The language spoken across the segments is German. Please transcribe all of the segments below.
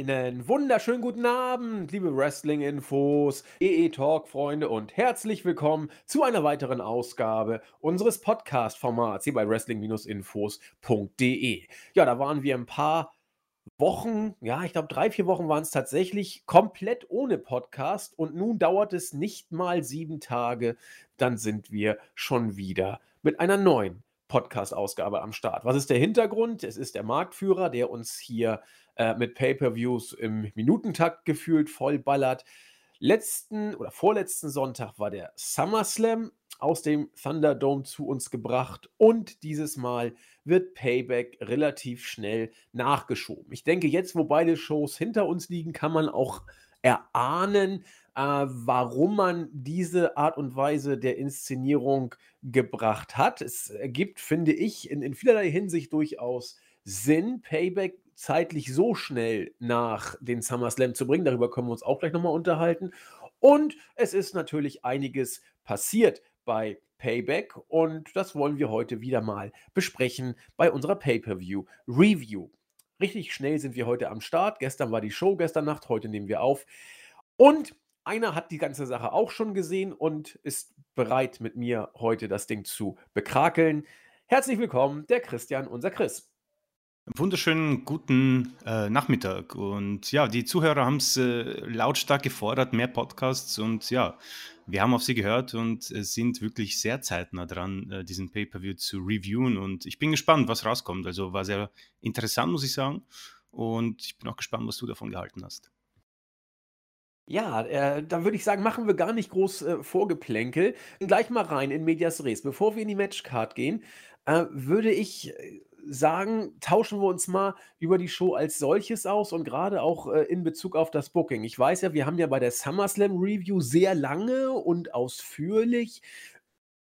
Einen wunderschönen guten Abend, liebe Wrestling-Infos, EE-Talk-Freunde und herzlich willkommen zu einer weiteren Ausgabe unseres Podcast-Formats hier bei Wrestling-Infos.de. Ja, da waren wir ein paar Wochen, ja, ich glaube drei, vier Wochen waren es tatsächlich komplett ohne Podcast und nun dauert es nicht mal sieben Tage, dann sind wir schon wieder mit einer neuen Podcast-Ausgabe am Start. Was ist der Hintergrund? Es ist der Marktführer, der uns hier äh, mit Pay-per-Views im Minutentakt gefühlt vollballert. Letzten oder vorletzten Sonntag war der SummerSlam aus dem Thunderdome zu uns gebracht und dieses Mal wird Payback relativ schnell nachgeschoben. Ich denke, jetzt, wo beide Shows hinter uns liegen, kann man auch erahnen, äh, warum man diese Art und Weise der Inszenierung gebracht hat. Es ergibt, finde ich, in, in vielerlei Hinsicht durchaus Sinn, Payback zeitlich so schnell nach den SummerSlam zu bringen. Darüber können wir uns auch gleich nochmal unterhalten. Und es ist natürlich einiges passiert bei Payback und das wollen wir heute wieder mal besprechen bei unserer Pay-per-View Review. Richtig schnell sind wir heute am Start. Gestern war die Show, gestern Nacht, heute nehmen wir auf. Und einer hat die ganze Sache auch schon gesehen und ist bereit, mit mir heute das Ding zu bekrakeln. Herzlich willkommen, der Christian, unser Chris. Wunderschönen guten äh, Nachmittag. Und ja, die Zuhörer haben es äh, lautstark gefordert, mehr Podcasts. Und ja, wir haben auf sie gehört und äh, sind wirklich sehr zeitnah dran, äh, diesen Pay-Per-View zu reviewen. Und ich bin gespannt, was rauskommt. Also war sehr interessant, muss ich sagen. Und ich bin auch gespannt, was du davon gehalten hast. Ja, äh, dann würde ich sagen, machen wir gar nicht groß äh, Vorgeplänkel. Gleich mal rein in Medias Res. Bevor wir in die Matchcard gehen, äh, würde ich äh, sagen, tauschen wir uns mal über die Show als solches aus und gerade auch äh, in Bezug auf das Booking. Ich weiß ja, wir haben ja bei der SummerSlam Review sehr lange und ausführlich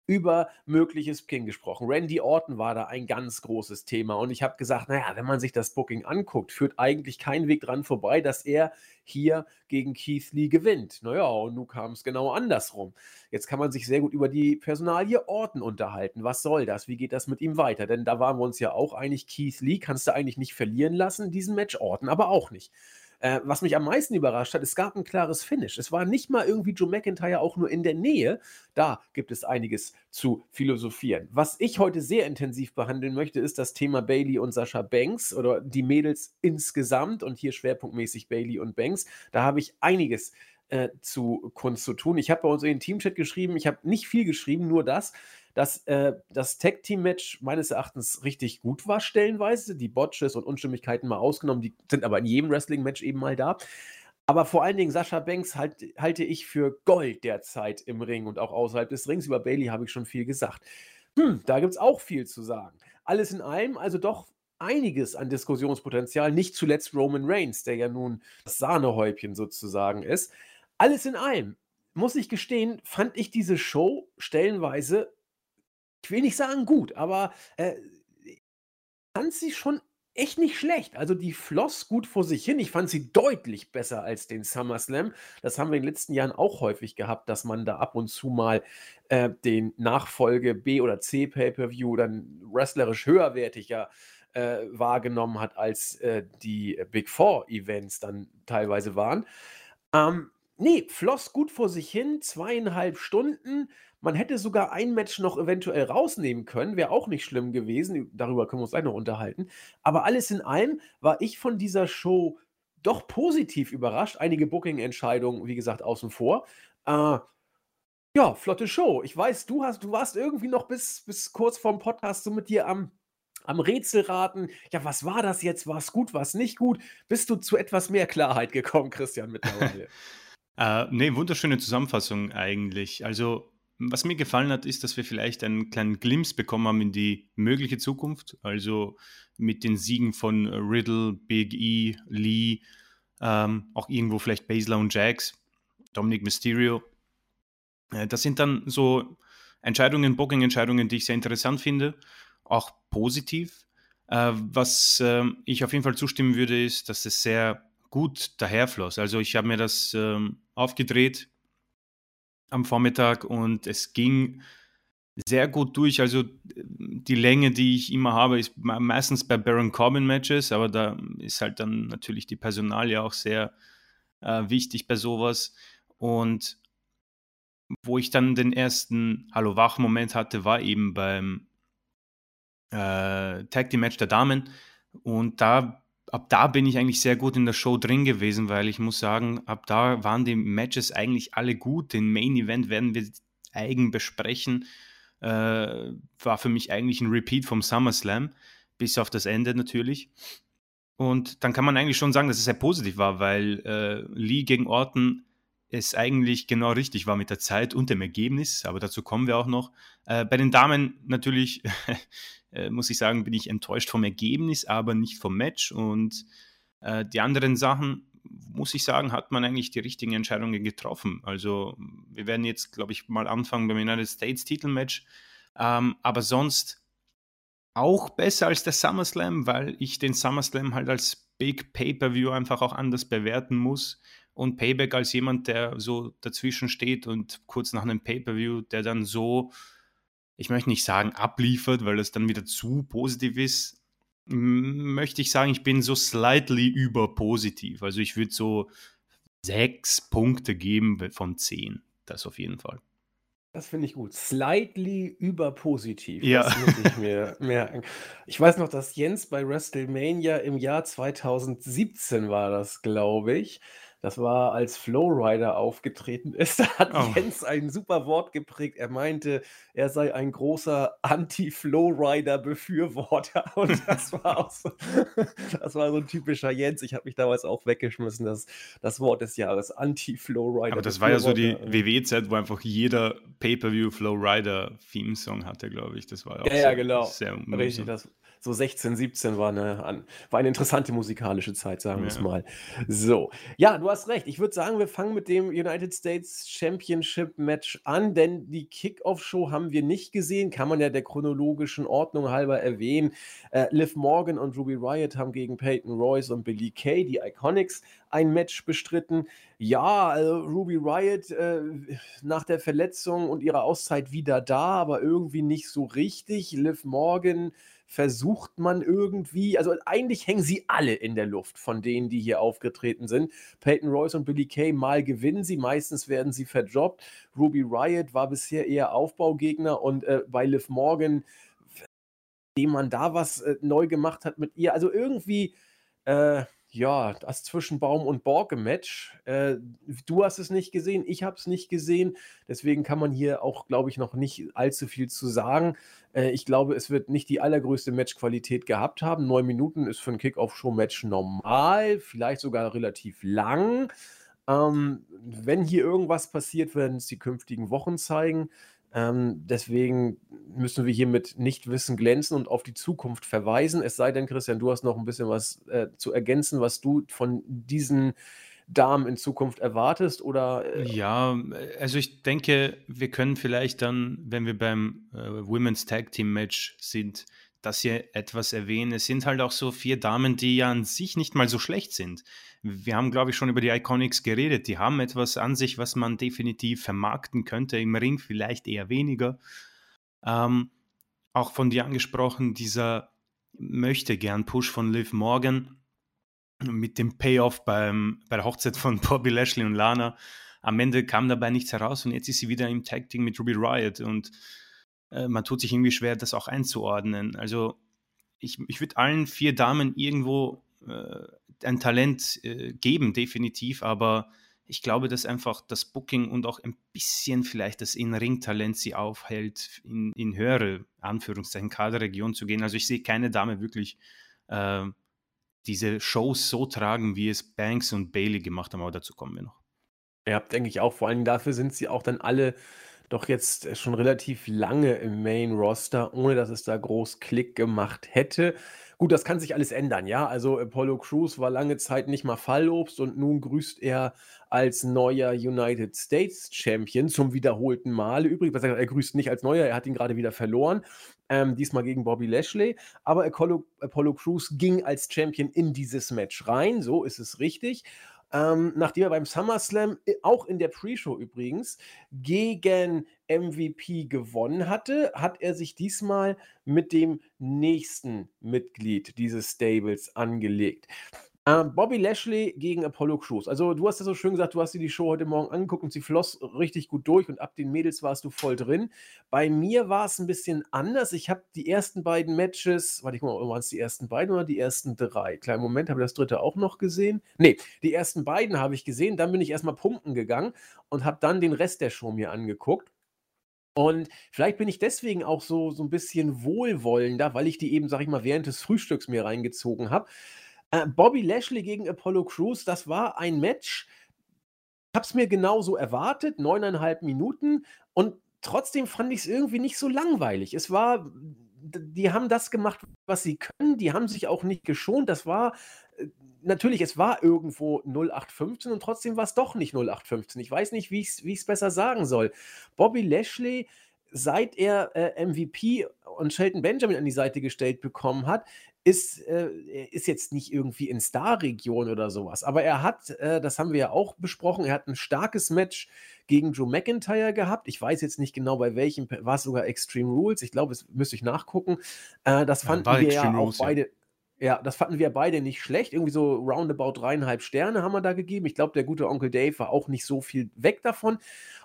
über mögliches Booking gesprochen. Randy Orton war da ein ganz großes Thema und ich habe gesagt, naja, wenn man sich das Booking anguckt, führt eigentlich kein Weg dran vorbei, dass er hier gegen Keith Lee gewinnt. Naja, und nun kam es genau andersrum. Jetzt kann man sich sehr gut über die Personalie Orton unterhalten. Was soll das? Wie geht das mit ihm weiter? Denn da waren wir uns ja auch einig, Keith Lee kannst du eigentlich nicht verlieren lassen, diesen Match Orton aber auch nicht. Äh, was mich am meisten überrascht hat, es gab ein klares Finish. Es war nicht mal irgendwie Joe McIntyre auch nur in der Nähe. Da gibt es einiges zu philosophieren. Was ich heute sehr intensiv behandeln möchte, ist das Thema Bailey und Sascha Banks oder die Mädels insgesamt und hier schwerpunktmäßig Bailey und Banks. Da habe ich einiges äh, zu Kunst zu tun. Ich habe bei uns in den Teamchat geschrieben, ich habe nicht viel geschrieben, nur das dass äh, das Tag-Team-Match meines Erachtens richtig gut war, stellenweise. Die Botches und Unstimmigkeiten mal ausgenommen, die sind aber in jedem Wrestling-Match eben mal da. Aber vor allen Dingen Sascha Banks halt, halte ich für Gold derzeit im Ring und auch außerhalb des Rings. Über Bailey habe ich schon viel gesagt. Hm, da gibt es auch viel zu sagen. Alles in allem, also doch einiges an Diskussionspotenzial, nicht zuletzt Roman Reigns, der ja nun das Sahnehäubchen sozusagen ist. Alles in allem, muss ich gestehen, fand ich diese Show stellenweise ich will nicht sagen gut, aber äh, fand sie schon echt nicht schlecht. Also die floss gut vor sich hin. Ich fand sie deutlich besser als den SummerSlam. Das haben wir in den letzten Jahren auch häufig gehabt, dass man da ab und zu mal äh, den Nachfolge B oder C Pay-per-View dann wrestlerisch höherwertiger äh, wahrgenommen hat, als äh, die Big Four Events dann teilweise waren. Ähm, nee, floss gut vor sich hin, zweieinhalb Stunden. Man hätte sogar ein Match noch eventuell rausnehmen können, wäre auch nicht schlimm gewesen. Darüber können wir uns gleich noch unterhalten. Aber alles in allem war ich von dieser Show doch positiv überrascht. Einige Booking-Entscheidungen, wie gesagt, außen vor. Äh, ja, flotte Show. Ich weiß, du hast, du warst irgendwie noch bis, bis kurz vorm Podcast so mit dir am, am Rätselraten. Ja, was war das jetzt? War es gut, war es nicht gut? Bist du zu etwas mehr Klarheit gekommen, Christian, mittlerweile? äh, nee, wunderschöne Zusammenfassung eigentlich. Also was mir gefallen hat, ist, dass wir vielleicht einen kleinen Glimpse bekommen haben in die mögliche Zukunft. Also mit den Siegen von Riddle, Big E, Lee, ähm, auch irgendwo vielleicht Baszler und Jax, Dominic Mysterio. Äh, das sind dann so Entscheidungen, Booking-Entscheidungen, die ich sehr interessant finde, auch positiv. Äh, was äh, ich auf jeden Fall zustimmen würde, ist, dass es sehr gut daherfloss. Also ich habe mir das ähm, aufgedreht am Vormittag und es ging sehr gut durch. Also die Länge, die ich immer habe, ist meistens bei Baron Corbin Matches, aber da ist halt dann natürlich die Personal ja auch sehr äh, wichtig bei sowas. Und wo ich dann den ersten Hallo Wach-Moment hatte, war eben beim äh, Tag Team Match der Damen. Und da, ab da bin ich eigentlich sehr gut in der Show drin gewesen, weil ich muss sagen, ab da waren die Matches eigentlich alle gut. Den Main Event werden wir eigen besprechen. Äh, war für mich eigentlich ein Repeat vom SummerSlam, bis auf das Ende natürlich. Und dann kann man eigentlich schon sagen, dass es sehr positiv war, weil äh, Lee gegen Orton es eigentlich genau richtig war mit der Zeit und dem Ergebnis, aber dazu kommen wir auch noch. Äh, bei den Damen natürlich, äh, muss ich sagen, bin ich enttäuscht vom Ergebnis, aber nicht vom Match. Und äh, die anderen Sachen, muss ich sagen, hat man eigentlich die richtigen Entscheidungen getroffen. Also wir werden jetzt, glaube ich, mal anfangen beim United States Titelmatch. Ähm, aber sonst auch besser als der SummerSlam, weil ich den SummerSlam halt als Big Pay-per-View einfach auch anders bewerten muss. Und Payback als jemand, der so dazwischen steht und kurz nach einem Pay-per-View, der dann so, ich möchte nicht sagen abliefert, weil das dann wieder zu positiv ist, möchte ich sagen, ich bin so slightly überpositiv. Also ich würde so sechs Punkte geben von zehn. Das auf jeden Fall. Das finde ich gut. Slightly überpositiv. Ja. Das muss ich mir merken. Ich weiß noch, dass Jens bei WrestleMania im Jahr 2017 war das, glaube ich. Das war, als Flowrider aufgetreten ist. Da hat Oh. Jens ein super Wort geprägt. Er meinte, er sei ein großer Anti-Flowrider-Befürworter. Und das war auch so, das war so ein typischer Jens. Ich habe mich damals auch weggeschmissen, das, das Wort des Jahres, Anti-Flowrider. Aber das war ja so die Befürworter. WWE-Zeit, wo einfach jeder Pay-Per-View Flow Rider Theme-Song hatte, glaube ich. Das war auch Ja, ja, sehr, genau. sehr Richtig, das, so 16, 17 war eine, war eine interessante musikalische Zeit, sagen wir es mal. So, ja, du hast recht. Ich würde sagen, wir fangen mit dem United States Championship Match an, denn die Kickoff-Show haben wir nicht gesehen, kann man ja der chronologischen Ordnung halber erwähnen. Äh, Liv Morgan und Ruby Riot haben gegen Peyton Royce und Billy Kay, die Iconics, ein Match bestritten. Ja, also Ruby Riot äh, nach der Verletzung und ihrer Auszeit wieder da, aber irgendwie nicht so richtig. Liv Morgan versucht man irgendwie, also eigentlich hängen sie alle in der Luft von denen, die hier aufgetreten sind. Peyton Royce und Billy Kay, mal gewinnen sie, meistens werden sie verdroppt. Ruby Riot war bisher eher Aufbaugegner und äh, bei Liv Morgan, dem man da was äh, neu gemacht hat mit ihr, also irgendwie, äh, ja, das zwischen Baum und Borke-Match. Äh, du hast es nicht gesehen, ich habe es nicht gesehen. Deswegen kann man hier auch, glaube ich, noch nicht allzu viel zu sagen. Äh, ich glaube, es wird nicht die allergrößte Matchqualität gehabt haben. Neun Minuten ist für ein Kick-Off-Show-Match normal, vielleicht sogar relativ lang. Ähm, wenn hier irgendwas passiert, werden es die künftigen Wochen zeigen. Ähm, deswegen müssen wir hier mit Nichtwissen glänzen und auf die Zukunft verweisen. Es sei denn, Christian, du hast noch ein bisschen was äh, zu ergänzen, was du von diesen Damen in Zukunft erwartest oder äh, Ja, also ich denke, wir können vielleicht dann, wenn wir beim äh, Women's Tag Team Match sind, das hier etwas erwähnen. Es sind halt auch so vier Damen, die ja an sich nicht mal so schlecht sind. Wir haben, glaube ich, schon über die Iconics geredet. Die haben etwas an sich, was man definitiv vermarkten könnte. Im Ring vielleicht eher weniger. Ähm, auch von dir angesprochen, dieser möchte gern Push von Liv Morgan mit dem Payoff beim, bei der Hochzeit von Bobby Lashley und Lana. Am Ende kam dabei nichts heraus und jetzt ist sie wieder im Tag Team mit Ruby Riot und äh, man tut sich irgendwie schwer, das auch einzuordnen. Also ich, ich würde allen vier Damen irgendwo äh, ein Talent äh, geben, definitiv, aber ich glaube, dass einfach das Booking und auch ein bisschen vielleicht das In-Ring-Talent sie aufhält, in, in höhere, Anführungszeichen, Kaderregion zu gehen. Also ich sehe keine Dame wirklich äh, diese Shows so tragen, wie es Banks und Bailey gemacht haben, aber dazu kommen wir noch. Ja, denke ich auch. Vor allem dafür sind sie auch dann alle doch jetzt schon relativ lange im Main-Roster, ohne dass es da groß Klick gemacht hätte. Gut, das kann sich alles ändern, ja. Also Apollo Crews war lange Zeit nicht mal Fallobst und nun grüßt er als neuer United States Champion zum wiederholten Male. Übrigens, er grüßt nicht als neuer, er hat ihn gerade wieder verloren. Ähm, diesmal gegen Bobby Lashley. Aber Apollo, Apollo Crews ging als Champion in dieses Match rein, so ist es richtig. Ähm, nachdem er beim SummerSlam, äh, auch in der Pre-Show übrigens, gegen MVP gewonnen hatte, hat er sich diesmal mit dem nächsten Mitglied dieses Stables angelegt. Ähm, Bobby Lashley gegen Apollo Crews. Also, du hast ja so schön gesagt, du hast dir die Show heute Morgen angeguckt und sie floss richtig gut durch und ab den Mädels warst du voll drin. Bei mir war es ein bisschen anders. Ich habe die ersten beiden Matches, warte ich mal, waren es die ersten beiden oder die ersten drei? Kleinen Moment, habe ich das dritte auch noch gesehen? Nee, die ersten beiden habe ich gesehen. Dann bin ich erstmal pumpen gegangen und habe dann den Rest der Show mir angeguckt. Und vielleicht bin ich deswegen auch so, so ein bisschen wohlwollender, weil ich die eben, sag ich mal, während des Frühstücks mir reingezogen habe. Äh, Bobby Lashley gegen Apollo Crews, das war ein Match. Ich habe es mir genauso erwartet, neuneinhalb Minuten. Und trotzdem fand ich es irgendwie nicht so langweilig. Es war, die haben das gemacht, was sie können. Die haben sich auch nicht geschont. Das war äh, natürlich, es war irgendwo 0815 und trotzdem war es doch nicht 0815. Ich weiß nicht, wie ich es besser sagen soll. Bobby Lashley, seit er äh, MVP und Shelton Benjamin an die Seite gestellt bekommen hat, ist, äh, ist jetzt nicht irgendwie in Star-Region oder sowas. Aber er hat, äh, das haben wir ja auch besprochen, er hat ein starkes Match gegen Joe McIntyre gehabt. Ich weiß jetzt nicht genau, bei welchem, war es sogar Extreme Rules. Ich glaube, es müsste ich nachgucken. Äh, das fanden ja, wir ja auch Rules, beide. Ja. Ja, das fanden wir beide nicht schlecht. Irgendwie so roundabout dreieinhalb Sterne haben wir da gegeben. Ich glaube, der gute Onkel Dave war auch nicht so viel weg davon.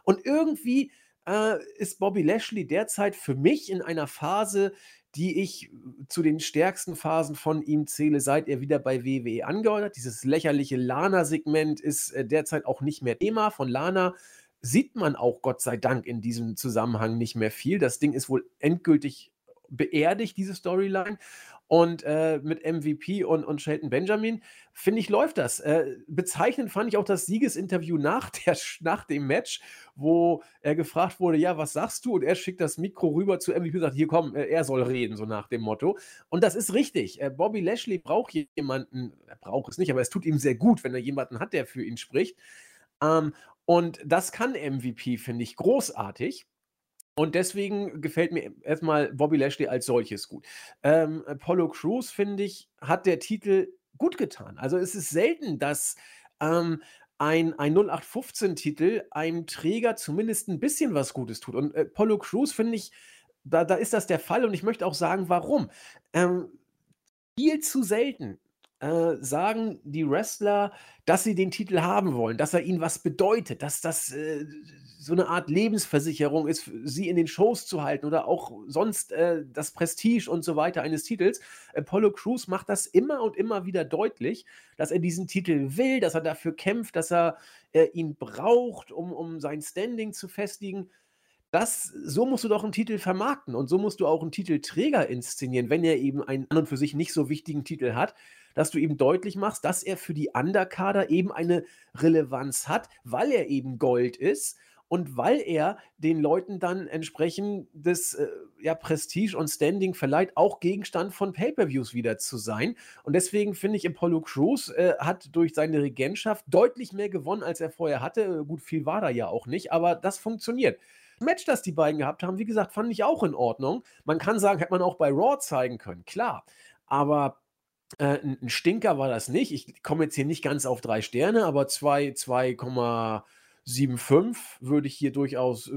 Und irgendwie äh, ist Bobby Lashley derzeit für mich in einer Phase, die ich zu den stärksten Phasen von ihm zähle, seit er wieder bei WWE angehört hat. Dieses lächerliche Lana-Segment ist äh, derzeit auch nicht mehr Thema. Von Lana sieht man auch Gott sei Dank in diesem Zusammenhang nicht mehr viel. Das Ding ist wohl endgültig beerdigt, diese Storyline. Und äh, mit MVP und, und Shelton Benjamin, finde ich, läuft das. Äh, bezeichnend fand ich auch das Siegesinterview nach, der, nach dem Match, wo er gefragt wurde, ja, was sagst du? Und er schickt das Mikro rüber zu MVP und sagt, hier komm, äh, er soll reden, so nach dem Motto. Und das ist richtig. Äh, Bobby Lashley braucht jemanden, er braucht es nicht, aber es tut ihm sehr gut, wenn er jemanden hat, der für ihn spricht. Ähm, und das kann MVP, finde ich, großartig. Und deswegen gefällt mir erstmal Bobby Lashley als solches gut. Ähm, Apollo Crews, finde ich, hat der Titel gut getan. Also es ist selten, dass ähm, ein, ein 0815-Titel einem Träger zumindest ein bisschen was Gutes tut. Und äh, Apollo Crews, finde ich, da, da ist das der Fall und ich möchte auch sagen, warum. Ähm, viel zu selten äh, sagen die Wrestler, dass sie den Titel haben wollen, dass er ihnen was bedeutet, dass das äh, so eine Art Lebensversicherung ist, sie in den Shows zu halten oder auch sonst äh, das Prestige und so weiter eines Titels. Apollo Crews macht das immer und immer wieder deutlich, dass er diesen Titel will, dass er dafür kämpft, dass er äh, ihn braucht, um, um sein Standing zu festigen. Das, so musst du doch einen Titel vermarkten und so musst du auch einen Titelträger inszenieren, wenn er eben einen an und für sich nicht so wichtigen Titel hat, dass du ihm deutlich machst, dass er für die Underkader eben eine Relevanz hat, weil er eben Gold ist und weil er den Leuten dann entsprechend des äh, ja, Prestige und Standing verleiht, auch Gegenstand von Pay-per-Views wieder zu sein. Und deswegen finde ich, Apollo Crews äh, hat durch seine Regentschaft deutlich mehr gewonnen, als er vorher hatte. Gut, viel war da ja auch nicht, aber das funktioniert. Match, das die beiden gehabt haben, wie gesagt, fand ich auch in Ordnung. Man kann sagen, hätte man auch bei Raw zeigen können, klar. Aber äh, ein Stinker war das nicht. Ich komme jetzt hier nicht ganz auf drei Sterne, aber 2, 2, 7,5 würde ich hier durchaus, äh,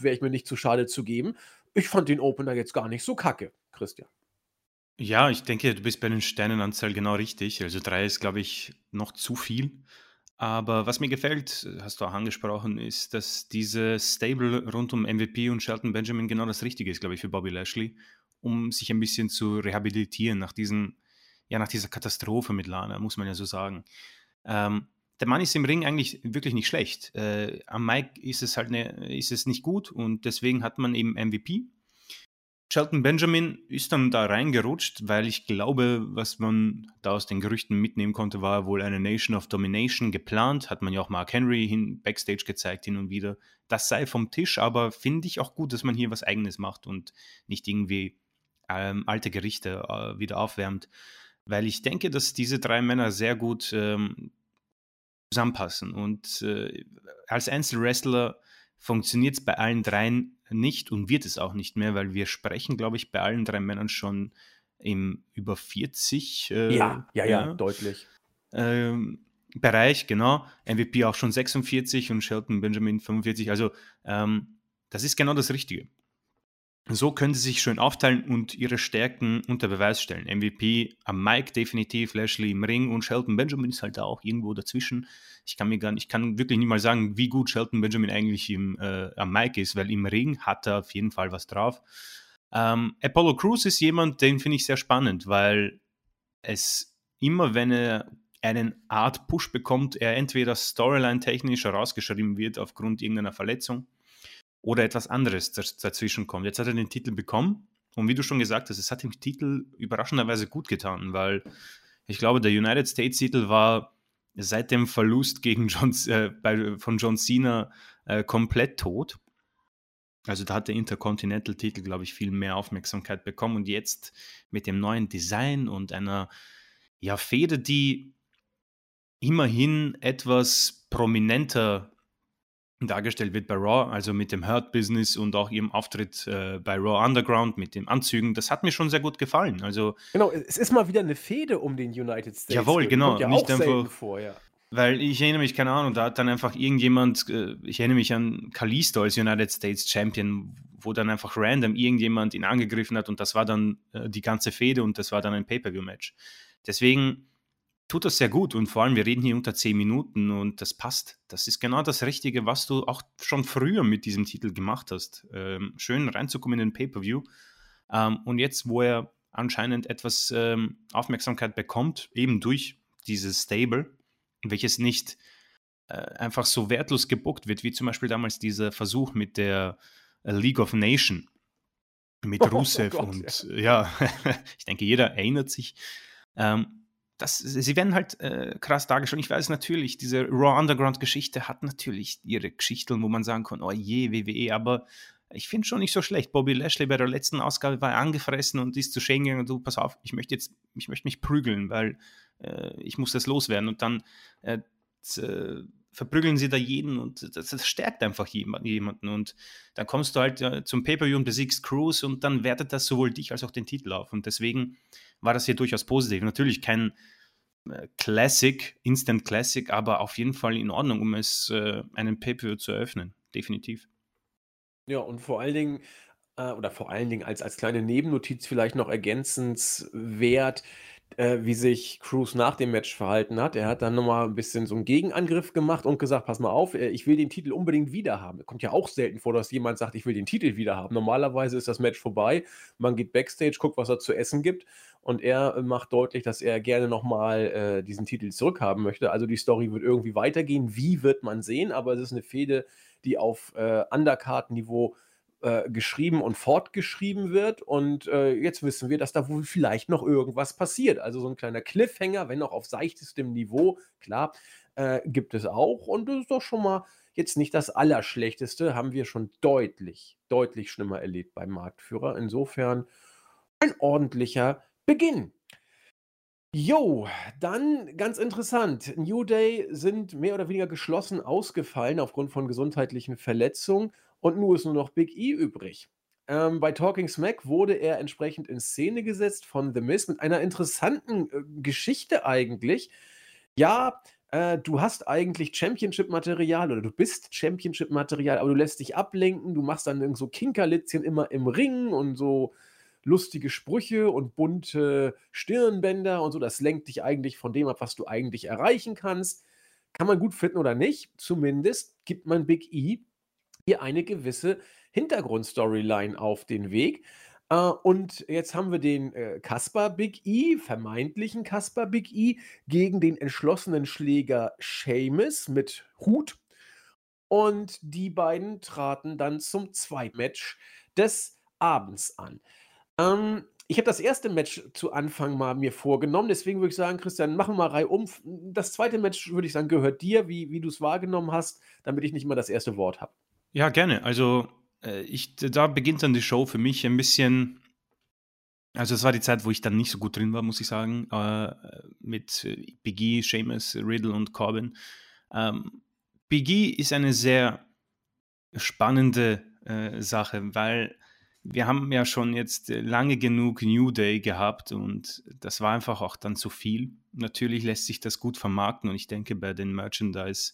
wäre ich mir nicht zu schade zu geben. Ich fand den Opener jetzt gar nicht so kacke, Christian. Ja, ich denke, du bist bei den Sternenanzahl genau richtig. Also drei ist, glaube ich, noch zu viel. Aber was mir gefällt, hast du auch angesprochen, ist, dass diese Stable rund um MVP und Shelton Benjamin genau das Richtige ist, glaube ich, für Bobby Lashley, um sich ein bisschen zu rehabilitieren nach diesen, ja, nach dieser Katastrophe mit Lana, muss man ja so sagen. Ähm, der Mann ist im Ring eigentlich wirklich nicht schlecht. Äh, am Mike ist es halt ne, ist es nicht gut und deswegen hat man eben MVP. Shelton Benjamin ist dann da reingerutscht, weil ich glaube, was man da aus den Gerüchten mitnehmen konnte, war wohl eine Nation of Domination geplant. Hat man ja auch Mark Henry hin, backstage gezeigt hin und wieder. Das sei vom Tisch, aber finde ich auch gut, dass man hier was Eigenes macht und nicht irgendwie ähm, alte Gerichte äh, wieder aufwärmt. Weil ich denke, dass diese drei Männer sehr gut ähm, zusammenpassen. Und äh, als Einzelwrestler funktioniert es bei allen dreien nicht und wird es auch nicht mehr, weil wir sprechen, glaube ich, bei allen drei Männern schon im über 40. Äh, ja, ja, ja, ja, deutlich. Ähm, Bereich, genau. MVP auch schon 46 und Shelton Benjamin 45. Also ähm, das ist genau das Richtige. So können sie sich schön aufteilen und ihre Stärken unter Beweis stellen. MVP am Mike definitiv, Lashley im Ring und Shelton Benjamin ist halt da auch irgendwo dazwischen. Ich kann mir gar nicht, ich kann wirklich nicht mal sagen, wie gut Shelton Benjamin eigentlich im, äh, am Mike ist, weil im Ring hat er auf jeden Fall was drauf. Ähm, Apollo Crews ist jemand, den finde ich sehr spannend, weil es immer, wenn er einen Art Push bekommt, er entweder Storyline-technisch herausgeschrieben wird aufgrund irgendeiner Verletzung oder etwas anderes dazwischen kommt. Jetzt hat er den Titel bekommen und wie du schon gesagt hast, es hat dem Titel überraschenderweise gut getan, weil ich glaube, der United States-Titel war seit dem Verlust gegen John, äh, bei, von John Cena äh, komplett tot. Also da hat der Intercontinental-Titel, glaube ich, viel mehr Aufmerksamkeit bekommen und jetzt mit dem neuen Design und einer ja, Fehde, die immerhin etwas prominenter dargestellt wird bei Raw, also mit dem Hurt Business und auch ihrem Auftritt äh, bei Raw Underground mit den Anzügen, das hat mir schon sehr gut gefallen. Also genau, es ist mal wieder eine Fehde um den United States. Jawohl, genau, ja nicht einfach vor, ja. Weil ich erinnere mich, keine Ahnung, da hat dann einfach irgendjemand, äh, ich erinnere mich an Kalisto als United States Champion, wo dann einfach random irgendjemand ihn angegriffen hat und das war dann äh, die ganze Fehde und das war dann ein Pay-Per-View-Match. Deswegen tut das sehr gut und vor allem, wir reden hier unter 10 Minuten und das passt. Das ist genau das Richtige, was du auch schon früher mit diesem Titel gemacht hast. Ähm, schön reinzukommen in den Pay-Per-View. Ähm, und jetzt, wo er anscheinend etwas ähm, Aufmerksamkeit bekommt, eben durch dieses Stable, welches nicht äh, einfach so wertlos gebuckt wird, wie zum Beispiel damals dieser Versuch mit der äh, League of Nations mit oh, Rusev oh Gott, und ja, ja ich denke, jeder erinnert sich. Ähm, das, sie werden halt äh, krass dargestellt. Ich weiß natürlich, diese Raw Underground-Geschichte hat natürlich ihre Geschichten, wo man sagen kann, oh je, WWE, aber ich finde schon nicht so schlecht. Bobby Lashley bei der letzten Ausgabe war angefressen und ist zu Shane gegangen, du, pass auf, ich möchte jetzt, ich möchte mich prügeln, weil äh, ich muss das loswerden. Und dann äh, äh verprügeln sie da jeden und das, das stärkt einfach jemanden. Und dann kommst du halt äh, zum Pay-Per-View und besiegst Cruise und dann wertet das sowohl dich als auch den Titel auf. Und deswegen war das hier durchaus positiv. Natürlich kein äh, Classic, Instant Classic, aber auf jeden Fall in Ordnung, um es äh, einen Pay-Per-View zu eröffnen. Definitiv. Ja, und vor allen Dingen, äh, oder vor allen Dingen als, als kleine Nebennotiz vielleicht noch ergänzenswert, äh, wie sich Cruz nach dem Match verhalten hat. Er hat dann nochmal ein bisschen so einen Gegenangriff gemacht und gesagt: Pass mal auf, äh, ich will den Titel unbedingt wieder haben. Kommt ja auch selten vor, dass jemand sagt: Ich will den Titel wieder haben. Normalerweise ist das Match vorbei. Man geht Backstage, guckt, was er zu essen gibt. Und er macht deutlich, dass er gerne nochmal äh, diesen Titel zurückhaben möchte. Also die Story wird irgendwie weitergehen. Wie wird man sehen? Aber es ist eine Fehde, die auf äh, Undercard-Niveau äh, geschrieben und fortgeschrieben wird. Und äh, jetzt wissen wir, dass da wohl vielleicht noch irgendwas passiert. Also so ein kleiner Cliffhanger, wenn auch auf seichtestem Niveau, klar, äh, gibt es auch. Und das ist doch schon mal jetzt nicht das Allerschlechteste, haben wir schon deutlich, deutlich schlimmer erlebt beim Marktführer. Insofern ein ordentlicher Beginn. Jo, dann ganz interessant. New Day sind mehr oder weniger geschlossen ausgefallen aufgrund von gesundheitlichen Verletzungen und nun ist nur noch Big E übrig. Ähm, bei Talking Smack wurde er entsprechend in Szene gesetzt von The Miz mit einer interessanten äh, Geschichte eigentlich. Ja, äh, du hast eigentlich Championship-Material oder du bist Championship-Material, aber du lässt dich ablenken, du machst dann so Kinkerlitzchen immer im Ring und so lustige Sprüche und bunte Stirnbänder und so. Das lenkt dich eigentlich von dem ab, was du eigentlich erreichen kannst. Kann man gut finden oder nicht. Zumindest gibt man Big E hier eine gewisse Hintergrundstoryline auf den Weg. Äh, und jetzt haben wir den äh, Kasper Big E, vermeintlichen Kasper Big E, gegen den entschlossenen Schläger Seamus mit Hut. Und die beiden traten dann zum Zweitmatch des Abends an. Ähm, ich habe das erste Match zu Anfang mal mir vorgenommen, deswegen würde ich sagen, Christian, machen wir mal Reihe um. Das zweite Match, würde ich sagen, gehört dir, wie, wie du es wahrgenommen hast, damit ich nicht immer das erste Wort habe. Ja, gerne. Also, äh, ich, da beginnt dann die Show für mich ein bisschen. Also, es war die Zeit, wo ich dann nicht so gut drin war, muss ich sagen, äh, mit Biggie, Seamus, Riddle und Corbin. Ähm, Biggie ist eine sehr spannende äh, Sache, weil wir haben ja schon jetzt lange genug New Day gehabt und das war einfach auch dann zu viel. Natürlich lässt sich das gut vermarkten und ich denke, bei den Merchandise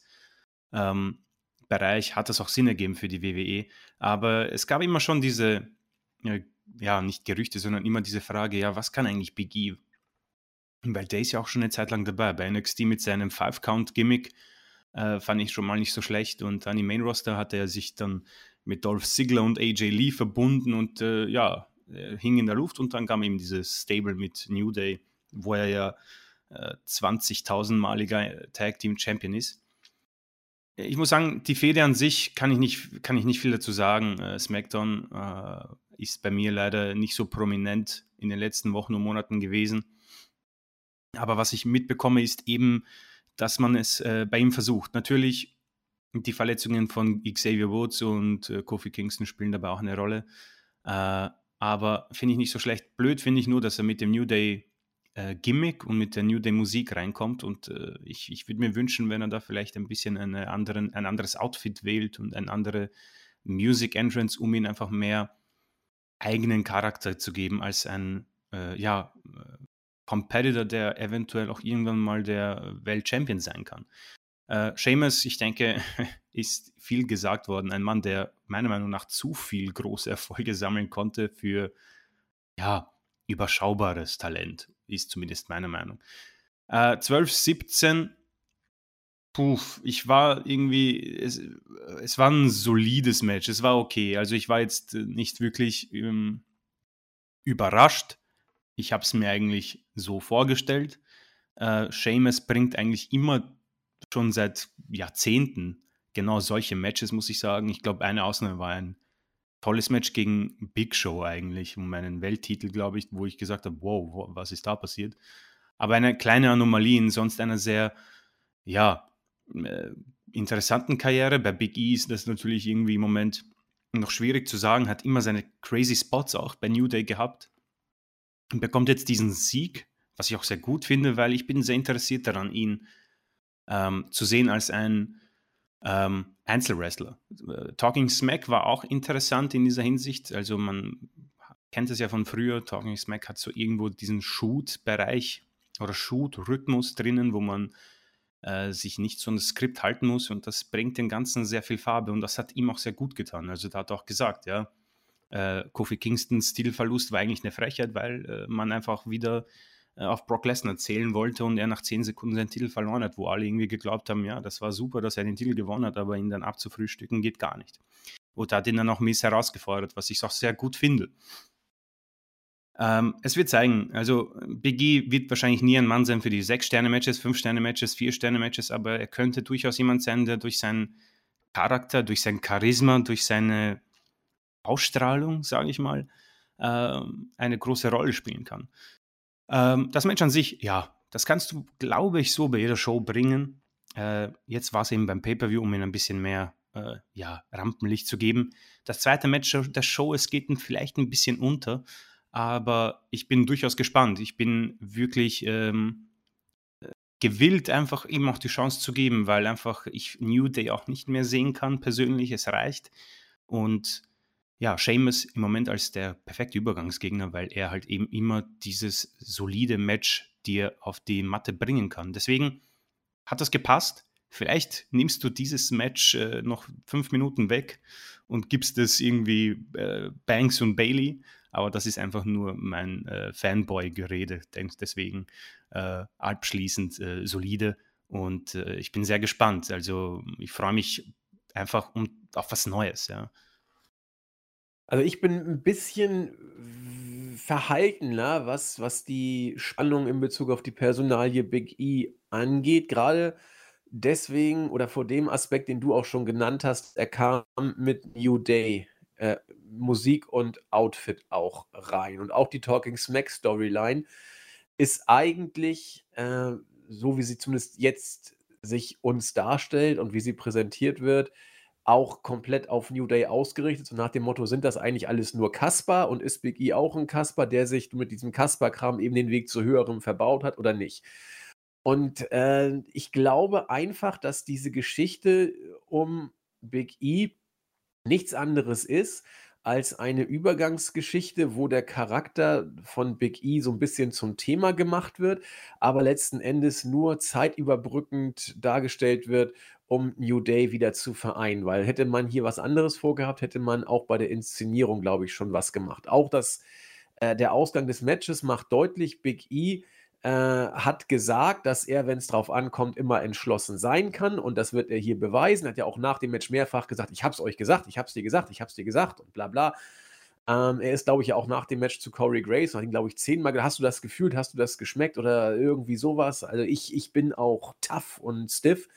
ähm, Bereich hat das auch Sinn ergeben für die WWE. Aber es gab immer schon diese, ja, nicht Gerüchte, sondern immer diese Frage, ja, was kann eigentlich Big E? Weil der ist ja auch schon eine Zeit lang dabei. Bei NXT mit seinem Five-Count-Gimmick äh, fand ich schon mal nicht so schlecht. Und an die Main-Roster hat er sich dann mit Dolph Ziggler und AJ Lee verbunden und äh, ja, hing in der Luft. Und dann kam eben dieses Stable mit New Day, wo er ja äh, 20.000-maliger Tag-Team-Champion ist ich muss sagen, die Fehde an sich kann ich nicht, kann ich nicht viel dazu sagen. Äh, SmackDown äh, ist bei mir leider nicht so prominent in den letzten Wochen und Monaten gewesen. Aber was ich mitbekomme, ist eben, dass man es äh, bei ihm versucht. Natürlich, die Verletzungen von Xavier Woods und äh, Kofi Kingston spielen dabei auch eine Rolle. Äh, aber finde ich nicht so schlecht. Blöd finde ich nur, dass er mit dem New Day äh, Gimmick und mit der New Day Musik reinkommt. Und äh, ich, ich würde mir wünschen, wenn er da vielleicht ein bisschen eine anderen, ein anderes Outfit wählt und ein andere Music Entrance, um ihn einfach mehr eigenen Charakter zu geben als ein äh, ja, äh, Competitor, der eventuell auch irgendwann mal der Weltchampion sein kann. Äh, Seamus, ich denke, ist viel gesagt worden. Ein Mann, der meiner Meinung nach zu viel große Erfolge sammeln konnte für ja, überschaubares Talent ist zumindest meine Meinung. Äh, 12, 17, puh, ich war irgendwie, es, es war ein solides Match, es war okay. Also ich war jetzt nicht wirklich ähm, überrascht. Ich habe es mir eigentlich so vorgestellt. Äh, Seamus bringt eigentlich immer schon seit Jahrzehnten genau solche Matches, muss ich sagen. Ich glaube, eine Ausnahme war ein tolles Match gegen Big Show eigentlich, um einen Welttitel, glaube ich, wo ich gesagt habe, wow, was ist da passiert? Aber eine kleine Anomalie in sonst einer sehr, ja, äh, interessanten Karriere. Bei Big E ist das natürlich irgendwie im Moment noch schwierig zu sagen, hat immer seine crazy Spots auch bei New Day gehabt und bekommt jetzt diesen Sieg, was ich auch sehr gut finde, weil ich bin sehr interessiert daran, ihn ähm, zu sehen als ein ähm, Einzelwrestler. Äh, Talking Smack war auch interessant in dieser Hinsicht. Also man kennt es ja von früher. Talking Smack hat so irgendwo diesen Shoot-Bereich oder Shoot-Rhythmus drinnen, wo man äh, sich nicht so ein Skript halten muss und das bringt dem Ganzen sehr viel Farbe und das hat ihm auch sehr gut getan. Also da hat er auch gesagt, ja, äh, Kofi Kingstons Stilverlust war eigentlich eine Frechheit, weil äh, man einfach wieder auf Brock Lesnar zählen wollte und er nach 10 Sekunden seinen Titel verloren hat, wo alle irgendwie geglaubt haben, ja, das war super, dass er den Titel gewonnen hat, aber ihn dann abzufrühstücken geht gar nicht. Und hat ihn dann auch Miss herausgefordert, was ich auch sehr gut finde. Ähm, es wird zeigen, also Big E wird wahrscheinlich nie ein Mann sein für die 6-Sterne-Matches, 5-Sterne-Matches, 4-Sterne-Matches, aber er könnte durchaus jemand sein, der durch seinen Charakter, durch sein Charisma, durch seine Ausstrahlung, sage ich mal, äh, eine große Rolle spielen kann. Ähm, das Match an sich, ja, das kannst du, glaube ich, so bei jeder Show bringen. Äh, jetzt war es eben beim Pay-Per-View, um ihm ein bisschen mehr äh, ja, Rampenlicht zu geben. Das zweite Match der Show, es geht vielleicht ein bisschen unter, aber ich bin durchaus gespannt. Ich bin wirklich ähm, gewillt, einfach ihm auch die Chance zu geben, weil einfach ich New Day auch nicht mehr sehen kann persönlich. Es reicht. Und ja, Seamus im Moment als der perfekte Übergangsgegner, weil er halt eben immer dieses solide Match dir auf die Matte bringen kann. Deswegen hat das gepasst. Vielleicht nimmst du dieses Match äh, noch fünf Minuten weg und gibst es irgendwie äh, Banks und Bailey, aber das ist einfach nur mein äh, Fanboy-Gerede. Deswegen äh, abschließend äh, solide und äh, ich bin sehr gespannt. Also ich freue mich einfach um, auf was Neues. Ja. Also, ich bin ein bisschen verhaltener, was was die Spannung in Bezug auf die Personalie Big E angeht. Gerade deswegen oder vor dem Aspekt, den du auch schon genannt hast, er kam mit New Day, äh, Musik und Outfit auch rein. Und auch die Talking Smack Storyline ist eigentlich, äh, so wie sie zumindest jetzt sich uns darstellt und wie sie präsentiert wird auch komplett auf New Day ausgerichtet, so nach dem Motto: „Sind das eigentlich alles nur Kasper und ist Big E auch ein Kasper, der sich mit diesem Kasper-Kram eben den Weg zu Höherem verbaut hat oder nicht?“ Und, äh, ich glaube einfach, dass diese Geschichte um Big E nichts anderes ist als eine Übergangsgeschichte, wo der Charakter von Big E so ein bisschen zum Thema gemacht wird, aber letzten Endes nur zeitüberbrückend dargestellt wird, um New Day wieder zu vereinen. Weil hätte man hier was anderes vorgehabt, hätte man auch bei der Inszenierung, glaube ich, schon was gemacht. Auch das, äh, der Ausgang des Matches macht deutlich, Big E äh, hat gesagt, dass er, wenn es drauf ankommt, immer entschlossen sein kann. Und das wird er hier beweisen. Hat ja auch nach dem Match mehrfach gesagt, ich habe es euch gesagt, ich habe es dir gesagt, ich habe es dir gesagt und bla bla. Ähm, er ist, glaube ich, auch nach dem Match zu Corey Grace, hat ihn, glaube ich, zehnmal gesagt, hast du das gefühlt, hast du das geschmeckt oder irgendwie sowas. Also ich, ich bin auch tough und stiff.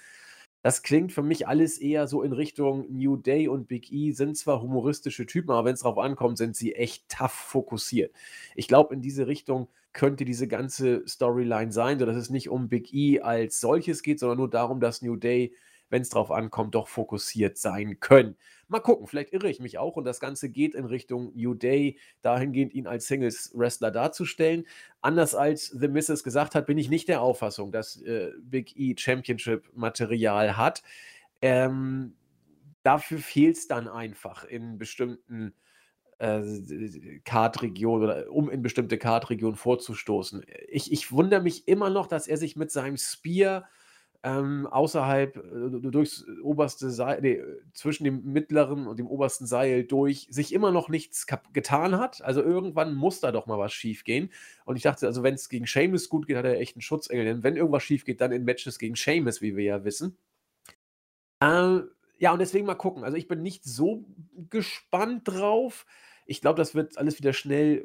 Das klingt für mich alles eher so in Richtung New Day und Big E sind zwar humoristische Typen, aber wenn es drauf ankommt, sind sie echt tough fokussiert. Ich glaube, in diese Richtung könnte diese ganze Storyline sein, sodass es nicht um Big E als solches geht, sondern nur darum, dass New Day, wenn es drauf ankommt, doch fokussiert sein können. Mal gucken, vielleicht irre ich mich auch und das Ganze geht in Richtung New Day, dahingehend ihn als Singles-Wrestler darzustellen. Anders als The Misses gesagt hat, bin ich nicht der Auffassung, dass äh, Big E Championship-Material hat. Ähm, dafür fehlt es dann einfach in bestimmten äh, Kartregion oder um in bestimmte Kartregionen vorzustoßen. Ich, ich wundere mich immer noch, dass er sich mit seinem Spear ähm, außerhalb, äh, durchs oberste Seil, nee, zwischen dem mittleren und dem obersten Seil durch, sich immer noch nichts getan hat. Also irgendwann muss da doch mal was schief gehen. Und ich dachte, also wenn es gegen Seamus gut geht, hat er echt einen Schutzengel. Denn wenn irgendwas schief geht, dann in Matches gegen Seamus, wie wir ja wissen. Äh, ja, und deswegen mal gucken. Also ich bin nicht so gespannt drauf. Ich glaube, das wird alles wieder schnell äh,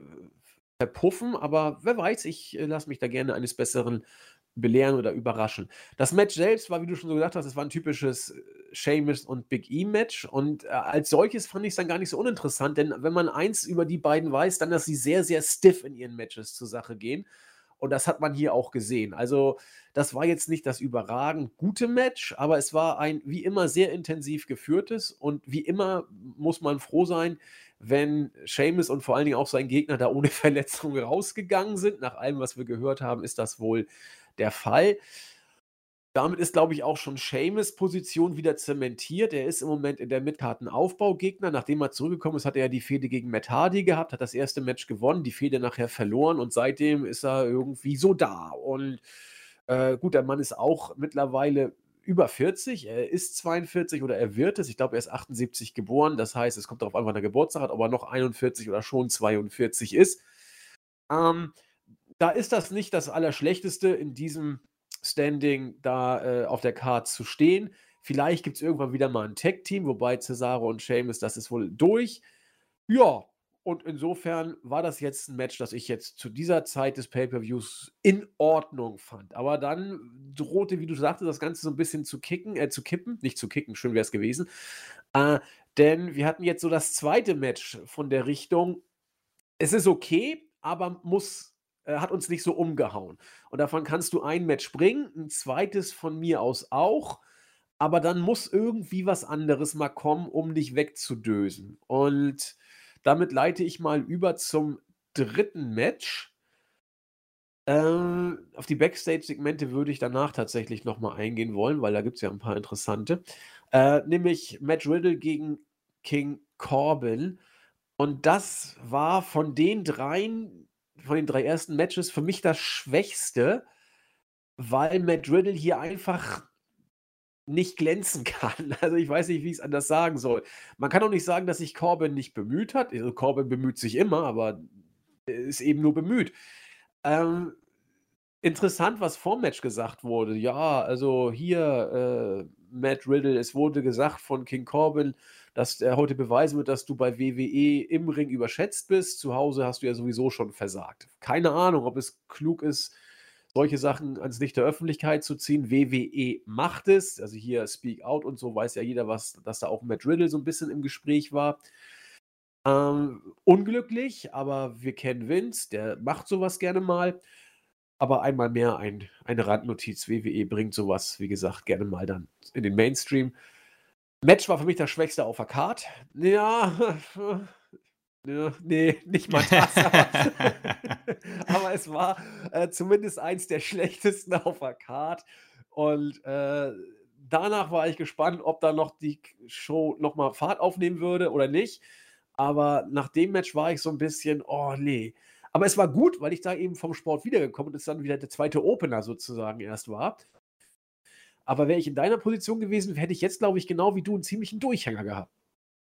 verpuffen, aber wer weiß, ich äh, lasse mich da gerne eines Besseren belehren oder überraschen. Das Match selbst war, wie du schon so gesagt hast, es war ein typisches äh, Seamus und Big E-Match und äh, als solches fand ich es dann gar nicht so uninteressant, denn wenn man eins über die beiden weiß, dann, dass sie sehr, sehr stiff in ihren Matches zur Sache gehen und das hat man hier auch gesehen. Also das war jetzt nicht das überragend gute Match, aber es war ein wie immer sehr intensiv geführtes und wie immer muss man froh sein, wenn Seamus und vor allen Dingen auch sein Gegner da ohne Verletzung rausgegangen sind. Nach allem, was wir gehört haben, ist das wohl der Fall. Damit ist, glaube ich, auch schon Seamus Position wieder zementiert. Er ist im Moment in der Mitkartenaufbaugegner. Nachdem er zurückgekommen ist, hat er ja die Fehde gegen Matt Hardy gehabt, hat das erste Match gewonnen, die Fehde nachher verloren und seitdem ist er irgendwie so da. Und äh, gut, der Mann ist auch mittlerweile über 40, er ist 42 oder er wird es. Ich glaube, er ist 78 geboren. Das heißt, es kommt darauf an, wann er Geburtstag hat, ob er noch 41 oder schon 42 ist. Ähm, da ist das nicht das Allerschlechteste in diesem Standing, da äh, auf der Card zu stehen. Vielleicht gibt es irgendwann wieder mal ein Tag-Team, wobei Cesaro und Sheamus, das ist wohl durch. Ja, und insofern war das jetzt ein Match, das ich jetzt zu dieser Zeit des Pay-Per-Views in Ordnung fand. Aber dann drohte, wie du sagtest, das Ganze so ein bisschen zu kicken, äh, zu kippen. Nicht zu kicken, schön wäre es gewesen. Äh, denn wir hatten jetzt so das zweite Match von der Richtung. Es ist okay, aber muss, äh, hat uns nicht so umgehauen. Und davon kannst du ein Match bringen, ein zweites von mir aus auch. Aber dann muss irgendwie was anderes mal kommen, um dich wegzudösen. Und damit leite ich mal über zum dritten Match. Äh, auf die Backstage-Segmente würde ich danach tatsächlich nochmal eingehen wollen, weil da gibt es ja ein paar interessante. Äh, nämlich Matt Riddle gegen King Corbin. Und das war von den dreien, von den drei ersten Matches für mich das Schwächste, weil Matt Riddle hier einfach nicht glänzen kann. Also ich weiß nicht, wie ich es anders sagen soll. Man kann auch nicht sagen, dass sich Corbin nicht bemüht hat. Also Corbin bemüht sich immer, aber ist eben nur bemüht. Ähm, interessant, was vorm Match gesagt wurde. Ja, also hier, äh, Matt Riddle, es wurde gesagt von King Corbin, dass er heute beweisen wird, dass du bei WWE im Ring überschätzt bist. Zu Hause hast du ja sowieso schon versagt. Keine Ahnung, ob es klug ist, solche Sachen ans Licht der Öffentlichkeit zu ziehen. WWE macht es, also hier Speak Out und so weiß ja jeder, was, dass da auch Matt Riddle so ein bisschen im Gespräch war. Ähm, unglücklich, aber wir kennen Vince, der macht sowas gerne mal. Aber einmal mehr ein, eine Randnotiz. WWE bringt sowas, wie gesagt, gerne mal dann in den Mainstream. Match war für mich das Schwächste auf der Card. Ja, nee, nicht mal das. Aber, aber es war äh, zumindest eins der schlechtesten auf der Card. Und äh, danach war ich gespannt, ob da noch die Show nochmal Fahrt aufnehmen würde oder nicht. Aber nach dem Match war ich so ein bisschen, oh nee. Aber es war gut, weil ich da eben vom Sport wiedergekommen und es dann wieder der zweite Opener sozusagen erst war. Aber wäre ich in deiner Position gewesen, hätte ich jetzt, glaube ich, genau wie du einen ziemlichen Durchhänger gehabt.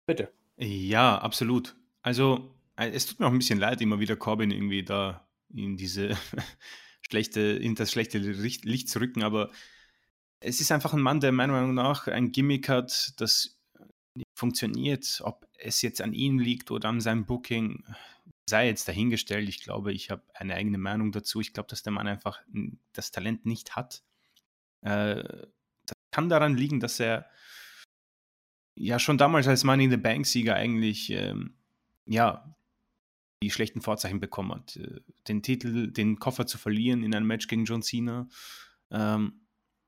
Bitte. Ja, absolut. Also, äh, es tut mir auch ein bisschen leid, immer wieder Corbin irgendwie da in diese schlechte, in das schlechte Licht zu rücken, aber es ist einfach ein Mann, der meiner Meinung nach ein Gimmick hat, das funktioniert. Ob es jetzt an ihm liegt oder an seinem Booking, sei jetzt dahingestellt. Ich glaube, ich habe eine eigene Meinung dazu. Ich glaube, dass der Mann einfach das Talent nicht hat. Äh, das kann daran liegen, dass er ja schon damals als Money in the Bank Sieger eigentlich ähm, ja die schlechten Vorzeichen bekommen hat. Äh, den Titel, den Koffer zu verlieren in einem Match gegen John Cena. Ähm,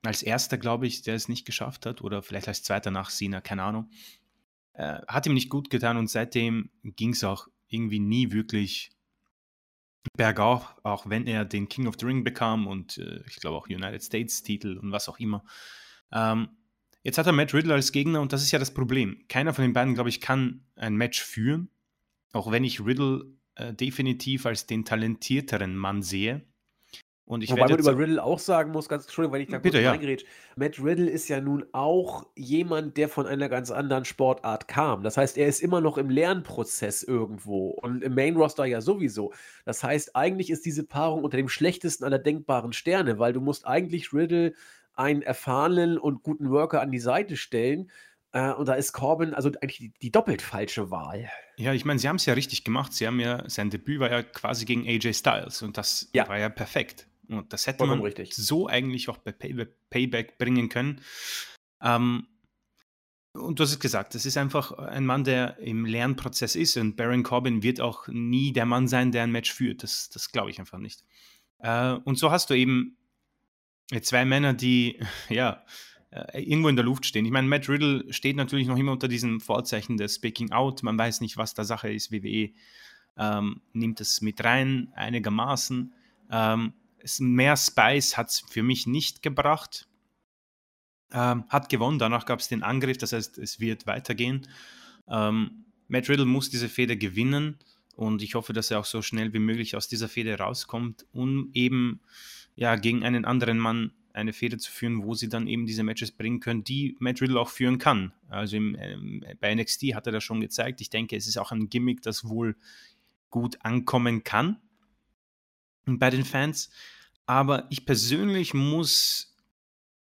als erster, glaube ich, der es nicht geschafft hat, oder vielleicht als zweiter nach Cena, keine Ahnung. Äh, hat ihm nicht gut getan und seitdem ging es auch irgendwie nie wirklich bergauf, auch wenn er den King of the Ring bekam und äh, ich glaube auch United States Titel und was auch immer. Ähm, jetzt hat er Matt Riddle als Gegner und das ist ja das Problem. Keiner von den beiden, glaube ich, kann ein Match führen, auch wenn ich Riddle äh, definitiv als den talentierteren Mann sehe. Und ich Wobei man über Riddle auch sagen muss, ganz Entschuldigung, wenn ich da Bitte, kurz ja. Matt Riddle ist ja nun auch jemand, der von einer ganz anderen Sportart kam. Das heißt, er ist immer noch im Lernprozess irgendwo und im Main Roster ja sowieso. Das heißt, eigentlich ist diese Paarung unter dem schlechtesten aller denkbaren Sterne, weil du musst eigentlich Riddle einen erfahrenen und guten Worker an die Seite stellen. Äh, und da ist Corbin also eigentlich die, die doppelt falsche Wahl. Ja, ich meine, sie haben es ja richtig gemacht. Sie haben ja, sein Debüt war ja quasi gegen AJ Styles und das ja. war ja perfekt. Und das hätte Vollkommen man richtig. so eigentlich auch bei Pay Payback bringen können. Ähm, und du hast es gesagt, das ist einfach ein Mann, der im Lernprozess ist und Baron Corbin wird auch nie der Mann sein, der ein Match führt. Das, das glaube ich einfach nicht. Äh, und so hast du eben zwei Männer, die ja äh, irgendwo in der Luft stehen. Ich meine, Matt Riddle steht natürlich noch immer unter diesem Vorzeichen des Speaking Out. Man weiß nicht, was da Sache ist. WWE ähm, nimmt es mit rein, einigermaßen. Ähm, mehr Spice hat es für mich nicht gebracht. Ähm, hat gewonnen, danach gab es den Angriff, das heißt, es wird weitergehen. Ähm, Matt Riddle muss diese Feder gewinnen und ich hoffe, dass er auch so schnell wie möglich aus dieser Feder rauskommt, um eben ja, gegen einen anderen Mann eine Feder zu führen, wo sie dann eben diese Matches bringen können, die Matt Riddle auch führen kann. Also im, ähm, bei NXT hat er das schon gezeigt. Ich denke, es ist auch ein Gimmick, das wohl gut ankommen kann bei den Fans. Aber ich persönlich muss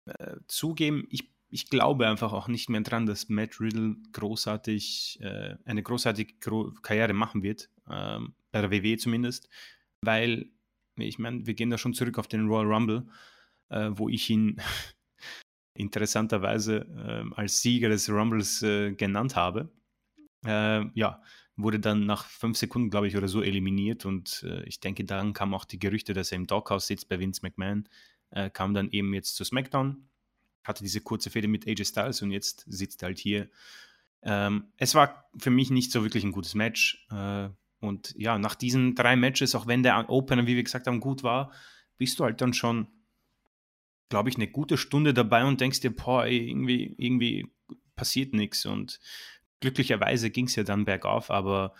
äh, zugeben, ich, ich glaube einfach auch nicht mehr dran, dass Matt Riddle großartig, äh, eine großartige Gro Karriere machen wird, äh, bei der WWE zumindest, weil, ich meine, wir gehen da schon zurück auf den Royal Rumble, äh, wo ich ihn interessanterweise ähm, als Sieger des Rumbles äh, genannt habe. Äh, ja, wurde dann nach fünf Sekunden, glaube ich, oder so eliminiert. Und äh, ich denke, dann kamen auch die Gerüchte, dass er im Doghouse sitzt bei Vince McMahon. Äh, kam dann eben jetzt zu SmackDown, hatte diese kurze Fehde mit AJ Styles und jetzt sitzt er halt hier. Ähm, es war für mich nicht so wirklich ein gutes Match. Äh, und ja, nach diesen drei Matches, auch wenn der Opener, wie wir gesagt haben, gut war, bist du halt dann schon, glaube ich, eine gute Stunde dabei und denkst dir, boah, irgendwie, irgendwie passiert nichts. Und glücklicherweise ging es ja dann bergauf, aber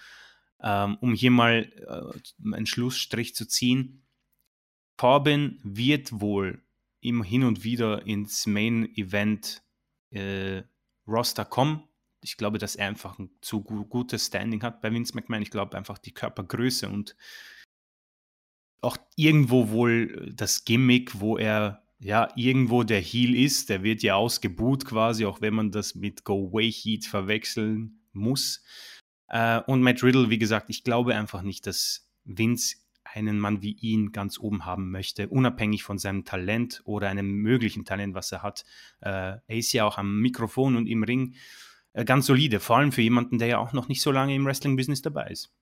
ähm, um hier mal äh, einen Schlussstrich zu ziehen, Corbin wird wohl immer hin und wieder ins Main Event äh, Roster kommen. Ich glaube, dass er einfach ein zu gutes Standing hat bei Vince McMahon. Ich glaube einfach die Körpergröße und auch irgendwo wohl das Gimmick, wo er ja, irgendwo der Heal ist, der wird ja ausgebuht quasi, auch wenn man das mit Go Away Heat verwechseln muss. Äh, und Matt Riddle, wie gesagt, ich glaube einfach nicht, dass Vince einen Mann wie ihn ganz oben haben möchte, unabhängig von seinem Talent oder einem möglichen Talent, was er hat. Äh, er ist ja auch am Mikrofon und im Ring äh, ganz solide, vor allem für jemanden, der ja auch noch nicht so lange im Wrestling-Business dabei ist.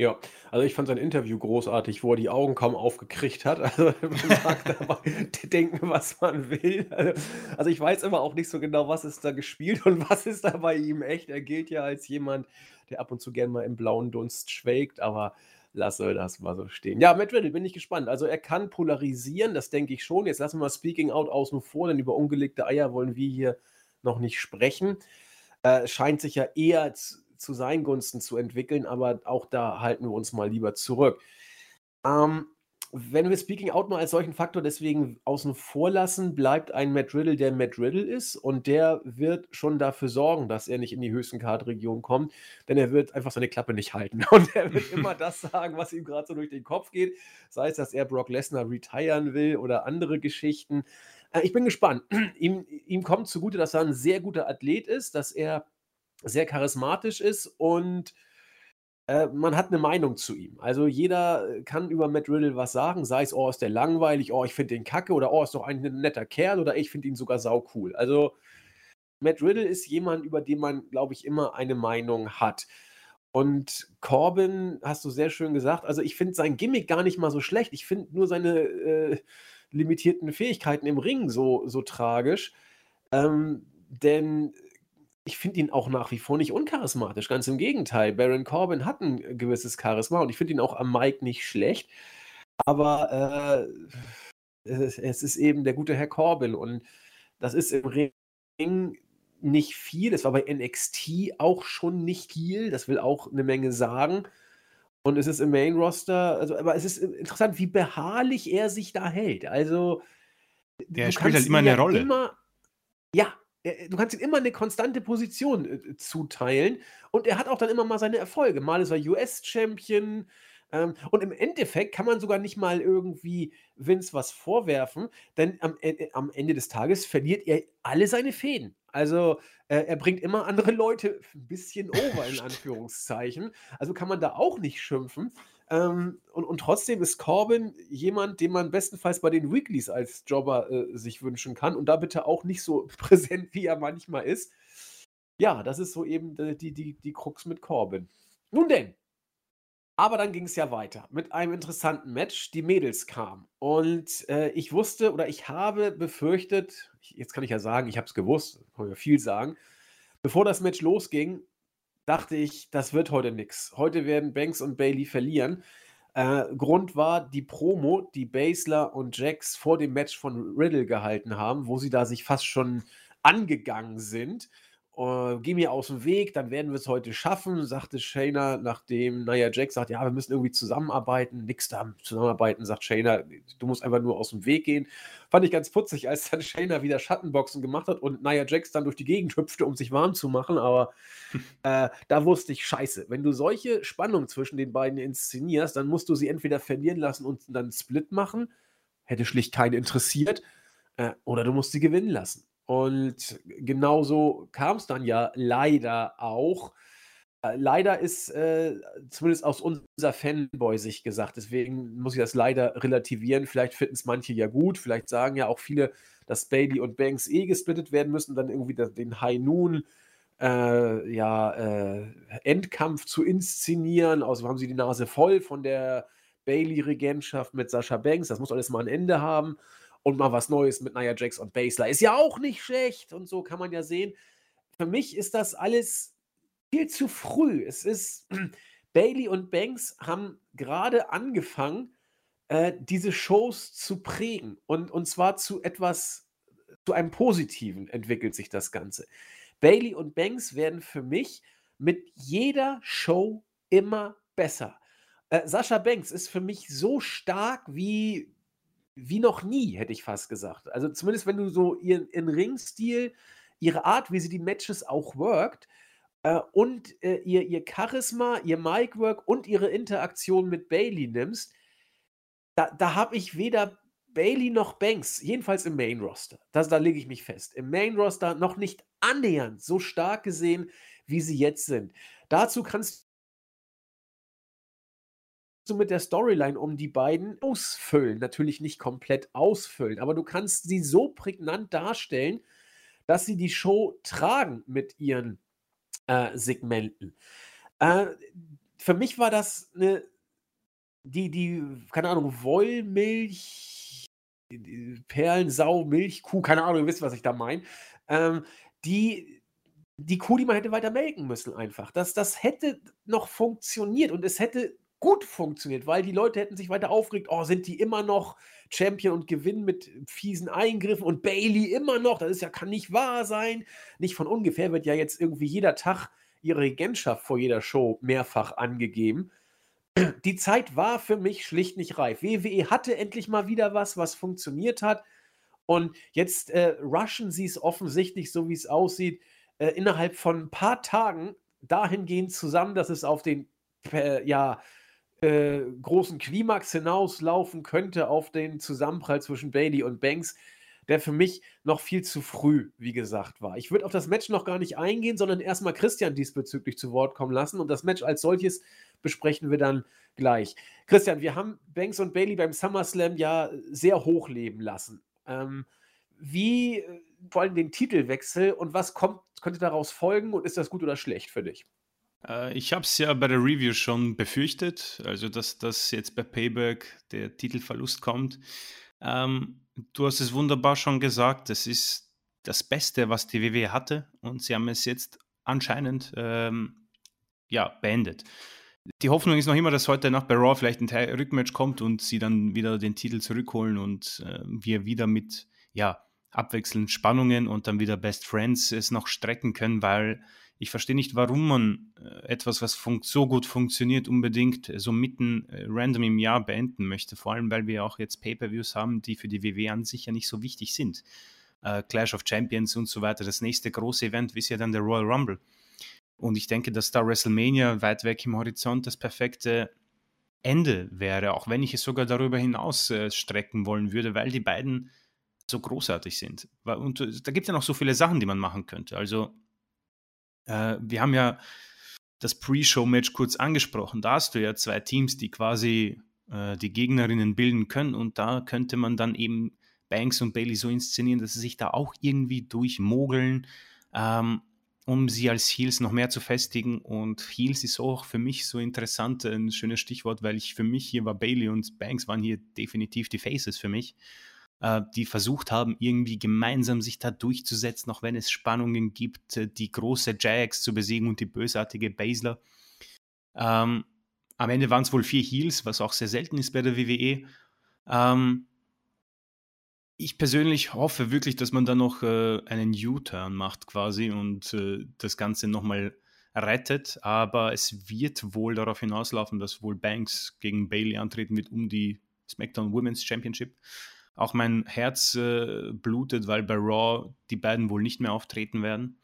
Ja, also ich fand sein Interview großartig, wo er die Augen kaum aufgekriegt hat. Also man mag dabei denken, was man will. Also, also ich weiß immer auch nicht so genau, was ist da gespielt und was ist da bei ihm echt. Er gilt ja als jemand, der ab und zu gern mal im blauen Dunst schwelgt, aber lasse das mal so stehen. Ja, Riddle, bin ich gespannt. Also er kann polarisieren, das denke ich schon. Jetzt lassen wir mal Speaking Out außen vor, denn über ungelegte Eier wollen wir hier noch nicht sprechen. Äh, scheint sich ja eher zu seinen Gunsten zu entwickeln, aber auch da halten wir uns mal lieber zurück. Ähm, wenn wir Speaking Out mal als solchen Faktor deswegen außen vor lassen, bleibt ein Matt Riddle, der Matt Riddle ist und der wird schon dafür sorgen, dass er nicht in die höchsten Card-Regionen kommt, denn er wird einfach seine Klappe nicht halten und er wird immer das sagen, was ihm gerade so durch den Kopf geht, sei es, dass er Brock Lesnar retiren will oder andere Geschichten. Äh, ich bin gespannt. ihm, ihm kommt zugute, dass er ein sehr guter Athlet ist, dass er sehr charismatisch ist und äh, man hat eine Meinung zu ihm. Also jeder äh, kann über Matt Riddle was sagen, sei es, oh, ist der langweilig, oh, ich finde den kacke oder oh, ist doch ein netter Kerl oder ich finde ihn sogar sau cool. Also Matt Riddle ist jemand, über den man, glaube ich, immer eine Meinung hat. Und Corbin, hast du sehr schön gesagt, also ich finde sein Gimmick gar nicht mal so schlecht. Ich finde nur seine äh, limitierten Fähigkeiten im Ring so, so tragisch. Ähm, denn ich finde ihn auch nach wie vor nicht uncharismatisch. Ganz im Gegenteil. Baron Corbin hat ein gewisses Charisma und ich finde ihn auch am Mic nicht schlecht. Aber äh, es, ist eben der gute Herr Corbin und das ist im Ring nicht viel. Das war bei NXT auch schon nicht viel. Das will auch eine Menge sagen. Und es ist im Main Roster, also, aber es ist interessant, wie beharrlich er sich da hält. Also, der spielt halt immer eine Rolle. Immer, ja, du kannst ihm immer eine konstante Position äh, zuteilen und er hat auch dann immer mal seine Erfolge. Mal ist er US-Champion ähm, und im Endeffekt kann man sogar nicht mal irgendwie Vince was vorwerfen, denn am, äh, am Ende des Tages verliert er alle seine Fäden. Also äh, er bringt immer andere Leute ein bisschen over in Anführungszeichen. Also kann man da auch nicht schimpfen. Ähm, und, und trotzdem ist Corbin jemand, den man bestenfalls bei den Weeklies als Jobber äh, sich wünschen kann. Und da bitte auch nicht so präsent, wie er manchmal ist. Ja, das ist so eben die, die, die Krux mit Corbin. Nun denn, aber dann ging es ja weiter mit einem interessanten Match. Die Mädels kamen. Und äh, ich wusste oder ich habe befürchtet, jetzt kann ich ja sagen, ich habe es gewusst, kann ja viel sagen. Bevor das Match losging, dachte ich, das wird heute nichts. Heute werden Banks und Bailey verlieren. Äh, Grund war die Promo, die Basler und Jax vor dem Match von Riddle gehalten haben, wo sie da sich fast schon angegangen sind äh, geh mir aus dem Weg, dann werden wir es heute schaffen, sagte Shayna, nachdem Nia Jax sagt, ja, wir müssen irgendwie zusammenarbeiten, nix da zusammenarbeiten, sagt Shayna, du musst einfach nur aus dem Weg gehen. Fand ich ganz putzig, als dann Shayna wieder Schattenboxen gemacht hat und Nia Jax dann durch die Gegend hüpfte, um sich warm zu machen, aber äh, da wusste ich, scheiße, wenn du solche Spannung zwischen den beiden inszenierst, dann musst du sie entweder verlieren lassen und dann einen Split machen, hätte schlicht keinen interessiert, äh, oder du musst sie gewinnen lassen. Und genauso kam es dann ja leider auch. Äh, leider ist äh, zumindest aus unserer Fanboy-Sicht gesagt, deswegen muss ich das leider relativieren. Vielleicht finden es manche ja gut, vielleicht sagen ja auch viele, dass Bailey und Banks eh gesplittet werden müssen, dann irgendwie den High Noon äh, ja, äh, Endkampf zu inszenieren. Außerdem haben sie die Nase voll von der Bailey-Regentschaft mit Sascha Banks. Das muss alles mal ein Ende haben und mal was Neues mit Nia Jax und Basler. Ist ja auch nicht schlecht und so kann man ja sehen. Für mich ist das alles viel zu früh. Es ist, Bailey und Banks haben gerade angefangen, äh, diese Shows zu prägen und, und zwar zu etwas, zu einem Positiven entwickelt sich das Ganze. Bailey und Banks werden für mich mit jeder Show immer besser. Äh, Sascha Banks ist für mich so stark wie wie noch nie, hätte ich fast gesagt. Also zumindest wenn du so ihren, ihren Ringstil, ihre Art, wie sie die Matches auch workt äh, und äh, ihr, ihr Charisma, ihr Mic-Work und ihre Interaktion mit Bailey nimmst, da, da habe ich weder Bailey noch Banks, jedenfalls im Main-Roster, da lege ich mich fest, im Main-Roster noch nicht annähernd so stark gesehen, wie sie jetzt sind. Dazu kannst du mit der Storyline um die beiden ausfüllen. Natürlich nicht komplett ausfüllen, aber du kannst sie so prägnant darstellen, dass sie die Show tragen mit ihren äh, Segmenten. Äh, für mich war das eine, die, die, keine Ahnung, Wollmilch, Perlensau, Milchkuh, keine Ahnung, ihr wisst, was ich da meine. Ähm, die, die Kuh, die man hätte weiter melken müssen, einfach. Das, das hätte noch funktioniert und es hätte gut funktioniert, weil die Leute hätten sich weiter aufgeregt, oh, sind die immer noch Champion und gewinnen mit fiesen Eingriffen und Bailey immer noch, das ist ja, kann nicht wahr sein. Nicht von ungefähr wird ja jetzt irgendwie jeder Tag ihre Regentschaft vor jeder Show mehrfach angegeben. Die Zeit war für mich schlicht nicht reif. WWE hatte endlich mal wieder was, was funktioniert hat. Und jetzt äh, rushen sie es offensichtlich, so wie es aussieht, äh, innerhalb von ein paar Tagen dahingehend zusammen, dass es auf den äh, ja, äh, großen Klimax hinauslaufen könnte, auf den Zusammenprall zwischen Bailey und Banks, der für mich noch viel zu früh, wie gesagt, war. Ich würde auf das Match noch gar nicht eingehen, sondern erstmal Christian diesbezüglich zu Wort kommen lassen. Und das Match als solches besprechen wir dann gleich. Christian, wir haben Banks und Bailey beim SummerSlam ja sehr hoch leben lassen. Ähm, wie äh, vor allem den Titelwechsel und was kommt, könnte daraus folgen und ist das gut oder schlecht für dich? Äh, ich habe es ja bei der Review schon befürchtet, also dass das jetzt bei Payback der Titelverlust kommt. Ähm, du hast es wunderbar schon gesagt, das ist das Beste, was die WWE hatte und sie haben es jetzt anscheinend ähm, ja, beendet. Die Hoffnung ist noch immer, dass heute Nacht bei Raw vielleicht ein Rückmatch kommt und sie dann wieder den Titel zurückholen und äh, wir wieder mit ja, abwechselnd Spannungen und dann wieder Best Friends es noch strecken können, weil ich verstehe nicht, warum man äh, etwas, was so gut funktioniert, unbedingt so mitten äh, random im Jahr beenden möchte. Vor allem, weil wir auch jetzt Pay-per-Views haben, die für die WW an sich ja nicht so wichtig sind. Äh, Clash of Champions und so weiter. Das nächste große Event ist ja dann der Royal Rumble. Und ich denke, dass da WrestleMania weit weg im Horizont das perfekte Ende wäre, auch wenn ich es sogar darüber hinaus äh, strecken wollen würde, weil die beiden so großartig sind. Und äh, da gibt es ja noch so viele Sachen, die man machen könnte. Also, äh, wir haben ja das Pre-Show-Match kurz angesprochen. Da hast du ja zwei Teams, die quasi äh, die Gegnerinnen bilden können. Und da könnte man dann eben Banks und Bailey so inszenieren, dass sie sich da auch irgendwie durchmogeln. Ähm, um sie als Heels noch mehr zu festigen. Und Heels ist auch für mich so interessant, ein schönes Stichwort, weil ich für mich hier war Bailey und Banks waren hier definitiv die Faces für mich, äh, die versucht haben, irgendwie gemeinsam sich da durchzusetzen, auch wenn es Spannungen gibt, äh, die große Jax zu besiegen und die bösartige Basler. Ähm, am Ende waren es wohl vier Heels, was auch sehr selten ist bei der WWE. Ähm, ich persönlich hoffe wirklich, dass man da noch äh, einen U-Turn macht quasi und äh, das Ganze nochmal rettet. Aber es wird wohl darauf hinauslaufen, dass wohl Banks gegen Bailey antreten wird um die SmackDown Women's Championship. Auch mein Herz äh, blutet, weil bei Raw die beiden wohl nicht mehr auftreten werden.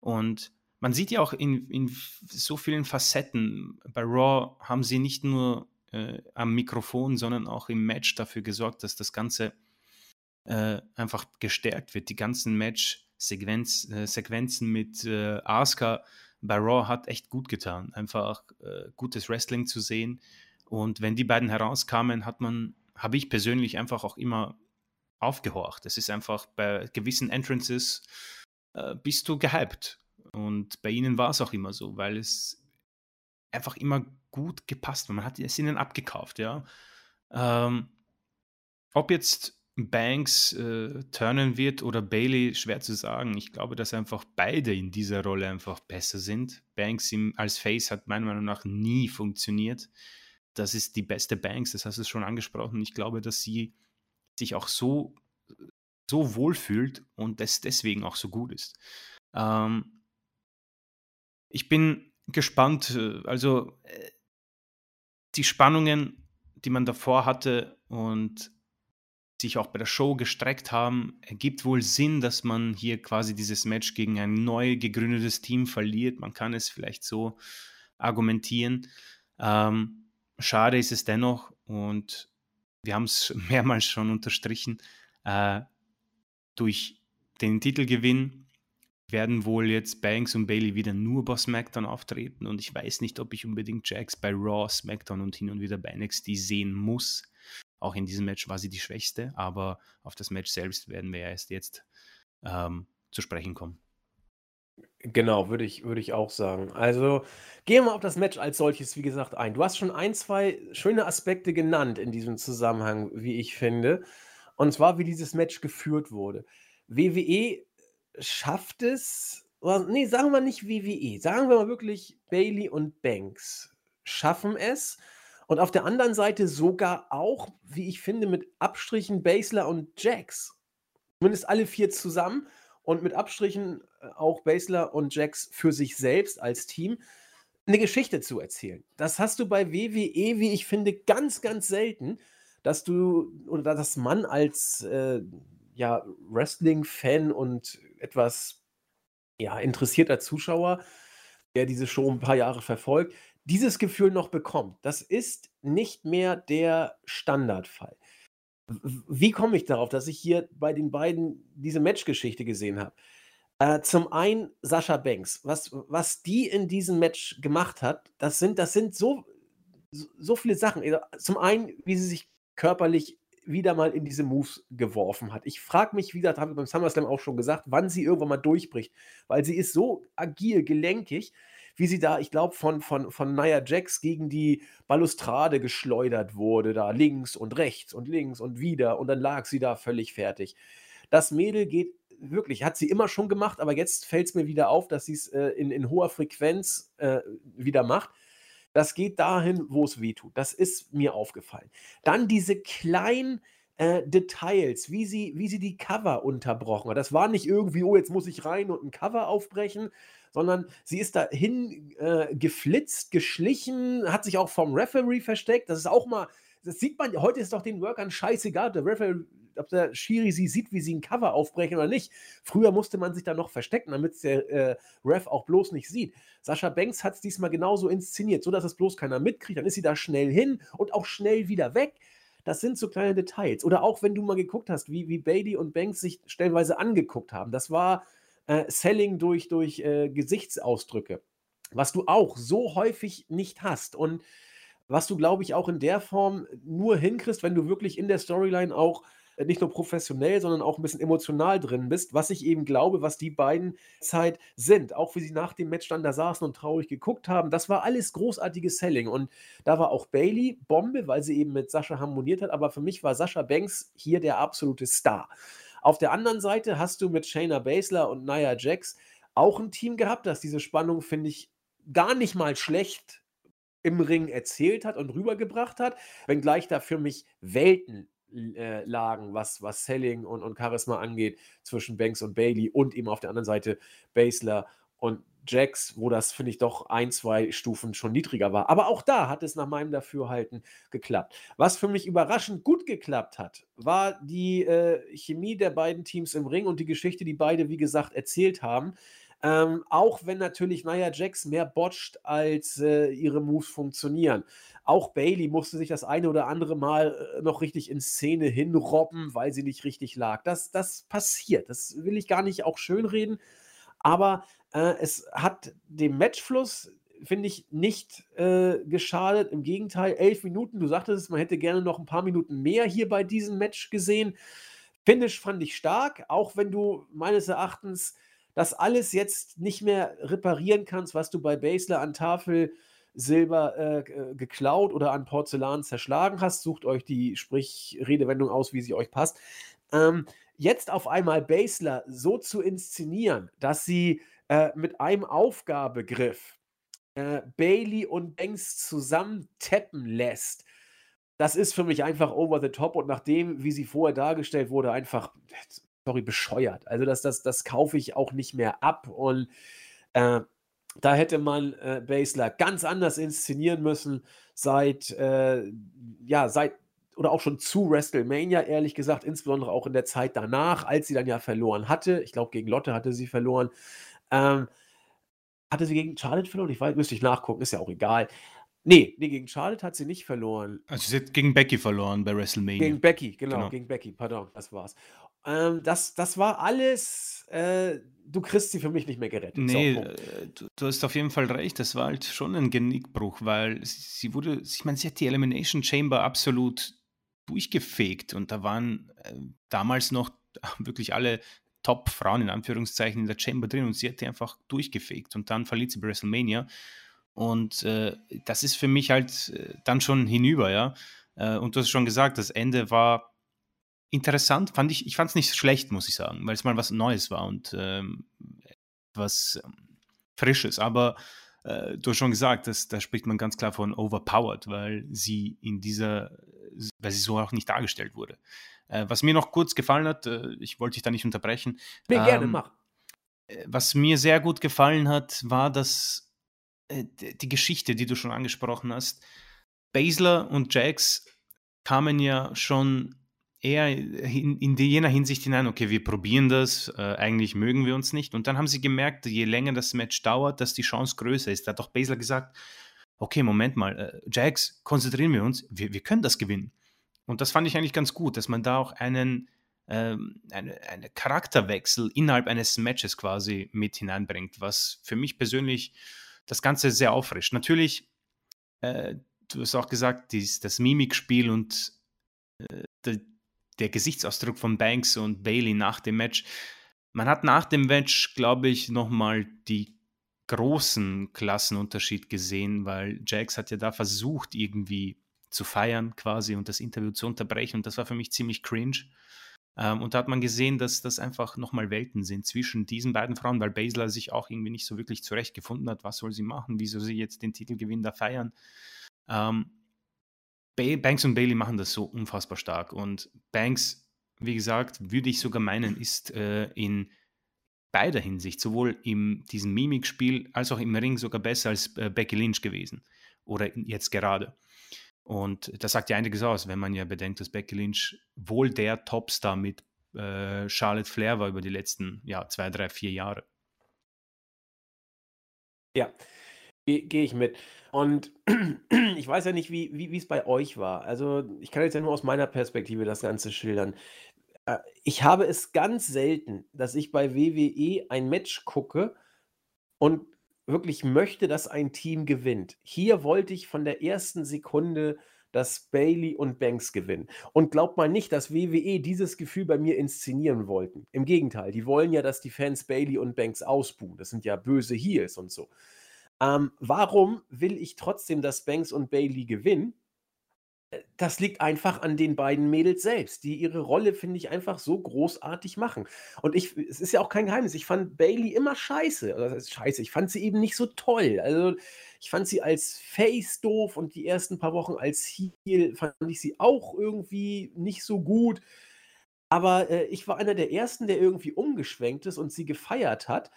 Und man sieht ja auch in, in so vielen Facetten, bei Raw haben sie nicht nur äh, am Mikrofon, sondern auch im Match dafür gesorgt, dass das Ganze äh, einfach gestärkt wird. Die ganzen Match-Sequenzen äh, mit äh, Asuka bei Raw hat echt gut getan. Einfach äh, gutes Wrestling zu sehen. Und wenn die beiden herauskamen, hat man, habe ich persönlich einfach auch immer aufgehorcht. Es ist einfach bei gewissen Entrances äh, bist du gehypt. Und bei ihnen war es auch immer so, weil es einfach immer gut gepasst war. Man hat es ihnen abgekauft, ja. Ähm, ob jetzt Banks äh, turnen wird oder Bailey, schwer zu sagen. Ich glaube, dass einfach beide in dieser Rolle einfach besser sind. Banks im, als Face hat meiner Meinung nach nie funktioniert. Das ist die beste Banks, das hast du schon angesprochen. Ich glaube, dass sie sich auch so, so wohl fühlt und das deswegen auch so gut ist. Ähm, ich bin gespannt, äh, also äh, die Spannungen, die man davor hatte und sich auch bei der Show gestreckt haben, ergibt wohl Sinn, dass man hier quasi dieses Match gegen ein neu gegründetes Team verliert. Man kann es vielleicht so argumentieren. Ähm, schade ist es dennoch und wir haben es mehrmals schon unterstrichen. Äh, durch den Titelgewinn werden wohl jetzt Banks und Bailey wieder nur bei SmackDown auftreten und ich weiß nicht, ob ich unbedingt Jax bei Raw, SmackDown und hin und wieder bei NXT sehen muss. Auch in diesem Match war sie die Schwächste, aber auf das Match selbst werden wir ja erst jetzt ähm, zu sprechen kommen. Genau, würde ich, würde ich auch sagen. Also gehen wir auf das Match als solches, wie gesagt, ein. Du hast schon ein, zwei schöne Aspekte genannt in diesem Zusammenhang, wie ich finde. Und zwar, wie dieses Match geführt wurde. WWE schafft es, oder, nee, sagen wir nicht WWE, sagen wir mal wirklich Bailey und Banks schaffen es, und auf der anderen Seite sogar auch, wie ich finde, mit Abstrichen Basler und Jax. Zumindest alle vier zusammen. Und mit Abstrichen äh, auch Basler und Jax für sich selbst als Team eine Geschichte zu erzählen. Das hast du bei WWE, wie ich finde, ganz, ganz selten, dass du oder dass man als äh, ja, Wrestling-Fan und etwas ja, interessierter Zuschauer, der diese Show ein paar Jahre verfolgt, dieses Gefühl noch bekommt. Das ist nicht mehr der Standardfall. Wie komme ich darauf, dass ich hier bei den beiden diese Matchgeschichte gesehen habe? Äh, zum einen Sascha Banks. Was, was die in diesem Match gemacht hat, das sind, das sind so, so viele Sachen. Also, zum einen, wie sie sich körperlich wieder mal in diese Moves geworfen hat. Ich frage mich, wie gesagt, habe ich beim SummerSlam auch schon gesagt, wann sie irgendwann mal durchbricht, weil sie ist so agil, gelenkig, wie sie da, ich glaube, von, von, von Nia Jax gegen die Balustrade geschleudert wurde, da links und rechts und links und wieder und dann lag sie da völlig fertig. Das Mädel geht wirklich, hat sie immer schon gemacht, aber jetzt fällt es mir wieder auf, dass sie es äh, in, in hoher Frequenz äh, wieder macht. Das geht dahin, wo es weh tut. Das ist mir aufgefallen. Dann diese kleinen äh, Details, wie sie, wie sie die Cover unterbrochen hat. Das war nicht irgendwie, oh, jetzt muss ich rein und ein Cover aufbrechen, sondern sie ist dahin äh, geflitzt, geschlichen, hat sich auch vom Referee versteckt. Das ist auch mal, das sieht man, heute ist doch den Workern scheißegal, der Referee ob der Schiri sie sieht, wie sie ein Cover aufbrechen oder nicht. Früher musste man sich da noch verstecken, damit der äh, Ref auch bloß nicht sieht. Sascha Banks hat es diesmal genauso inszeniert, sodass es bloß keiner mitkriegt. Dann ist sie da schnell hin und auch schnell wieder weg. Das sind so kleine Details. Oder auch, wenn du mal geguckt hast, wie, wie Bailey und Banks sich stellenweise angeguckt haben. Das war äh, Selling durch, durch äh, Gesichtsausdrücke, was du auch so häufig nicht hast. Und was du, glaube ich, auch in der Form nur hinkriegst, wenn du wirklich in der Storyline auch äh, nicht nur professionell, sondern auch ein bisschen emotional drin bist, was ich eben glaube, was die beiden Zeit sind. Auch wie sie nach dem Match dann da saßen und traurig geguckt haben, das war alles großartiges Selling. Und da war auch Bailey Bombe, weil sie eben mit Sascha harmoniert hat, aber für mich war Sascha Banks hier der absolute Star. Auf der anderen Seite hast du mit Shayna Baszler und Nia Jax auch ein Team gehabt, das diese Spannung, finde ich, gar nicht mal schlecht im Ring erzählt hat und rübergebracht hat, wenngleich da für mich Welten äh, lagen, was, was Selling und, und Charisma angeht, zwischen Banks und Bailey und eben auf der anderen Seite Baszler und Jax, wo das, finde ich, doch ein, zwei Stufen schon niedriger war. Aber auch da hat es nach meinem Dafürhalten geklappt. Was für mich überraschend gut geklappt hat, war die äh, Chemie der beiden Teams im Ring und die Geschichte, die beide, wie gesagt, erzählt haben. Ähm, auch wenn natürlich Nia Jax mehr botcht, als äh, ihre Moves funktionieren. Auch Bailey musste sich das eine oder andere Mal äh, noch richtig in Szene hinrobben, weil sie nicht richtig lag. Das, das passiert. Das will ich gar nicht auch schönreden. Aber äh, es hat dem Matchfluss, finde ich, nicht äh, geschadet. Im Gegenteil, elf Minuten, du sagtest es, man hätte gerne noch ein paar Minuten mehr hier bei diesem Match gesehen. Finish fand ich stark, auch wenn du meines Erachtens das alles jetzt nicht mehr reparieren kannst, was du bei Basler an Tafel Silber äh, geklaut oder an Porzellan zerschlagen hast. Sucht euch die Sprich-Redewendung aus, wie sie euch passt. Ähm, jetzt auf einmal Basler so zu inszenieren, dass sie äh, mit einem Aufgabegriff äh, Bailey und Banks zusammen tappen lässt, das ist für mich einfach over the top und nachdem, wie sie vorher dargestellt wurde, einfach, sorry, bescheuert. Also das, das, das kaufe ich auch nicht mehr ab und äh, da hätte man äh, Basler ganz anders inszenieren müssen seit, äh, ja, seit oder auch schon zu WrestleMania, ehrlich gesagt, insbesondere auch in der Zeit danach, als sie dann ja verloren hatte. Ich glaube, gegen Lotte hatte sie verloren. Ähm, hatte sie gegen Charlotte verloren? Ich weiß, müsste ich nachgucken, ist ja auch egal. Nee, nee, gegen Charlotte hat sie nicht verloren. Also sie hat gegen Becky verloren bei WrestleMania. Gegen Becky, genau, genau. gegen Becky, pardon, das war's. Ähm, das, das war alles, äh, du kriegst sie für mich nicht mehr gerettet. Nee, äh, du, du, hast auf jeden Fall recht, das war halt schon ein Genickbruch, weil sie, sie wurde, ich meine, sie hat die Elimination Chamber absolut durchgefegt und da waren äh, damals noch wirklich alle Top-Frauen in Anführungszeichen in der Chamber drin und sie hat die einfach durchgefegt und dann verliert sie bei WrestleMania. Und äh, das ist für mich halt äh, dann schon hinüber, ja. Äh, und du hast schon gesagt, das Ende war interessant, fand ich, ich fand es nicht schlecht, muss ich sagen, weil es mal was Neues war und ähm, was ähm, Frisches. Aber äh, du hast schon gesagt, dass, da spricht man ganz klar von overpowered, weil sie in dieser, weil sie so auch nicht dargestellt wurde. Äh, was mir noch kurz gefallen hat, äh, ich wollte dich da nicht unterbrechen. Nee, ähm, gerne, mach. Äh, was mir sehr gut gefallen hat, war das, äh, die Geschichte, die du schon angesprochen hast. Basler und Jax kamen ja schon eher in, in jener Hinsicht hinein, okay, wir probieren das, äh, eigentlich mögen wir uns nicht. Und dann haben sie gemerkt, je länger das Match dauert, dass die Chance größer ist. Da hat doch Basler gesagt, okay, Moment mal, äh, Jax, konzentrieren wir uns, wir, wir können das gewinnen. Und das fand ich eigentlich ganz gut, dass man da auch einen, ähm, eine, eine Charakterwechsel innerhalb eines Matches quasi mit hineinbringt, was für mich persönlich das Ganze sehr auffrischt. Natürlich, äh, du hast auch gesagt, dies, das Mimikspiel und äh, der, der Gesichtsausdruck von Banks und Bailey nach dem Match. Man hat nach dem Match, glaube ich, nochmal die großen Klassenunterschied gesehen, weil Jax hat ja da versucht, irgendwie zu feiern quasi und das Interview zu unterbrechen und das war für mich ziemlich cringe. Ähm, und da hat man gesehen, dass das einfach nochmal Welten sind zwischen diesen beiden Frauen, weil Basler sich auch irgendwie nicht so wirklich zurechtgefunden hat, was soll sie machen, wieso sie jetzt den Titelgewinn da feiern. Ähm, Banks und Bailey machen das so unfassbar stark. Und Banks, wie gesagt, würde ich sogar meinen, ist äh, in beider Hinsicht, sowohl in diesem Mimikspiel als auch im Ring sogar besser als äh, Becky Lynch gewesen. Oder jetzt gerade. Und das sagt ja einiges aus, wenn man ja bedenkt, dass Becky Lynch wohl der Topstar mit äh, Charlotte Flair war über die letzten ja, zwei, drei, vier Jahre. Ja, gehe ich mit. Und ich weiß ja nicht, wie wie es bei euch war. Also, ich kann jetzt ja nur aus meiner Perspektive das Ganze schildern. Äh, ich habe es ganz selten, dass ich bei WWE ein Match gucke und wirklich möchte, dass ein Team gewinnt. Hier wollte ich von der ersten Sekunde, dass Bailey und Banks gewinnen. Und glaubt mal nicht, dass WWE dieses Gefühl bei mir inszenieren wollten. Im Gegenteil, die wollen ja, dass die Fans Bailey und Banks ausbuhen. Das sind ja böse Heels und so. Ähm, warum will ich trotzdem, dass Banks und Bailey gewinnen? Das liegt einfach an den beiden Mädels selbst, die ihre Rolle, finde ich, einfach so großartig machen. Und ich, es ist ja auch kein Geheimnis, ich fand Bailey immer scheiße. Das ist scheiße, ich fand sie eben nicht so toll. Also, ich fand sie als Face doof und die ersten paar Wochen als Heel fand ich sie auch irgendwie nicht so gut. Aber äh, ich war einer der ersten, der irgendwie umgeschwenkt ist und sie gefeiert hat.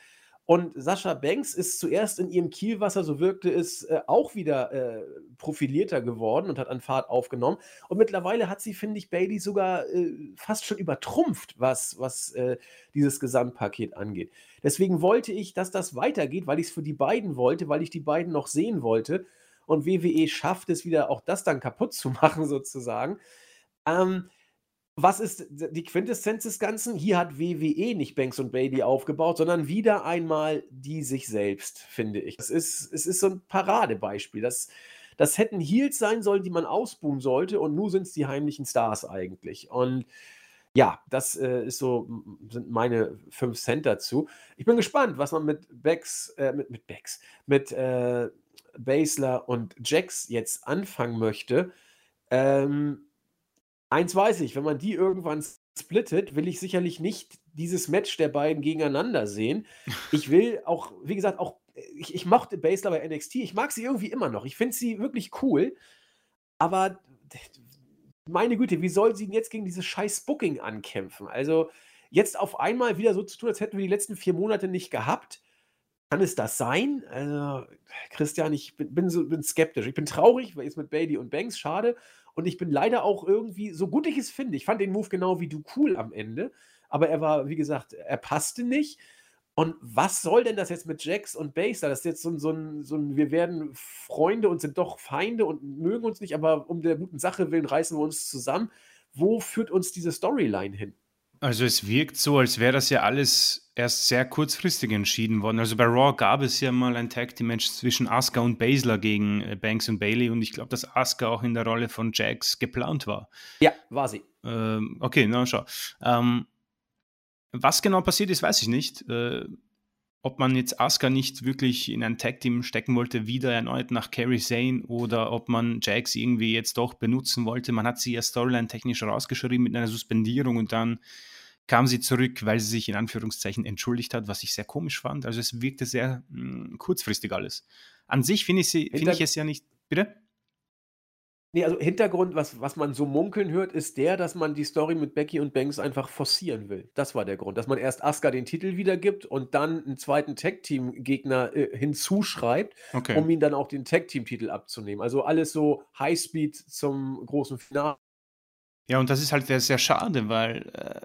Und Sascha Banks ist zuerst in ihrem Kielwasser, so wirkte es, äh, auch wieder äh, profilierter geworden und hat an Fahrt aufgenommen. Und mittlerweile hat sie, finde ich, Bailey sogar äh, fast schon übertrumpft, was, was äh, dieses Gesamtpaket angeht. Deswegen wollte ich, dass das weitergeht, weil ich es für die beiden wollte, weil ich die beiden noch sehen wollte. Und WWE schafft es wieder, auch das dann kaputt zu machen, sozusagen. Ähm, was ist die Quintessenz des Ganzen? Hier hat WWE nicht Banks und Bailey aufgebaut, sondern wieder einmal die sich selbst, finde ich. Es ist, es ist so ein Paradebeispiel. Das, das hätten Heels sein sollen, die man ausbuhen sollte, und nun sind es die heimlichen Stars eigentlich. Und ja, das äh, ist so, sind meine fünf Cent dazu. Ich bin gespannt, was man mit Becks, äh, mit, mit Becks, mit äh, Basler und Jax jetzt anfangen möchte. Ähm, Eins weiß ich, wenn man die irgendwann splittet, will ich sicherlich nicht dieses Match der beiden gegeneinander sehen. Ich will auch, wie gesagt, auch, ich, ich mochte Basler bei NXT. Ich mag sie irgendwie immer noch. Ich finde sie wirklich cool. Aber meine Güte, wie soll sie denn jetzt gegen dieses scheiß Booking ankämpfen? Also jetzt auf einmal wieder so zu tun, als hätten wir die letzten vier Monate nicht gehabt. Kann es das sein? Also, Christian, ich bin, bin, so, bin skeptisch. Ich bin traurig, weil jetzt mit Bailey und Banks, schade. Und ich bin leider auch irgendwie, so gut ich es finde, ich fand den Move genau wie du cool am Ende, aber er war, wie gesagt, er passte nicht. Und was soll denn das jetzt mit Jax und Baser? Das ist jetzt so ein, so, ein, so ein, wir werden Freunde und sind doch Feinde und mögen uns nicht, aber um der guten Sache willen reißen wir uns zusammen. Wo führt uns diese Storyline hin? Also es wirkt so, als wäre das ja alles erst sehr kurzfristig entschieden worden. Also bei Raw gab es ja mal ein Tag Team Match zwischen Asuka und Baszler gegen äh, Banks und Bailey und ich glaube, dass Asuka auch in der Rolle von Jax geplant war. Ja, war sie. Ähm, okay, na schau. Ähm, was genau passiert ist, weiß ich nicht. Äh, ob man jetzt Asuka nicht wirklich in ein Tag Team stecken wollte, wieder erneut nach Carrie Zane oder ob man Jax irgendwie jetzt doch benutzen wollte. Man hat sie ja Storyline technisch rausgeschrieben mit einer Suspendierung und dann kam sie zurück, weil sie sich in Anführungszeichen entschuldigt hat, was ich sehr komisch fand. Also es wirkte sehr mh, hm, kurzfristig alles. An sich finde ich, find ich es ja nicht. Bitte? Ne, also Hintergrund, was was man so munkeln hört, ist der, dass man die Story mit Becky und Banks einfach forcieren will. Das war der Grund, dass man erst Asuka den Titel wiedergibt und dann 'n zweiten Tag-Team-Gegner, äh, hinzuschreibt, Okay. um ihm dann auch den Tag-Team-Titel abzunehmen. Also alles so Highspeed zum großen Finale. Ja, und das ist halt sehr, sehr schade, weil äh,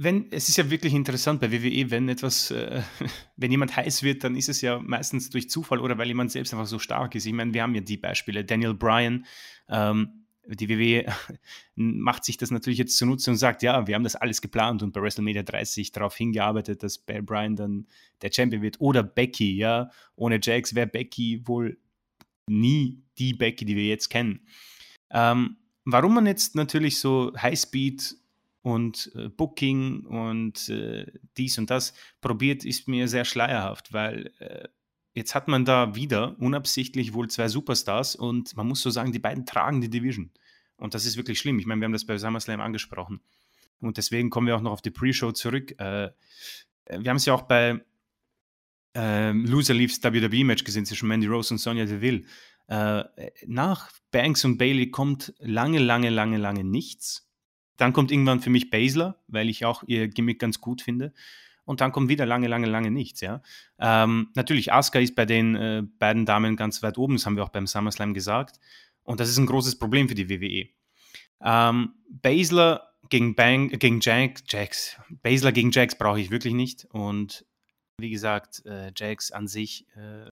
wenn, es ist ja wirklich interessant bei WWE, wenn etwas, äh, wenn jemand heiß wird, dann ist es ja meistens durch Zufall oder weil jemand selbst einfach so stark ist. Ich meine, wir haben ja die Beispiele. Daniel Bryan, ähm, die WWE macht sich das natürlich jetzt zunutze und sagt, ja, wir haben das alles geplant und bei WrestleMania 30 darauf hingearbeitet, dass Bear Bryan dann der Champion wird. Oder Becky, ja, ohne Jax wäre Becky wohl nie die Becky, die wir jetzt kennen. Ähm, warum man jetzt natürlich so Highspeed und äh, Booking und äh, dies und das probiert, ist mir sehr schleierhaft, weil äh, jetzt hat man da wieder unabsichtlich wohl zwei Superstars und man muss so sagen, die beiden tragen die Division. Und das ist wirklich schlimm. Ich meine, wir haben das bei SummerSlam angesprochen. Und deswegen kommen wir auch noch auf die Pre-Show zurück. Äh, wir haben es ja auch bei äh, Loser Leaves WWE-Match gesehen zwischen Mandy Rose und Sonja Deville. Äh, nach Banks und Bailey kommt lange, lange, lange, lange nichts. Dann kommt irgendwann für mich Baszler, weil ich auch ihr Gimmick ganz gut finde. Und dann kommt wieder lange, lange, lange nichts, ja. Ähm, natürlich, Asuka ist bei den äh, beiden Damen ganz weit oben, das haben wir auch beim SummerSlam gesagt. Und das ist ein großes Problem für die WWE. Ähm, Baszler gegen Bang, gegen Jax, Jax, Baszler gegen Jax brauche ich wirklich nicht. Und wie gesagt, äh, Jax an sich, äh,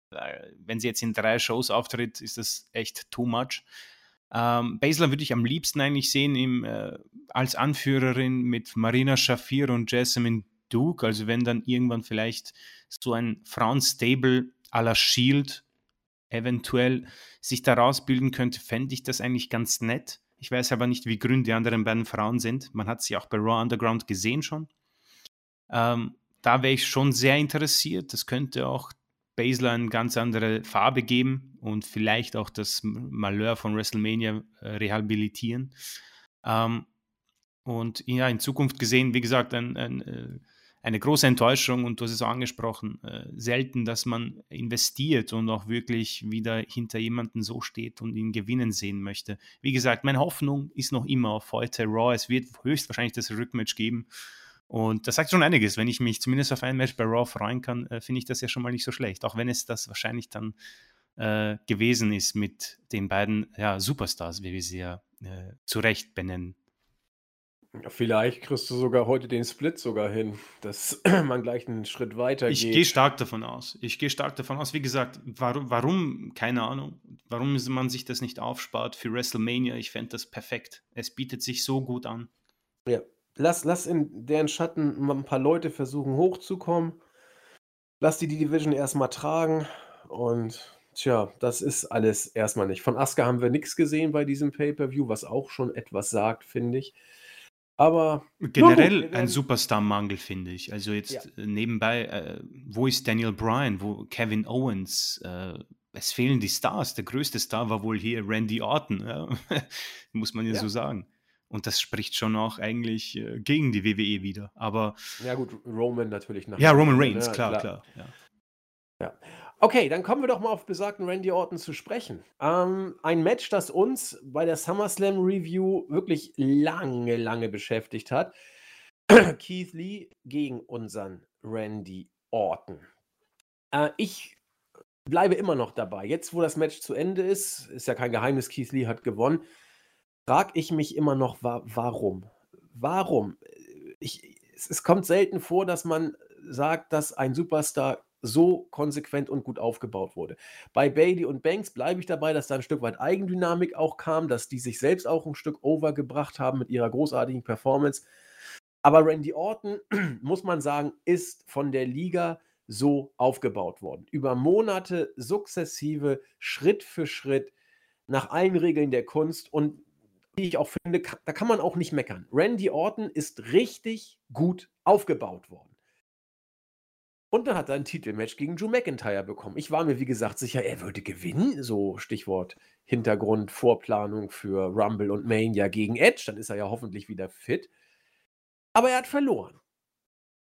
wenn sie jetzt in drei Shows auftritt, ist das echt too much. Ähm, Baszler würde ich am liebsten eigentlich sehen im, äh, als Anführerin mit Marina Shafir und Jasmine Duke. Also wenn dann irgendwann vielleicht so ein Frauenstable à la Shield eventuell sich daraus bilden könnte, fände ich das eigentlich ganz nett. Ich weiß aber nicht, wie grün die anderen beiden Frauen sind. Man hat sie auch bei Raw Underground gesehen schon. Ähm, da wäre ich schon sehr interessiert. Das könnte auch Baszler eine ganz andere Farbe geben und vielleicht auch das Malheur von WrestleMania äh, rehabilitieren. Ähm, und ja, in Zukunft gesehen, wie gesagt, ein, ein, äh, eine große Enttäuschung und du hast es auch angesprochen, äh, selten, dass man investiert und auch wirklich wieder hinter jemanden so steht und ihn gewinnen sehen möchte. Wie gesagt, meine Hoffnung ist noch immer auf heute Raw. Es wird höchstwahrscheinlich das Rückmatch geben. Und das sagt schon einiges. Wenn ich mich zumindest auf ein Match bei Raw freuen kann, äh, finde ich das ja schon mal nicht so schlecht. Auch wenn es das wahrscheinlich dann äh, gewesen ist mit den beiden ja, Superstars, wie wir sie ja äh, zu Recht benennen. Vielleicht kriegst du sogar heute den Split sogar hin, dass man gleich einen Schritt weiter Ich geht. gehe stark davon aus. Ich gehe stark davon aus. Wie gesagt, warum, warum, keine Ahnung, warum man sich das nicht aufspart für WrestleMania. Ich fände das perfekt. Es bietet sich so gut an. Ja, lass, lass in deren Schatten mal ein paar Leute versuchen hochzukommen. Lass die die Division erstmal tragen. Und tja, das ist alles erstmal nicht. Von Asuka haben wir nichts gesehen bei diesem Pay-Per-View, was auch schon etwas sagt, finde ich. Aber gut, Generell wir ein. Superstar-Mangel, finde ich. Also Ja, jetzt äh, nebenbei, äh, wo ist Daniel Bryan, wo Kevin Owens? Äh, es fehlen die Stars. Der größte Star war wohl hier Randy Orton, ja? muss man ja so ja. sagen. Und das spricht schon auch eigentlich äh, gegen die WWE wieder. Aber Ja, gut, Roman natürlich nach ja, Roman Reigns, ne? klar, Klar. klar. Ja. Ja. Okay, dann kommen wir doch mal auf besagten Randy Orton zu sprechen. Ähm, ein Match, das uns bei der SummerSlam Review wirklich lange, lange beschäftigt hat. Keith Lee gegen unseren Randy Orton. Äh, ich bleibe immer noch dabei. Jetzt, wo das Match zu Ende ist, ist ja kein Geheimnis, Keith Lee hat gewonnen, frage ich mich immer noch, wa warum? Warum? Ich, es, es kommt selten vor, dass man sagt, dass ein Superstar so konsequent und gut aufgebaut wurde. Bei Bailey und Banks bleibe ich dabei, dass da ein Stück weit Eigendynamik auch kam, dass die sich selbst auch ein Stück overgebracht haben mit ihrer großartigen Performance. Aber Randy Orton, muss man sagen, ist von der Liga so aufgebaut worden. Über Monate sukzessive, Schritt für Schritt, nach allen Regeln der Kunst und wie ich auch finde, da kann man auch nicht meckern. Randy Orton ist richtig gut aufgebaut worden. Und dann hat er ein Titelmatch gegen Drew McIntyre bekommen. Ich war mir, wie gesagt, sicher, er würde gewinnen. So Stichwort Hintergrund, Vorplanung für Rumble und Mania gegen Edge. Dann ist er ja hoffentlich wieder fit. Aber er hat verloren.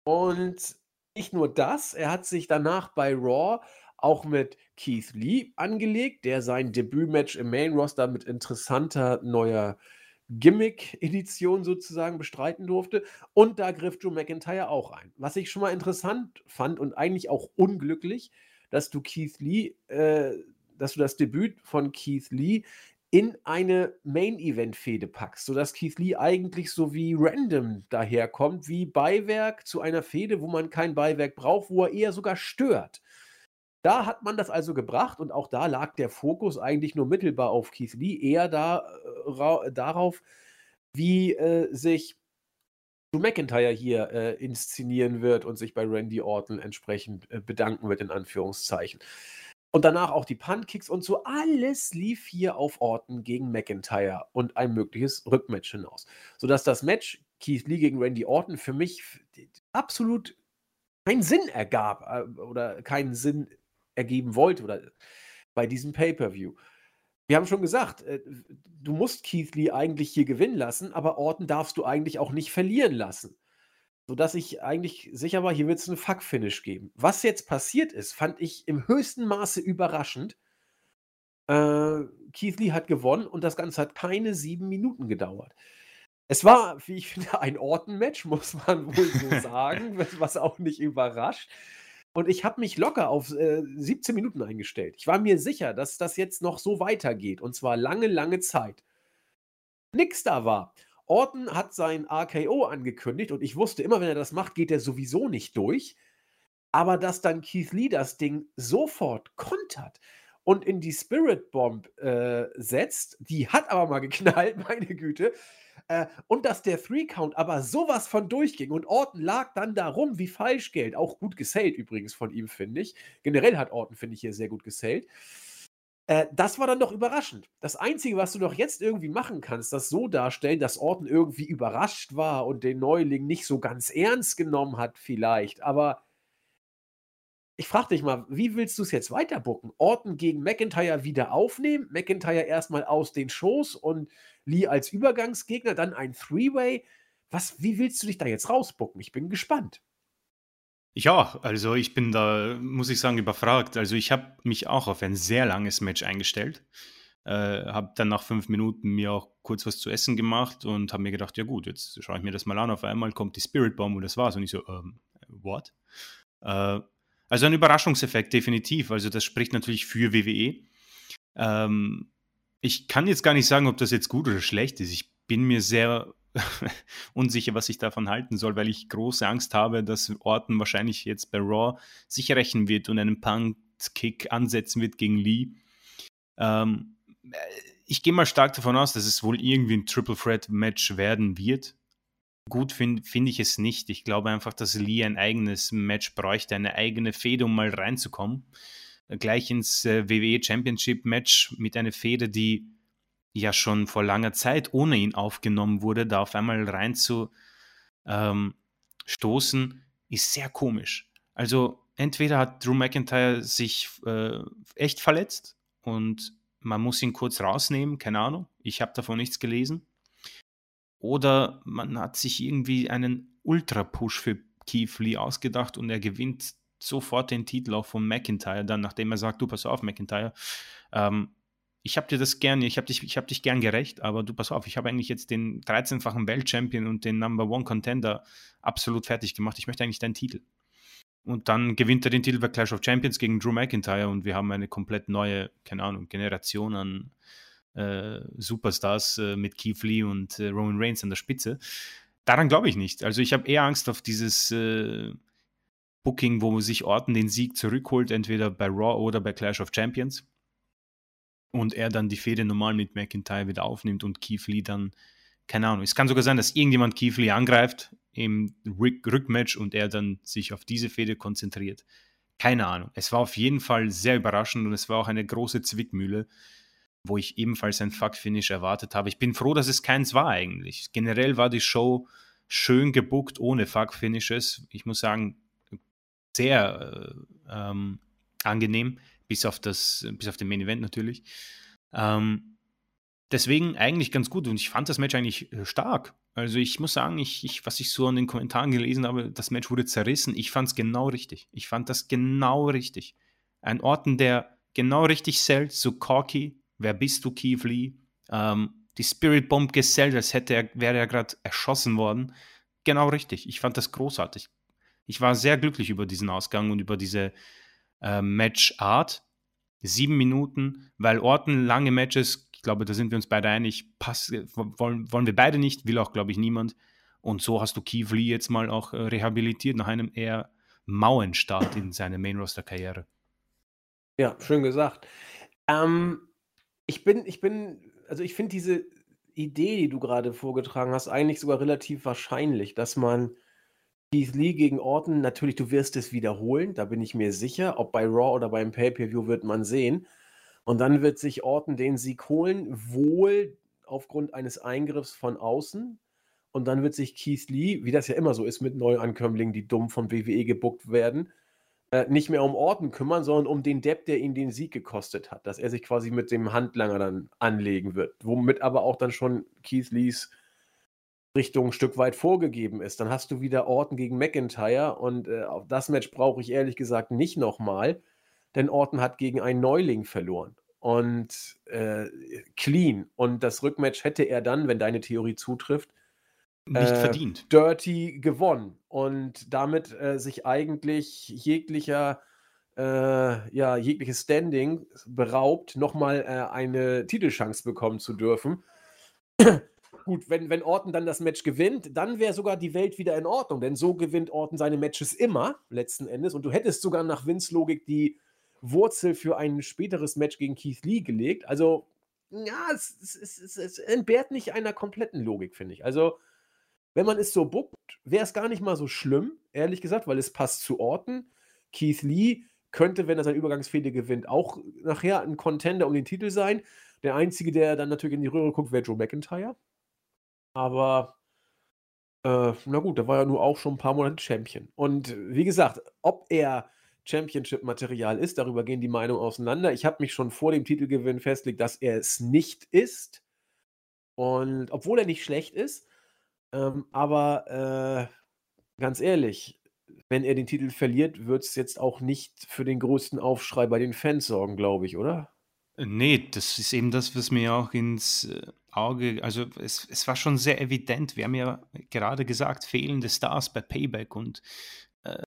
Und nicht nur das, er hat sich danach bei Raw auch mit Keith Lee angelegt, der sein Debütmatch im Main Roster mit interessanter neuer Gimmick-Edition sozusagen bestreiten durfte. Und da griff Drew McIntyre auch ein. Was ich schon mal interessant fand und eigentlich auch unglücklich, dass du Keith Lee, äh, dass du das Debüt von Keith Lee in eine Main-Event-Fehde packst, sodass Keith Lee eigentlich so wie random daherkommt, wie Beiwerk zu einer Fehde, wo man kein Beiwerk braucht, wo er eher sogar stört. Da hat man das also gebracht und auch da lag der Fokus eigentlich nur mittelbar auf Keith Lee, eher da, äh, darauf, wie äh, sich Drew McIntyre hier äh, inszenieren wird und sich bei Randy Orton entsprechend äh, bedanken wird, in Anführungszeichen. Und danach auch die Punt-Kicks und so. Alles lief hier auf Orton gegen McIntyre und ein mögliches Rückmatch hinaus. Sodass das Match Keith Lee gegen Randy Orton für mich absolut keinen Sinn ergab äh, oder keinen Sinn ergeben wollte oder bei diesem Pay-Per-View. Wir haben schon gesagt, äh, du musst Keith Lee eigentlich hier gewinnen lassen, aber Orton darfst du eigentlich auch nicht verlieren lassen sodass ich eigentlich sicher war, hier wird es einen Fuck-Finish geben. Was jetzt passiert ist, fand ich im höchsten Maße überraschend. Äh, Keith Lee hat gewonnen und das Ganze hat keine sieben Minuten gedauert. Es war, wie ich finde, ein Orten-Match, muss man wohl so sagen, was auch nicht überrascht. Und ich habe mich locker auf äh, 17 Minuten eingestellt. Ich war mir sicher, dass das jetzt noch so weitergeht. Und zwar lange, lange Zeit. Nix da war. Orton hat sein RKO angekündigt und ich wusste immer, wenn er das macht, geht er sowieso nicht durch. Aber dass dann Keith Lee das Ding sofort kontert und in die Spirit Bomb äh, setzt, die hat aber mal geknallt, meine Güte. Äh, und dass der Three-Count aber sowas von durchging und Orton lag dann da rum wie Falschgeld. Auch gut gesellt übrigens von ihm, finde ich. Generell hat Orton, finde ich, hier sehr gut gesellt. Äh, das war dann doch überraschend. Das Einzige, was du doch jetzt irgendwie machen kannst, das so darstellen, dass Orton irgendwie überrascht war und den Neuling nicht so ganz ernst genommen hat, vielleicht. Aber ich frage dich mal, wie willst du es jetzt weiterbucken? Orton gegen McIntyre wieder aufnehmen, McIntyre erstmal aus den Shows und Lee als Übergangsgegner, dann ein Three-Way. Was, wie willst du dich da jetzt rausbucken? Ich bin gespannt. Ja, also ich bin da, muss ich sagen, überfragt. Also ich habe mich auch auf ein sehr langes Match eingestellt. Äh, habe dann nach fünf Minuten mir auch kurz was zu essen gemacht und habe mir gedacht, ja gut, jetzt schaue ich mir das mal an. Auf einmal kommt die Spirit Bomb und das war's. Und ich so, ähm, what? Äh, also ein Überraschungseffekt, definitiv. Also das spricht natürlich für WWE. Ähm, ich kann jetzt gar nicht sagen, ob das jetzt gut oder schlecht ist. Ich bin mir sehr unsicher, was ich davon halten soll, weil ich große Angst habe, dass Orton wahrscheinlich jetzt bei Raw sich rächen wird und einen Punt-Kick ansetzen wird gegen Lee. Ähm, ich gehe mal stark davon aus, dass es wohl irgendwie ein Triple Threat Match werden wird. Gut finde find ich es nicht. Ich glaube einfach, dass Lee ein eigenes Match bräuchte, eine eigene Fehde, um mal reinzukommen. Gleich ins äh, WWE Championship Match mit einer Fehde, die ja schon vor langer Zeit ohne ihn aufgenommen wurde, da auf einmal rein zu ähm, ist sehr komisch. Also entweder hat Drew McIntyre sich äh, echt verletzt und man muss ihn kurz rausnehmen, keine Ahnung, ich habe davon nichts gelesen. Oder man hat sich irgendwie einen Ultra-Push für Keith Lee ausgedacht und er gewinnt sofort den Titel auch von McIntyre, dann nachdem er sagt, du pass auf, McIntyre, ähm, ich habe dir das gerne, ich habe dich, hab dich gern gerecht, aber du pass auf, ich habe eigentlich jetzt den 13-fachen Weltchampion und den Number One Contender absolut fertig gemacht. Ich möchte eigentlich deinen Titel. Und dann gewinnt er den Titel bei Clash of Champions gegen Drew McIntyre und wir haben eine komplett neue, keine Ahnung, Generation an äh, Superstars äh, mit Keith Lee und äh, Roman Reigns an der Spitze. Daran glaube ich nicht. Also ich habe eher Angst auf dieses äh, Booking, wo sich Orton den Sieg zurückholt, entweder bei Raw oder bei Clash of Champions und er dann die Fehde normal mit McIntyre wieder aufnimmt und Keith Lee dann, keine Ahnung, es kann sogar sein, dass irgendjemand Keith Lee angreift im Rückmatch und er dann sich auf diese Fehde konzentriert. Keine Ahnung. Es war auf jeden Fall sehr überraschend und es war auch eine große Zwickmühle, wo ich ebenfalls ein Fuck-Finish erwartet habe. Ich bin froh, dass es keins war eigentlich. Generell war die Show schön gebuckt ohne Fuck-Finishes. Ich muss sagen, sehr äh, ähm, angenehm bis auf das, bis auf den Main Event natürlich. Ähm, deswegen eigentlich ganz gut und ich fand das Match eigentlich äh, stark. Also ich muss sagen, ich, ich, was ich so an den Kommentaren gelesen habe, das Match wurde zerrissen. Ich fand es genau richtig. Ich fand das genau richtig. Ein Orton, der genau richtig zählt, so cocky, wer bist du, Keith Lee? Ähm, die Spirit Bomb gesellt, als hätte er, wäre er gerade erschossen worden. Genau richtig. Ich fand das großartig. Ich war sehr glücklich über diesen Ausgang und über diese äh, Matchart. Sieben Minuten, weil Orten lange Matches, ich glaube, da sind wir uns beide einig, pass, wollen, wollen wir beide nicht, will auch, glaube ich, niemand. Und so hast du Keith Lee jetzt mal auch äh, rehabilitiert nach einem eher Mauenstart in seiner Main-Roster-Karriere. Ja, schön gesagt. Ähm, ich bin, ich bin, also ich finde diese Idee, die du gerade vorgetragen hast, eigentlich sogar relativ wahrscheinlich, dass man Keith Lee gegen Orton, natürlich, du wirst es wiederholen, da bin ich mir sicher. Ob bei Raw oder beim Pay-Per-View wird man sehen. Und dann wird sich Orton den Sieg holen, wohl aufgrund eines Eingriffs von außen. Und dann wird sich Keith Lee, wie das ja immer so ist mit Neuankömmlingen, die dumm von WWE gebuckt werden, äh, nicht mehr um Orton kümmern, sondern um den Depp, der ihn den Sieg gekostet hat. Dass er sich quasi mit dem Handlanger dann anlegen wird. Womit aber auch dann schon Keith Lees Richtung ein Stück weit vorgegeben ist. Dann hast du wieder Orton gegen McIntyre und äh, auf das Match brauche ich ehrlich gesagt nicht nochmal, denn Orton hat gegen einen Neuling verloren und äh, clean. Und das Rückmatch hätte er dann, wenn deine Theorie zutrifft, nicht äh, verdient. Dirty gewonnen und damit äh, sich eigentlich jeglicher äh, ja, jegliches Standing beraubt, nochmal äh, eine Titelchance bekommen zu dürfen. Gut, wenn, wenn Orton dann das Match gewinnt, dann wäre sogar die Welt wieder in Ordnung, denn so gewinnt Orton seine Matches immer, letzten Endes. Und du hättest sogar nach Vince-Logik die Wurzel für ein späteres Match gegen Keith Lee gelegt. Also, ja, es, es, es, es entbehrt nicht einer kompletten Logik, finde ich. Also, wenn man es so buckt, wäre es gar nicht mal so schlimm, ehrlich gesagt, weil es passt zu Orton. Keith Lee könnte, wenn er seine Übergangsfehde gewinnt, auch nachher ein Contender um den Titel sein. Der Einzige, der dann natürlich in die Röhre guckt, wäre Joe McIntyre. Aber äh, na gut, der war ja nur auch schon ein paar Monate Champion. Und wie gesagt, ob er Championship-Material ist, darüber gehen die Meinungen auseinander. Ich habe mich schon vor dem Titelgewinn festgelegt, dass er es nicht ist. Und obwohl er nicht schlecht ist, ähm, aber äh, ganz ehrlich, wenn er den Titel verliert, wird es jetzt auch nicht für den größten Aufschrei bei den Fans sorgen, glaube ich, oder? Nee, das ist eben das, was mir auch ins äh, Auge, also es, es war schon sehr evident. Wir haben ja gerade gesagt, fehlende Stars bei Payback und äh,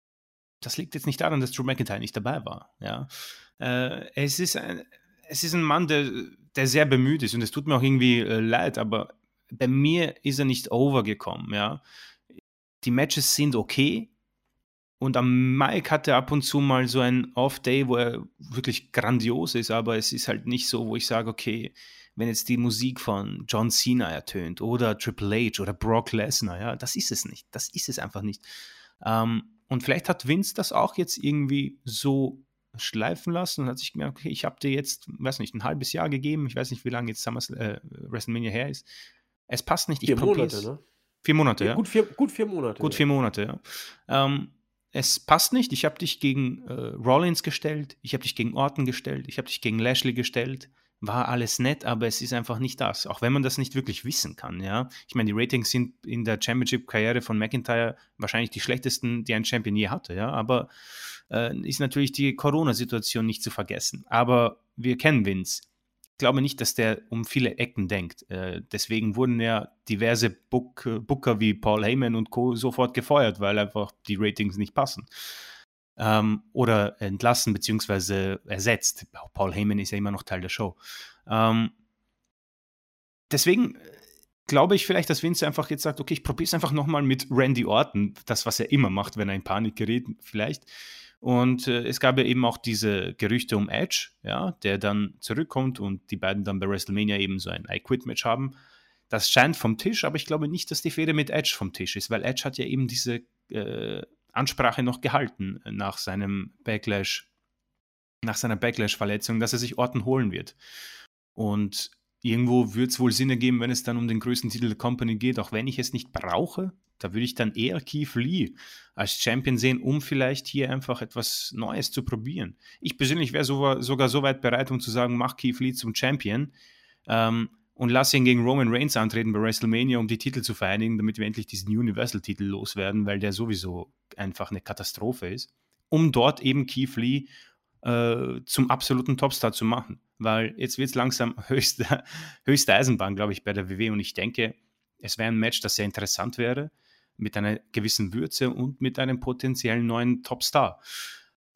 das liegt jetzt nicht daran, dass Drew McIntyre nicht dabei war. Ja. Äh, es, ist ein, es ist ein Mann, der, der sehr bemüht ist und es tut mir auch irgendwie äh, leid, aber bei mir ist er nicht overgekommen. Ja. Die Matches sind okay, und am Mike hat er ab und zu mal so ein Off-Day, wo er wirklich grandios ist, aber es ist halt nicht so, wo ich sage, okay, wenn jetzt die Musik von John Cena ertönt oder Triple H oder Brock Lesnar, ja, das ist es nicht. Das ist es einfach nicht. Ähm, und vielleicht hat Vince das auch jetzt irgendwie so schleifen lassen und hat sich gemerkt, okay, ich habe dir jetzt, weiß nicht, ein halbes Jahr gegeben, ich weiß nicht, wie lange jetzt Summers, äh, WrestleMania her ist. Es passt nicht, ich Vier Monate, ne? Vier Monate, ja. Gut vier, gut vier Monate. Gut vier Monate, ja. Ähm, es passt nicht. Ich habe dich gegen äh, Rollins gestellt, ich habe dich gegen Orton gestellt, ich habe dich gegen Lashley gestellt. War alles nett, aber es ist einfach nicht das. Auch wenn man das nicht wirklich wissen kann, ja. Ich meine, die Ratings sind in der Championship-Karriere von McIntyre wahrscheinlich die schlechtesten, die ein Champion je hatte, ja. Aber äh, ist natürlich die Corona-Situation nicht zu vergessen. Aber wir kennen Vince glaube nicht, dass der um viele Ecken denkt. Äh, deswegen wurden ja diverse Book, Booker wie Paul Heyman und Co. sofort gefeuert, weil einfach die Ratings nicht passen. Ähm, oder entlassen bzw. ersetzt. Paul Heyman ist ja immer noch Teil der Show. Ähm, deswegen äh, glaube ich vielleicht, dass Vince einfach jetzt sagt, okay, ich probiere es einfach nochmal mit Randy Orton, das, was er immer macht, wenn er in Panik gerät, vielleicht. Und äh, es gab ja eben auch diese Gerüchte um Edge, ja, der dann zurückkommt und die beiden dann bei WrestleMania eben so ein I Quit Match haben. Das scheint vom Tisch, aber ich glaube nicht, dass die Fehde mit Edge vom Tisch ist, weil Edge hat ja eben diese äh, Ansprache noch gehalten nach seinem Backlash, nach seiner Backlash-Verletzung, dass er sich Orten holen wird. Und irgendwo wird es wohl Sinn ergeben, wenn es dann um den größten Titel der Company geht, auch wenn ich es nicht brauche, da würde ich dann eher Keith Lee als Champion sehen, um vielleicht hier einfach etwas Neues zu probieren. Ich persönlich wäre so, sogar so weit bereit, um zu sagen, mach Keith Lee zum Champion ähm, und lass ihn gegen Roman Reigns antreten bei WrestleMania, um die Titel zu vereinigen, damit wir endlich diesen Universal-Titel loswerden, weil der sowieso einfach eine Katastrophe ist. Um dort eben Keith Lee äh, zum absoluten Topstar zu machen. Weil jetzt wird es langsam höchste, höchste Eisenbahn, glaube ich, bei der WW. Und ich denke, es wäre ein Match, das sehr interessant wäre, mit einer gewissen Würze und mit einem potenziellen neuen Topstar.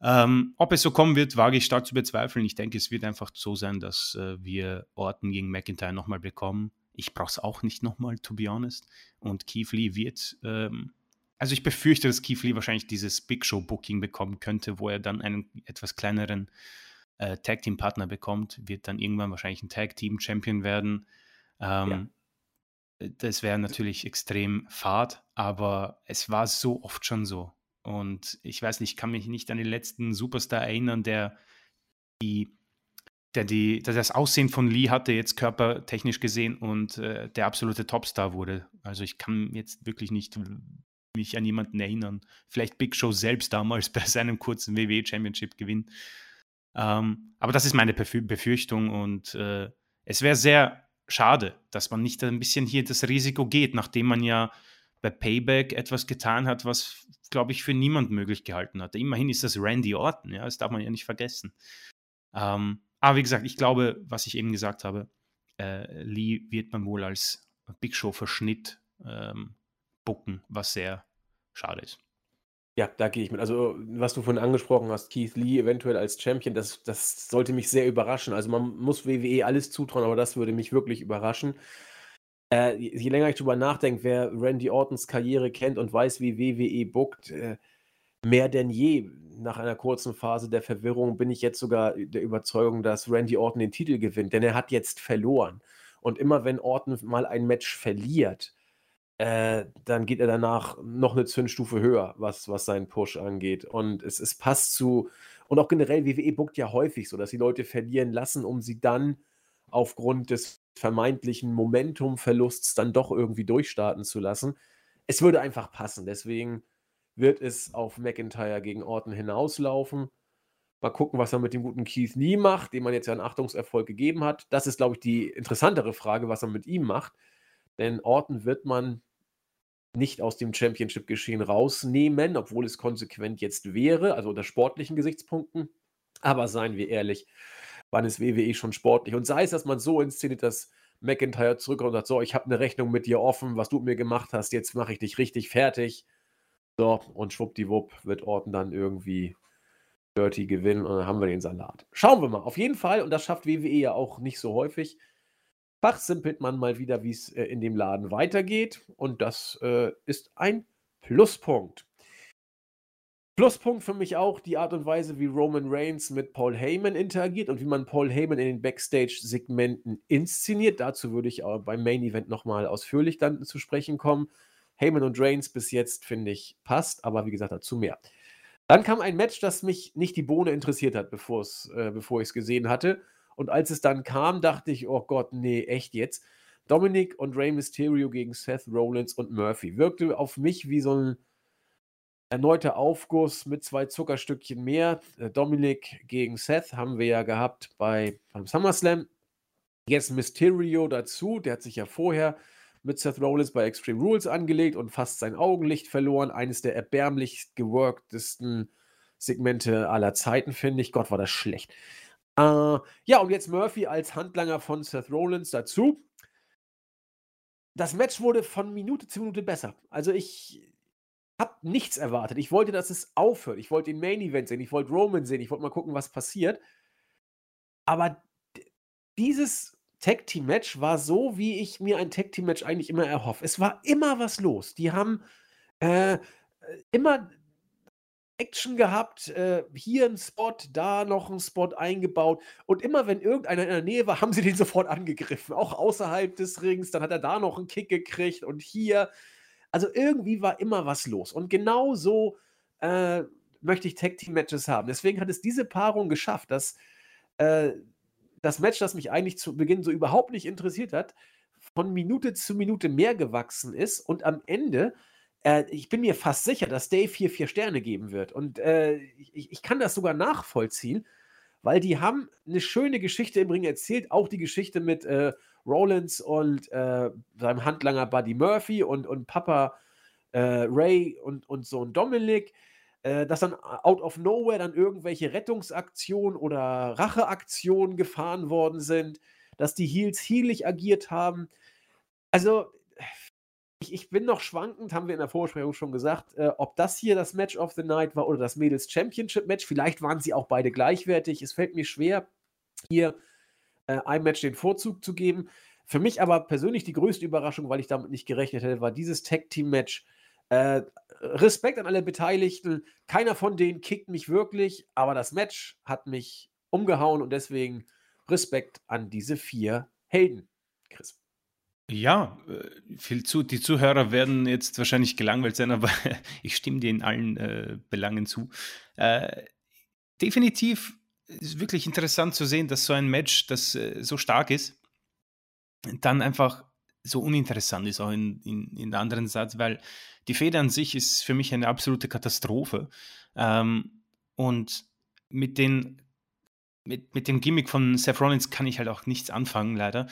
Ähm, ob es so kommen wird, wage ich stark zu bezweifeln. Ich denke, es wird einfach so sein, dass äh, wir Orton gegen McIntyre nochmal bekommen. Ich brauche es auch nicht nochmal, to be honest. Und Keith Lee wird, ähm, also ich befürchte, dass Keith Lee wahrscheinlich dieses Big Show Booking bekommen könnte, wo er dann einen etwas kleineren äh, Tag Team Partner bekommt, wird dann irgendwann wahrscheinlich ein Tag Team Champion werden. Ähm, ja. Das wäre natürlich extrem fad, aber es war so oft schon so. Und ich weiß nicht, ich kann mich nicht an den letzten Superstar erinnern, der die, der, die, der das Aussehen von Lee hatte, jetzt körpertechnisch gesehen und äh, der absolute Topstar wurde. Also ich kann jetzt wirklich nicht mich an jemanden erinnern. Vielleicht Big Show selbst damals bei seinem kurzen WWE Championship Gewinn. Ähm, aber das ist meine Befürchtung und äh, es wäre sehr schade, dass man nicht ein bisschen hier das Risiko geht, nachdem man ja bei Payback etwas getan hat, was, glaube ich, für niemand möglich gehalten hat. Immerhin ist das Randy Orton, ja, das darf man ja nicht vergessen. Ähm, aber wie gesagt, ich glaube, was ich eben gesagt habe, äh, Lee wird man wohl als Big Show-Verschnitt ähm, bucken, was sehr schade ist. Ja, da gehe ich mit. Also, was du vorhin angesprochen hast, Keith Lee eventuell als Champion, das, das sollte mich sehr überraschen. Also, man muss WWE alles zutrauen, aber das würde mich wirklich überraschen. Äh, je länger ich drüber nachdenke, wer Randy Ortons Karriere kennt und weiß, wie WWE bookt, äh, mehr denn je nach einer kurzen Phase der Verwirrung bin ich jetzt sogar der Überzeugung, dass Randy Orton den Titel gewinnt, denn er hat jetzt verloren. Und immer wenn Orton mal ein Match verliert, äh, dann geht er danach noch eine Zündstufe höher, was, was seinen Push angeht. Und es, es passt zu, und auch generell, WWE bookt ja häufig so, dass die Leute verlieren lassen, um sie dann aufgrund des vermeintlichen Momentumverlusts dann doch irgendwie durchstarten zu lassen. Es würde einfach passen. Deswegen wird es auf McIntyre gegen Orton hinauslaufen. Mal gucken, was er mit dem guten Keith Lee macht, dem man jetzt ja einen Achtungserfolg gegeben hat. Das ist, glaube ich, die interessantere Frage, was er mit ihm macht. Denn Orton wird man nicht aus dem Championship-Geschehen rausnehmen, obwohl es konsequent jetzt wäre, also unter sportlichen Gesichtspunkten. Aber seien wir ehrlich, wann ist WWE schon sportlich? Und sei es, dass man so inszeniert, dass McIntyre zurückkommt und sagt, so, ich habe eine Rechnung mit dir offen, was du mir gemacht hast, jetzt mache ich dich richtig fertig. So, und schwuppdiwupp wird Orton dann irgendwie dirty gewinnen und dann haben wir den Salat. Schauen wir mal. Auf jeden Fall, und das schafft WWE ja auch nicht so häufig, fachsimpelt man mal wieder, wie es äh, in dem Laden weitergeht. Und das äh, ist ein Pluspunkt. Pluspunkt für mich auch die Art und Weise, wie Roman Reigns mit Paul Heyman interagiert und wie man Paul Heyman in den Backstage-Segmenten inszeniert. Dazu würde ich auch beim Main Event nochmal ausführlich dann zu sprechen kommen. Heyman und Reigns bis jetzt, finde ich, passt, aber wie gesagt, dazu mehr. Dann kam ein Match, das mich nicht die Bohne interessiert hat, äh, bevor ich es gesehen hatte. Und als es dann kam, dachte ich, oh Gott, nee, echt jetzt. Dominic und Rey Mysterio gegen Seth Rollins und Murphy. Wirkte auf mich wie so ein erneuter Aufguss mit zwei Zuckerstückchen mehr. Äh, Dominic gegen Seth haben wir ja gehabt bei, beim SummerSlam. Jetzt Mysterio dazu, der hat sich ja vorher mit Seth Rollins bei Extreme Rules angelegt und fast sein Augenlicht verloren. Eines der erbärmlich geworktesten Segmente aller Zeiten, finde ich. Gott, war das schlecht. Äh, ja, und jetzt Murphy als Handlanger von Seth Rollins dazu. Das Match wurde von Minute zu Minute besser. Also ich, habe nichts erwartet. Ich wollte, dass es aufhört. Ich wollte den Main Event sehen. Ich wollte Roman sehen. Ich wollte mal gucken, was passiert. Aber dieses Tag Team Match war so, wie ich mir ein Tag Team Match eigentlich immer erhoffe. Es war immer was los. Die haben äh, immer Action gehabt, äh, hier ein Spot, da noch ein Spot eingebaut. Und immer wenn irgendeiner in der Nähe war, haben sie den sofort angegriffen. Auch außerhalb des Rings. Dann hat er da noch einen Kick gekriegt und hier. Also irgendwie war immer was los. Und genau so äh, möchte ich Tag Team Matches haben. Deswegen hat es diese Paarung geschafft, dass äh, das Match, das mich eigentlich zu Beginn so überhaupt nicht interessiert hat, von Minute zu Minute mehr gewachsen ist und am Ende, äh, ich bin mir fast sicher, dass Dave hier vier Sterne geben wird. Und äh, ich, ich, kann das sogar nachvollziehen, weil die haben eine schöne Geschichte im Ring erzählt, auch die Geschichte mit äh, Rollins und äh, seinem Handlanger Buddy Murphy und, und Papa äh, Ray und, und Sohn Dominic. äh, dass dann out of nowhere dann irgendwelche Rettungsaktionen oder Racheaktionen gefahren worden sind, dass die Heels heelig agiert haben. Also, ich, ich, bin noch schwankend, haben wir in der Vorbesprechung schon gesagt, äh, ob das hier das Match of the Night war oder das Mädels Championship Match. Vielleicht waren sie auch beide gleichwertig. Es fällt mir schwer, hier äh, einem Match den Vorzug zu geben. Für mich aber persönlich die größte Überraschung, weil ich damit nicht gerechnet hätte, war dieses Tag Team Match. Äh, Respekt an alle Beteiligten. Keiner von denen kickt mich wirklich, aber das Match hat mich umgehauen und deswegen Respekt an diese vier Helden. Chris. Ja, äh, viel zu. Die Zuhörer werden jetzt wahrscheinlich gelangweilt sein, aber ich stimme dir in allen äh, Belangen zu. Äh, definitiv ist wirklich interessant zu sehen, dass so ein Match, das äh, so stark ist, dann einfach so uninteressant ist, auch in, in, in der anderen Satz, weil die Feder an sich ist für mich eine absolute Katastrophe. Ähm, und mit, den, mit, mit dem Gimmick von Seth Rollins kann ich halt auch nichts anfangen, leider.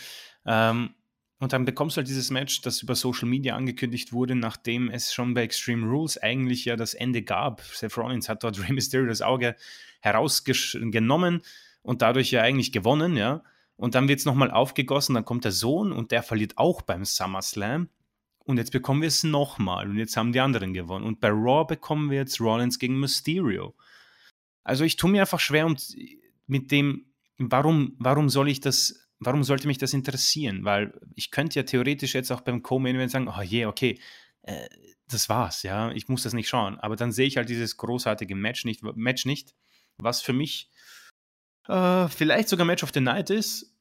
Ähm, und dann bekommst du halt dieses Match, das über Social Media angekündigt wurde, nachdem es schon bei Extreme Rules eigentlich ja das Ende gab. Seth Rollins hat dort Rey Mysterio das Auge herausgenommen und dadurch ja eigentlich gewonnen, ja. Und dann wird es nochmal aufgegossen, dann kommt der Sohn und der verliert auch beim SummerSlam. Und jetzt bekommen wir es nochmal und jetzt haben die anderen gewonnen. Und bei Raw bekommen wir jetzt Rollins gegen Mysterio. Also ich tue mir einfach schwer und mit dem, warum, warum soll ich das, warum sollte mich das interessieren? Weil ich könnte ja theoretisch jetzt auch beim Co-Main sagen, oh je, yeah, okay, äh, das war's, ja, ich muss das nicht schauen. Aber dann sehe ich halt dieses großartige Match nicht, Match nicht was für mich äh, vielleicht sogar Match of the Night ist,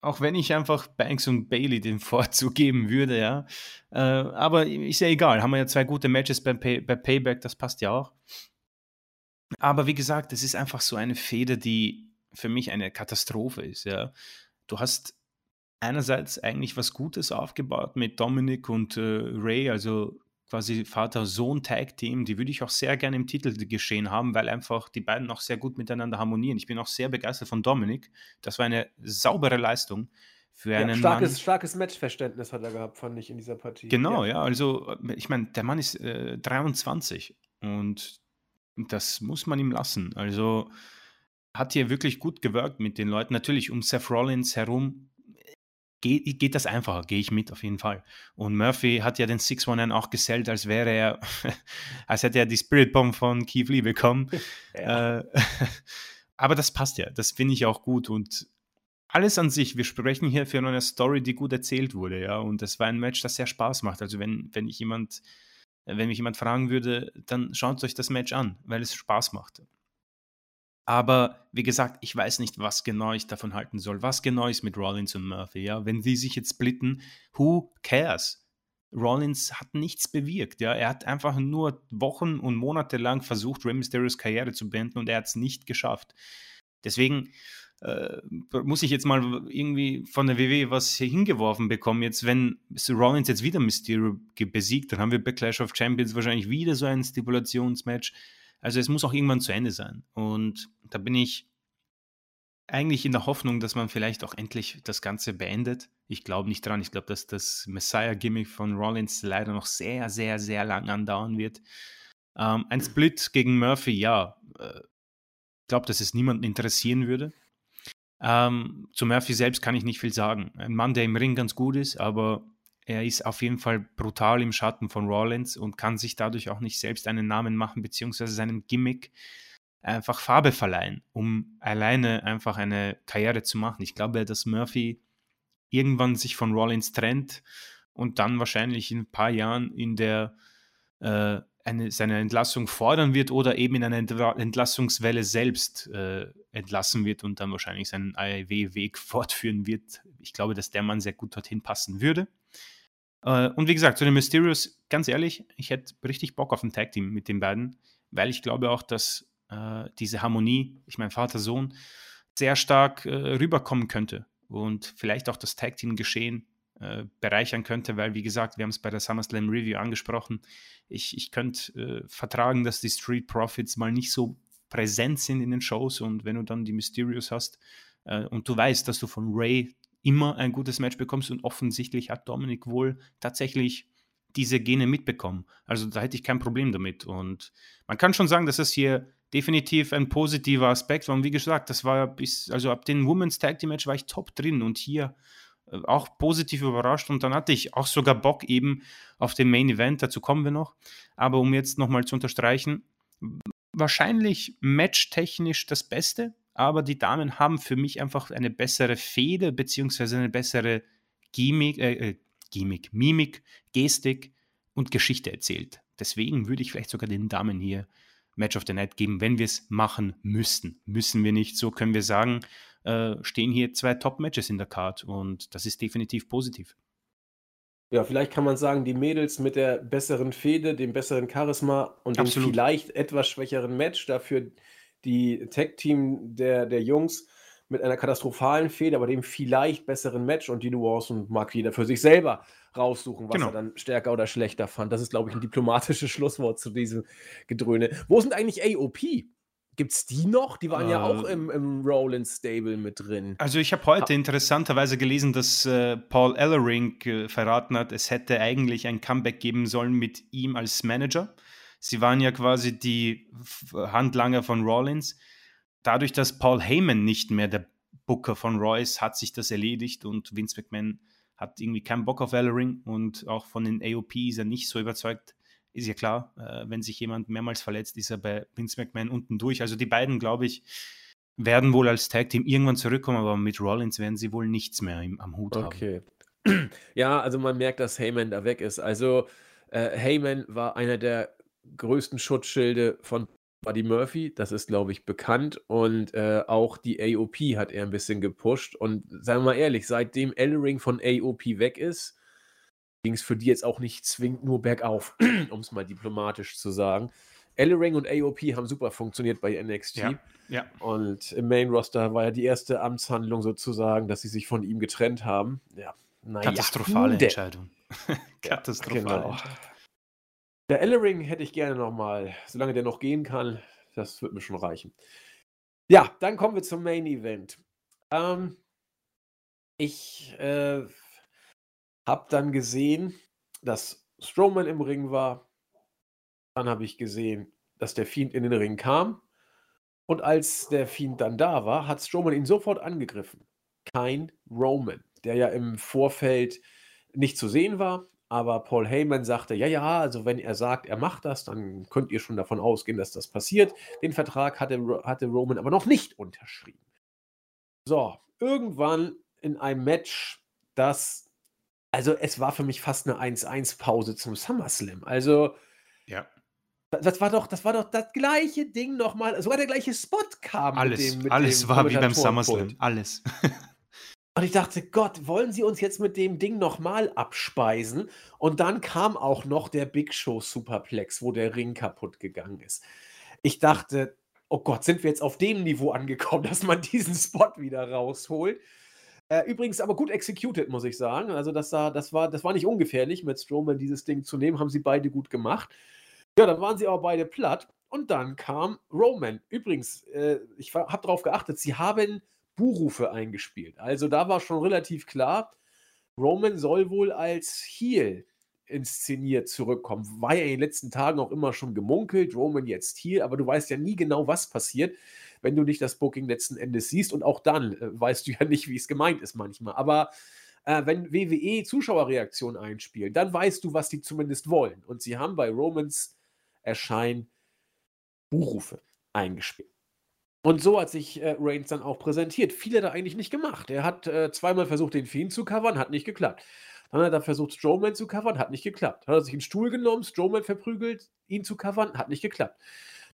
auch wenn ich einfach Banks und Bailey den Vorzug geben würde, ja. Äh, aber ist ja egal, haben wir ja zwei gute Matches bei, Pay bei Payback, das passt ja auch. Aber wie gesagt, es ist einfach so eine Feder, die für mich eine Katastrophe ist, ja. Du hast einerseits eigentlich was Gutes aufgebaut mit Dominic und äh, Ray, also quasi Vater-Sohn-Tag-Team, die würde ich auch sehr gerne im Titel geschehen haben, weil einfach die beiden auch sehr gut miteinander harmonieren. Ich bin auch sehr begeistert von Dominik. Das war eine saubere Leistung für ja, einen starkes, Mann. Starkes Matchverständnis hat er gehabt, fand ich in dieser Partie. Genau, ja, ja also ich meine, der Mann ist äh, 23 und das muss man ihm lassen. Also hat hier wirklich gut gewirkt mit den Leuten. Natürlich um Seth Rollins herum geht, geht das einfacher, gehe ich mit auf jeden Fall. Und Murphy hat ja den 619 auch gesellt, als wäre er, als hätte er die Spirit Bomb von Keith Lee bekommen. Ja. Äh, aber das passt ja, das finde ich auch gut und alles an sich, wir sprechen hier für eine Story, die gut erzählt wurde, ja, und das war ein Match, das sehr Spaß macht. Also wenn, wenn ich jemand, wenn mich jemand fragen würde, dann schaut euch das Match an, weil es Spaß macht. Aber wie gesagt, ich weiß nicht, was genau ich davon halten soll. Was genau ist mit Rollins und Murphy? Ja, wenn die sich jetzt splitten, who cares? Rollins hat nichts bewirkt. Ja, er hat einfach nur Wochen und Monate lang versucht, Rey Mysterios Karriere zu beenden und er hat es nicht geschafft. Deswegen äh, muss ich jetzt mal irgendwie von der WWE was hingeworfen bekommen. Jetzt, wenn Rollins jetzt wieder Mysterio besiegt, dann haben wir bei Clash of Champions wahrscheinlich wieder so ein Stipulationsmatch. Also es muss auch irgendwann zu Ende sein. Und da bin ich eigentlich in der Hoffnung, dass man vielleicht auch endlich das Ganze beendet. Ich glaube nicht dran. Ich glaube, dass das Messiah-Gimmick von Rollins leider noch sehr, sehr, sehr lang andauern wird. Ähm, ein Split gegen Murphy, ja. Äh, ich glaube, dass es niemanden interessieren würde. Ähm, zu Murphy selbst kann ich nicht viel sagen. Ein Mann, der im Ring ganz gut ist, aber er ist auf jeden Fall brutal im Schatten von Rollins und kann sich dadurch auch nicht selbst einen Namen machen, beziehungsweise seinem Gimmick einfach Farbe verleihen, um alleine einfach eine Karriere zu machen. Ich glaube, dass Murphy irgendwann sich von Rollins trennt und dann wahrscheinlich in ein paar Jahren in der äh, eine, seine Entlassung fordern wird oder eben in einer Entlassungswelle selbst äh, entlassen wird und dann wahrscheinlich seinen AEW-Weg fortführen wird. Ich glaube, dass der Mann sehr gut dorthin passen würde. Äh, und wie gesagt, zu den Mysterios, ganz ehrlich, ich hätte richtig Bock auf ein Tag-Team mit den beiden, weil ich glaube auch, dass äh, diese Harmonie, ich meine Vater-Sohn, sehr stark äh, rüberkommen könnte und vielleicht auch das Tag-Team-Geschehen äh, bereichern könnte, weil, wie gesagt, wir haben es bei der SummerSlam Review angesprochen. Ich, ich könnte vertragen, dass die Street Profits mal nicht so präsent sind in den Shows und wenn du dann die Mysterios hast äh, und du weißt, dass du von Ray immer ein gutes Match bekommst und offensichtlich hat Dominik wohl tatsächlich diese Gene mitbekommen. Also da hätte ich kein Problem damit. Und man kann schon sagen, dass das hier definitiv ein positiver Aspekt war. Und wie gesagt, das war bis, also ab dem Women's Tag Team Match war ich top drin und hier äh, auch positiv überrascht und dann hatte ich auch sogar Bock eben auf den Main Event, dazu kommen wir noch. Aber um jetzt nochmal zu unterstreichen, wahrscheinlich matchtechnisch das Beste, aber die Damen haben für mich einfach eine bessere Fehde beziehungsweise eine bessere Gimmick, äh, äh, Gimmick, Mimik, Gestik und Geschichte erzählt. Deswegen würde ich vielleicht sogar den Damen hier Match of the Night geben, wenn wir es machen müssten. Müssen wir nicht, so können wir sagen, äh, stehen hier zwei Top-Matches in der Card und das ist definitiv positiv. Ja, vielleicht kann man sagen, die Mädels mit der besseren Fehde, dem besseren Charisma und dem vielleicht etwas schwächeren Match, dafür die Tag-Team der, der Jungs mit einer katastrophalen Fehde, aber dem vielleicht besseren Match und die Nuancen mag jeder für sich selber raussuchen, was genau. er dann stärker oder schlechter fand. Das ist, glaube ich, ein diplomatisches Schlusswort zu diesem Gedröhne. Wo sind eigentlich AOP? Gibt es die noch? Die waren äh, ja auch äh. im, im Roland Stable mit drin. Also ich habe heute interessanterweise gelesen, dass äh, Paul Ellering äh, verraten hat, es hätte eigentlich ein Comeback geben sollen mit ihm als Manager. Sie waren ja quasi die Handlanger von Rollins. Dadurch, dass Paul Heyman nicht mehr der Booker von Royce, hat sich das erledigt und Vince McMahon hat irgendwie keinen Bock auf Ellering und auch von den AOP ist er nicht so überzeugt ist ja klar, äh, wenn sich jemand mehrmals verletzt, ist er bei Vince McMahon unten durch. Also die beiden, glaube ich, werden wohl als Tag Team irgendwann zurückkommen, aber mit Rollins werden sie wohl nichts mehr im, am Hut okay. haben. Okay. Ja, also man merkt, dass Heyman da weg ist. Also äh, Heyman war einer der größten Schutzschilde von Buddy Murphy, das ist, glaube ich, bekannt. Und äh, auch die AOP hat er ein bisschen gepusht. Und sagen wir mal ehrlich, seitdem Ellering von AOP weg ist, ging es für die jetzt auch nicht zwingend nur bergauf, um es mal diplomatisch zu sagen. Ellering und AOP haben super funktioniert bei NXT. Ja, ja. Und im Main Roster war ja die erste Amtshandlung sozusagen, dass sie sich von ihm getrennt haben. Ja, naja. Katastrophale Entscheidung. Katastrophale genau. Entscheidung. Der Ellering hätte ich gerne nochmal, solange der noch gehen kann, das wird mir schon reichen. Ja, dann kommen wir zum Main Event. Ähm, ich äh, hab dann gesehen, dass Strowman im Ring war. Dann habe ich gesehen, dass der Fiend in den Ring kam. Und als der Fiend dann da war, hat Strowman ihn sofort angegriffen. Kein Roman, der ja im Vorfeld nicht zu sehen war. Aber Paul Heyman sagte, ja, ja, also wenn er sagt, er macht das, dann könnt ihr schon davon ausgehen, dass das passiert. Den Vertrag hatte, hatte Roman aber noch nicht unterschrieben. So, irgendwann in einem Match, das also es war für mich fast eine 1-1-Pause zum SummerSlam. Also, ja. Das war doch, das war doch das gleiche Ding nochmal, sogar der gleiche Spot kam. Alles, mit dem, mit alles war wie beim SummerSlam, alles. Und ich dachte, Gott, wollen sie uns jetzt mit dem Ding nochmal abspeisen? Und dann kam auch noch der Big Show Superplex, wo der Ring kaputt gegangen ist. Ich dachte, oh Gott, sind wir jetzt auf dem Niveau angekommen, dass man diesen Spot wieder rausholt? Äh, übrigens aber gut executed, muss ich sagen. Also das, sah, das, war, das war nicht ungefährlich, mit Strowman dieses Ding zu nehmen. Haben sie beide gut gemacht. Ja, dann waren sie aber beide platt. Und dann kam Roman. Übrigens, äh, ich habe darauf geachtet, sie haben Buhrufe eingespielt. Also da war schon relativ klar, Roman soll wohl als Heel inszeniert zurückkommen. War ja in den letzten Tagen auch immer schon gemunkelt, Roman jetzt Heel, aber du weißt ja nie genau, was passiert wenn du nicht das Booking letzten Endes siehst. Und auch dann äh, weißt du ja nicht, wie es gemeint ist manchmal. Aber äh, wenn WWE Zuschauerreaktionen einspielen, dann weißt du, was die zumindest wollen. Und sie haben bei Romans Erscheinen Buchrufe eingespielt. Und so hat sich äh, Reigns dann auch präsentiert. Viel hat er eigentlich nicht gemacht. Er hat äh, zweimal versucht, den Fiend zu covern, hat nicht geklappt. Dann hat er versucht, Strowman zu covern, hat nicht geklappt. Dann hat er sich einen Stuhl genommen, Strowman verprügelt, ihn zu covern, hat nicht geklappt.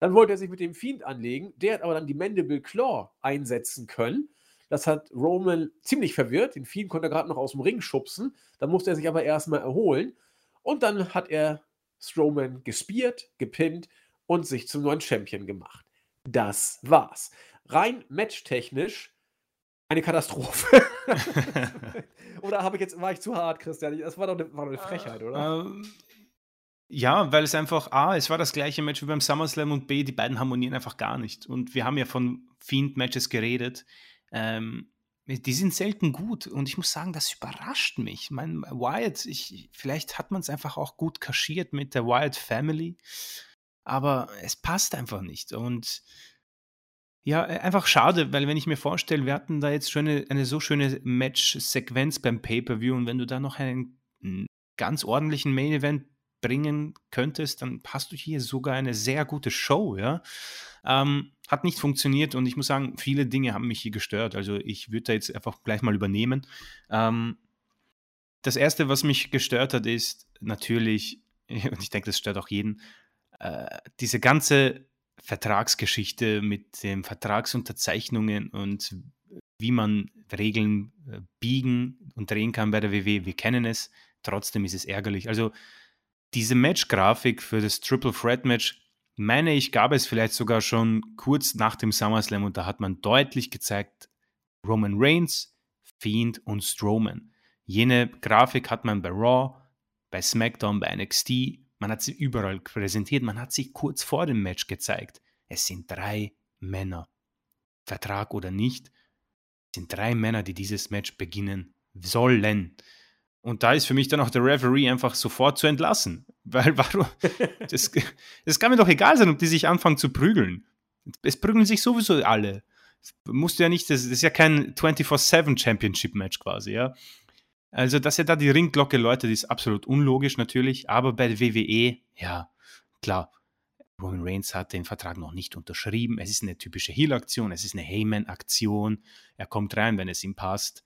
Dann wollte er sich mit dem Fiend anlegen. Der hat aber dann die Mandible Claw einsetzen können. Das hat Roman ziemlich verwirrt. Den Fiend konnte er gerade noch aus dem Ring schubsen. Dann musste er sich aber erstmal erholen. Und dann hat er Strowman gespiert, gepinnt und sich zum neuen Champion gemacht. Das war's. Rein matchtechnisch eine Katastrophe. oder habe ich jetzt, war ich zu hart, Christian? Das war doch eine, war doch eine Frechheit, oder? Ähm, ja, weil es einfach, A, es war das gleiche Match wie beim SummerSlam und B, die beiden harmonieren einfach gar nicht. Und wir haben ja von Fiend-Matches geredet. Ähm, die sind selten gut und ich muss sagen, das überrascht mich. Mein Wyatt, ich, vielleicht hat man es einfach auch gut kaschiert mit der Wyatt Family, aber es passt einfach nicht und ja, äh, einfach schade, weil wenn ich mir vorstelle, wir hatten da jetzt schon eine, eine so schöne Match-Sequenz beim Pay-Per-View und wenn du da noch einen ganz ordentlichen Main-Event bringen könntest, dann hast du hier sogar eine sehr gute Show, ja. Ähm, hat nicht funktioniert und ich muss sagen, viele Dinge haben mich hier gestört. Also ich würde da jetzt einfach gleich mal übernehmen. Ähm, das erste, was mich gestört hat, ist natürlich, und ich denke, das stört auch jeden, äh, diese ganze Vertragsgeschichte mit den Vertragsunterzeichnungen und wie man Regeln äh, biegen und drehen kann bei der WW. Wir kennen es, trotzdem ist es ärgerlich. Also diese Match-Grafik für das Triple Threat Match, meine ich, gab es vielleicht sogar schon kurz nach dem SummerSlam und da hat man deutlich gezeigt, Roman Reigns, Fiend und Strowman. Jene Grafik hat man bei Raw, bei SmackDown, bei NXT man hat sie überall präsentiert, man hat sie kurz vor dem Match gezeigt. Es sind drei Männer. Vertrag oder nicht, es sind drei Männer, die dieses Match beginnen sollen. Und da ist für mich dann auch der Referee einfach sofort zu entlassen. Weil warum? das, das kann mir doch egal sein, ob die sich anfangen zu prügeln. Es prügeln sich sowieso alle. Musst du ja nicht, das ist ja kein 24-7 Championship-Match quasi, ja. Also, dass er da die Ringglocke läutet, ist absolut unlogisch natürlich, aber bei der WWE, ja, klar, Roman Reigns hat den Vertrag noch nicht unterschrieben. Es ist eine typische Heel-Aktion, es ist eine Heyman-Aktion. Er kommt rein, wenn es ihm passt.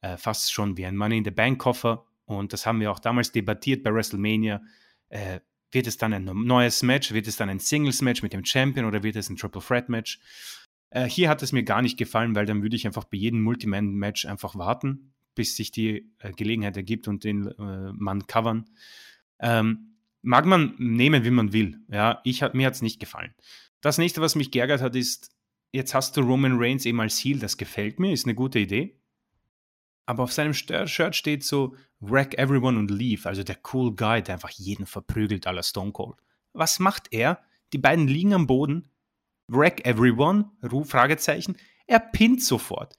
Äh, fast schon wie ein Money in the Bank-Koffer. Und das haben wir auch damals debattiert bei WrestleMania. Äh, wird es dann ein neues Match? Wird es dann ein Singles-Match mit dem Champion oder wird es ein Triple Threat-Match? Äh, hier hat es mir gar nicht gefallen, weil dann würde ich einfach bei jedem Multiman-Match einfach warten bis sich die äh, Gelegenheit ergibt und den äh, Mann covern. Ähm, mag man nehmen, wie man will. Ja, ich mir hat es nicht gefallen. Das nächste, was mich geärgert hat, ist, jetzt hast du Roman Reigns eben als Heel, das gefällt mir, ist eine gute Idee. Aber auf seinem Shirt steht so, wreck everyone and leave, also der cool Guy, der einfach jeden verprügelt, aller Stone Cold. Was macht er? Die beiden liegen am Boden, wreck everyone, Ruf, Fragezeichen, er pinnt sofort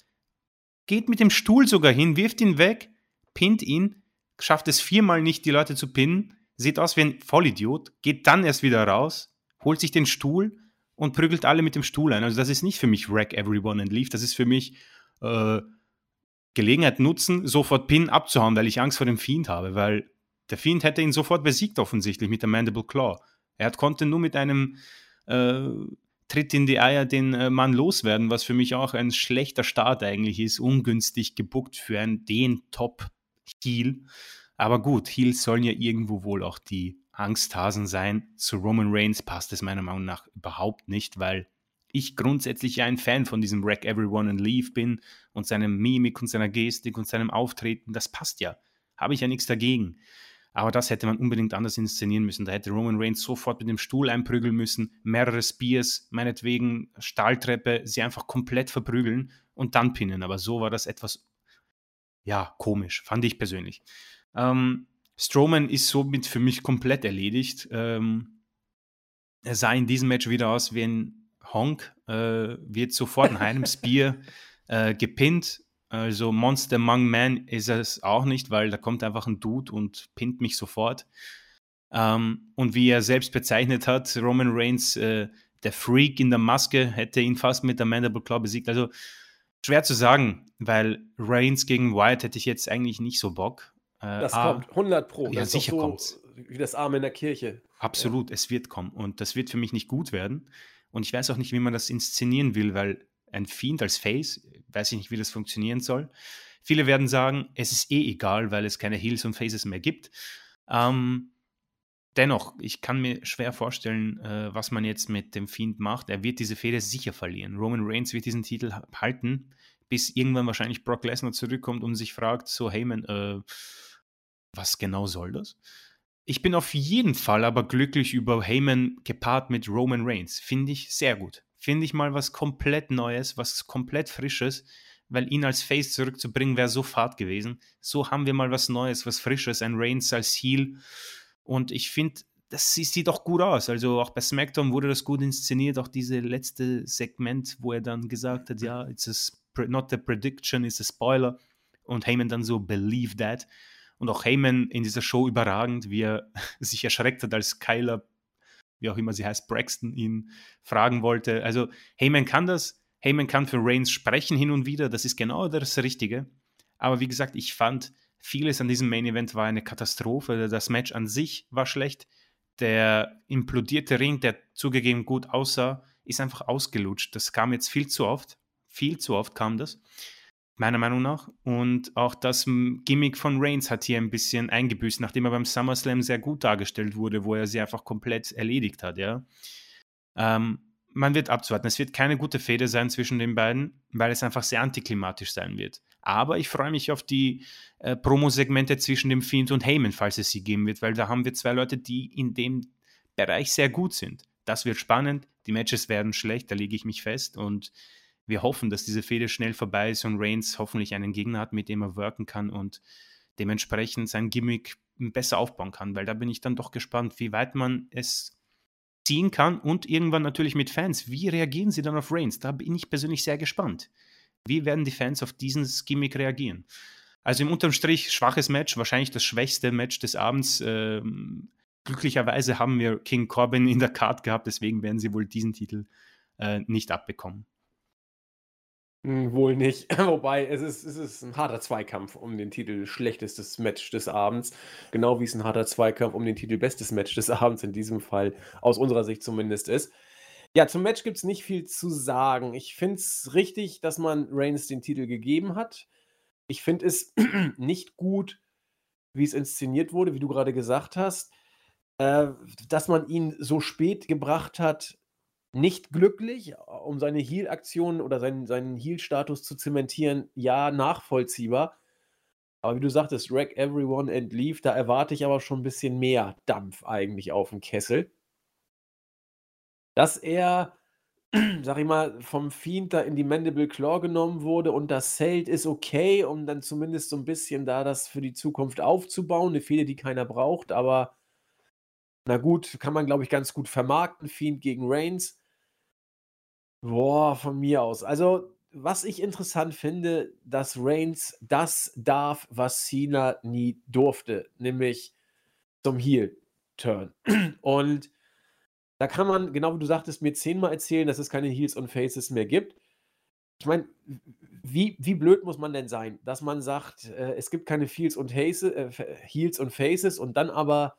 geht mit dem Stuhl sogar hin, wirft ihn weg, pinnt ihn, schafft es viermal nicht, die Leute zu pinnen, sieht aus wie ein Vollidiot, geht dann erst wieder raus, holt sich den Stuhl und prügelt alle mit dem Stuhl ein. Also das ist nicht für mich Wreck Everyone and Leave, das ist für mich äh, Gelegenheit nutzen, sofort Pin abzuhauen, weil ich Angst vor dem Fiend habe, weil der Fiend hätte ihn sofort besiegt offensichtlich mit der Mandible Claw. Er konnte nur mit einem äh, Tritt in die Eier den äh, Mann loswerden, was für mich auch ein schlechter Start eigentlich ist, ungünstig gebuckt für einen den Top-Heal. Aber gut, Heals sollen ja irgendwo wohl auch die Angsthasen sein. Zu Roman Reigns passt es meiner Meinung nach überhaupt nicht, weil ich grundsätzlich ja ein Fan von diesem Wreck Everyone and Leave bin und seinem Mimik und seiner Gestik und seinem Auftreten. Das passt ja. Habe ich ja nichts dagegen. Aber das hätte man unbedingt anders inszenieren müssen. Da hätte Roman Reigns sofort mit dem Stuhl einprügeln müssen, mehrere Spears, meinetwegen Stahltreppe, sie einfach komplett verprügeln und dann pinnen. Aber so war das etwas, ja, komisch, fand ich persönlich. Ähm, Strowman ist somit für mich komplett erledigt. Ähm, er sah in diesem Match wieder aus wie ein Honk, äh, wird sofort in einem Spear äh, gepinnt, also Monster Among Men ist es auch nicht, weil da kommt einfach ein Dude und pinnt mich sofort. Ähm, und wie er selbst bezeichnet hat, Roman Reigns, äh, der Freak in der Maske, hätte ihn fast mit der Mandible Claw besiegt. Also schwer zu sagen, weil Reigns gegen Wyatt hätte ich jetzt eigentlich nicht so Bock. Äh, das ah, kommt 100 Pro. Ja, sicher so kommt's. Wie das Arme in der Kirche. Absolut, ja. es wird kommen. Und das wird für mich nicht gut werden. Und ich weiß auch nicht, wie man das inszenieren will, weil ein Fiend als Face, weiß ich nicht, wie das funktionieren soll. Viele werden sagen, es ist eh egal, weil es keine Heels und Faces mehr gibt. Ähm, dennoch, ich kann mir schwer vorstellen, äh, was man jetzt mit dem Fiend macht. Er wird diese Fehde sicher verlieren. Roman Reigns wird diesen Titel halten, bis irgendwann wahrscheinlich Brock Lesnar zurückkommt und sich fragt, so, hey man, äh, was genau soll das? Ich bin auf jeden Fall aber glücklich über Heyman gepaart mit Roman Reigns. Finde ich sehr gut finde ich mal was komplett Neues, was komplett Frisches, weil ihn als Face zurückzubringen wäre so fad gewesen. So haben wir mal was Neues, was Frisches, ein Reigns als Heel. Und ich finde, das sieht doch gut aus. Also auch bei SmackDown wurde das gut inszeniert, auch diese letzte Segment, wo er dann gesagt hat, ja, it's a not the prediction is a spoiler. Und Heyman dann so, believe that. Und auch Heyman in dieser Show überragend, wie er sich erschreckt hat, als Kyler, wie auch immer sie heißt, Braxton ihn fragen wollte. Also Heyman kann das. Heyman kann für Reigns sprechen hin und wieder. Das ist genau das Richtige. Aber wie gesagt, ich fand, vieles an diesem Main Event war eine Katastrophe. Das Match an sich war schlecht. Der implodierte Ring, der zugegeben gut aussah, ist einfach ausgelutscht. Das kam jetzt viel zu oft. Viel zu oft kam das meiner Meinung nach. Und auch das Gimmick von Reigns hat hier ein bisschen eingebüßt, nachdem er beim SummerSlam sehr gut dargestellt wurde, wo er sie einfach komplett erledigt hat, ja. Ähm, man wird abzuwarten. Es wird keine gute Fehde sein zwischen den beiden, weil es einfach sehr antiklimatisch sein wird. Aber ich freue mich auf die äh, Promo-Segmente zwischen dem Fiend und Heyman, falls es sie geben wird, weil da haben wir zwei Leute, die in dem Bereich sehr gut sind. Das wird spannend. Die Matches werden schlecht, da lege ich mich fest. Und wir hoffen, dass diese Fehde schnell vorbei ist und Reigns hoffentlich einen Gegner hat, mit dem er worken kann und dementsprechend sein Gimmick besser aufbauen kann, weil da bin ich dann doch gespannt, wie weit man es ziehen kann und irgendwann natürlich mit Fans. Wie reagieren sie dann auf Reigns? Da bin ich persönlich sehr gespannt. Wie werden die Fans auf dieses Gimmick reagieren? Also im unterm Strich schwaches Match, wahrscheinlich das schwächste Match des Abends. Ähm, glücklicherweise haben wir King Corbin in der Card gehabt, deswegen werden sie wohl diesen Titel äh, nicht abbekommen. Hm, wohl nicht. Wobei, es ist, es ist ein harter Zweikampf um den Titel schlechtestes Match des Abends. Genau wie es ein harter Zweikampf um den Titel bestes Match des Abends in diesem Fall, aus unserer Sicht zumindest ist. Ja, zum Match gibt es nicht viel zu sagen. Ich finde es richtig, dass man Reigns den Titel gegeben hat. Ich finde es nicht gut, wie es inszeniert wurde, wie du gerade gesagt hast. Äh, dass man ihn so spät gebracht hat, nicht glücklich, um seine Heal-Aktion oder seinen, seinen Heal-Status zu zementieren, ja, nachvollziehbar. Aber wie du sagtest, wreck everyone and leave, da erwarte ich aber schon ein bisschen mehr Dampf eigentlich auf dem Kessel. Dass er, sag ich mal, vom Fiend da in die Mandible Claw genommen wurde und das Zelt ist okay, um dann zumindest so ein bisschen da das für die Zukunft aufzubauen. Eine Fehde, die keiner braucht, aber na gut, kann man, glaube ich, ganz gut vermarkten. Fiend gegen Reigns. Boah, von mir aus. Also, was ich interessant finde, dass Reigns das darf, was Cena nie durfte, nämlich zum Heel-Turn. Und da kann man, genau wie du sagtest, mir zehnmal erzählen, dass es keine Heels und Faces mehr gibt. Ich meine, wie, wie blöd muss man denn sein, dass man sagt, äh, es gibt keine Heels und, Haze, äh, Heels und Faces und dann aber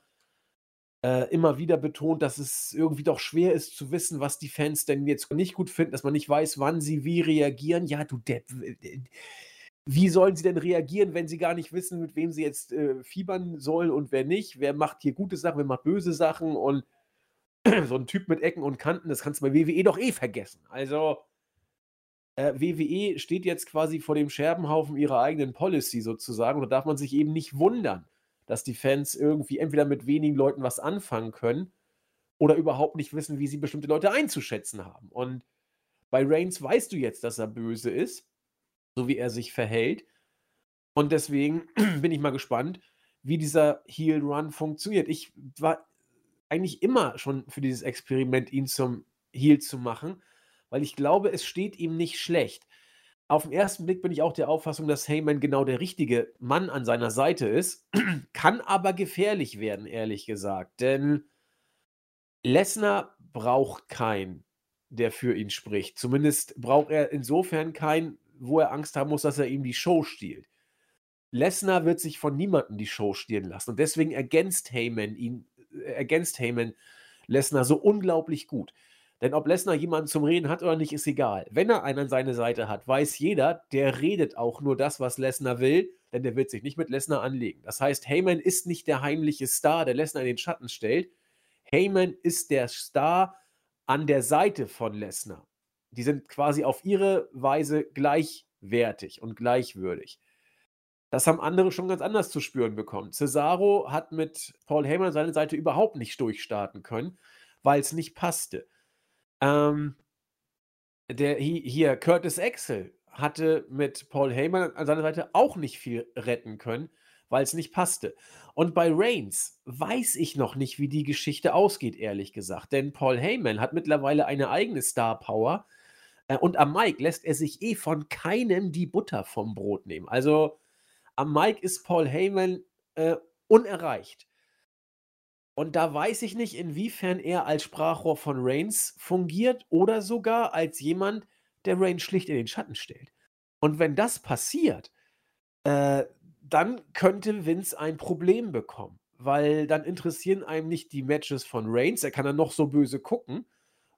äh, immer wieder betont, dass es irgendwie doch schwer ist zu wissen, was die Fans denn jetzt nicht gut finden, dass man nicht weiß, wann sie wie reagieren. Ja, du Depp. Wie sollen sie denn reagieren, wenn sie gar nicht wissen, mit wem sie jetzt äh, fiebern sollen und wer nicht? Wer macht hier gute Sachen, wer macht böse Sachen? Und so ein Typ mit Ecken und Kanten, das kannst du bei WWE doch eh vergessen. Also, äh, WWE steht jetzt quasi vor dem Scherbenhaufen ihrer eigenen Policy sozusagen. Und da darf man sich eben nicht wundern, dass die Fans irgendwie entweder mit wenigen Leuten was anfangen können oder überhaupt nicht wissen, wie sie bestimmte Leute einzuschätzen haben. Und bei Reigns weißt du jetzt, dass er böse ist, so wie er sich verhält. Und deswegen bin ich mal gespannt, wie dieser Heel Run funktioniert. Ich war eigentlich immer schon für dieses Experiment, ihn zum Heel zu machen, weil ich glaube, es steht ihm nicht schlecht. Auf den ersten Blick bin ich auch der Auffassung, dass Heyman genau der richtige Mann an seiner Seite ist, kann aber gefährlich werden, ehrlich gesagt. Denn Lesnar braucht keinen, der für ihn spricht. Zumindest braucht er insofern keinen, wo er Angst haben muss, dass er ihm die Show stiehlt. Lesnar wird sich von niemandem die Show stehlen lassen. Und deswegen ergänzt Heyman ihn, äh, ergänzt Heyman Lesnar so unglaublich gut. Denn ob Lesnar jemanden zum Reden hat oder nicht, ist egal. Wenn er einen an seine Seite hat, weiß jeder, der redet auch nur das, was Lesnar will, denn der wird sich nicht mit Lesnar anlegen. Das heißt, Heyman ist nicht der heimliche Star, der Lesnar in den Schatten stellt. Heyman ist der Star an der Seite von Lesnar. Die sind quasi auf ihre Weise gleichwertig und gleichwürdig. Das haben andere schon ganz anders zu spüren bekommen. Cesaro hat mit Paul Heyman an seiner Seite überhaupt nicht durchstarten können, weil es nicht passte. Ähm, der hier, Curtis Axel hatte mit Paul Heyman an seiner Seite auch nicht viel retten können, weil es nicht passte. Und bei Reigns weiß ich noch nicht, wie die Geschichte ausgeht, ehrlich gesagt. Denn Paul Heyman hat mittlerweile eine eigene Star Power. Äh, und am Mike lässt er sich eh von keinem die Butter vom Brot nehmen. Also am Mike ist Paul Heyman äh, unerreicht. Und da weiß ich nicht, inwiefern er als Sprachrohr von Reigns fungiert oder sogar als jemand, der Reigns schlicht in den Schatten stellt. Und wenn das passiert, äh, dann könnte Vince ein Problem bekommen, weil dann interessieren einem nicht die Matches von Reigns, er kann dann noch so böse gucken,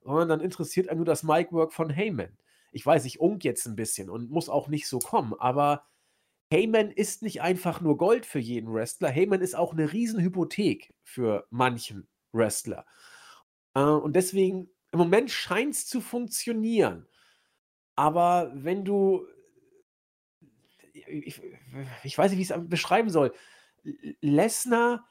sondern dann interessiert einen nur das Mic-Work von Heyman. Ich weiß, ich unk jetzt ein bisschen und muss auch nicht so kommen, aber Heyman ist nicht einfach nur Gold für jeden Wrestler. Heyman ist auch eine Riesenhypothek für manchen Wrestler. Äh, und deswegen, im Moment scheint es zu funktionieren. Aber wenn du, ich, ich weiß nicht, wie ich es beschreiben soll, Lesnar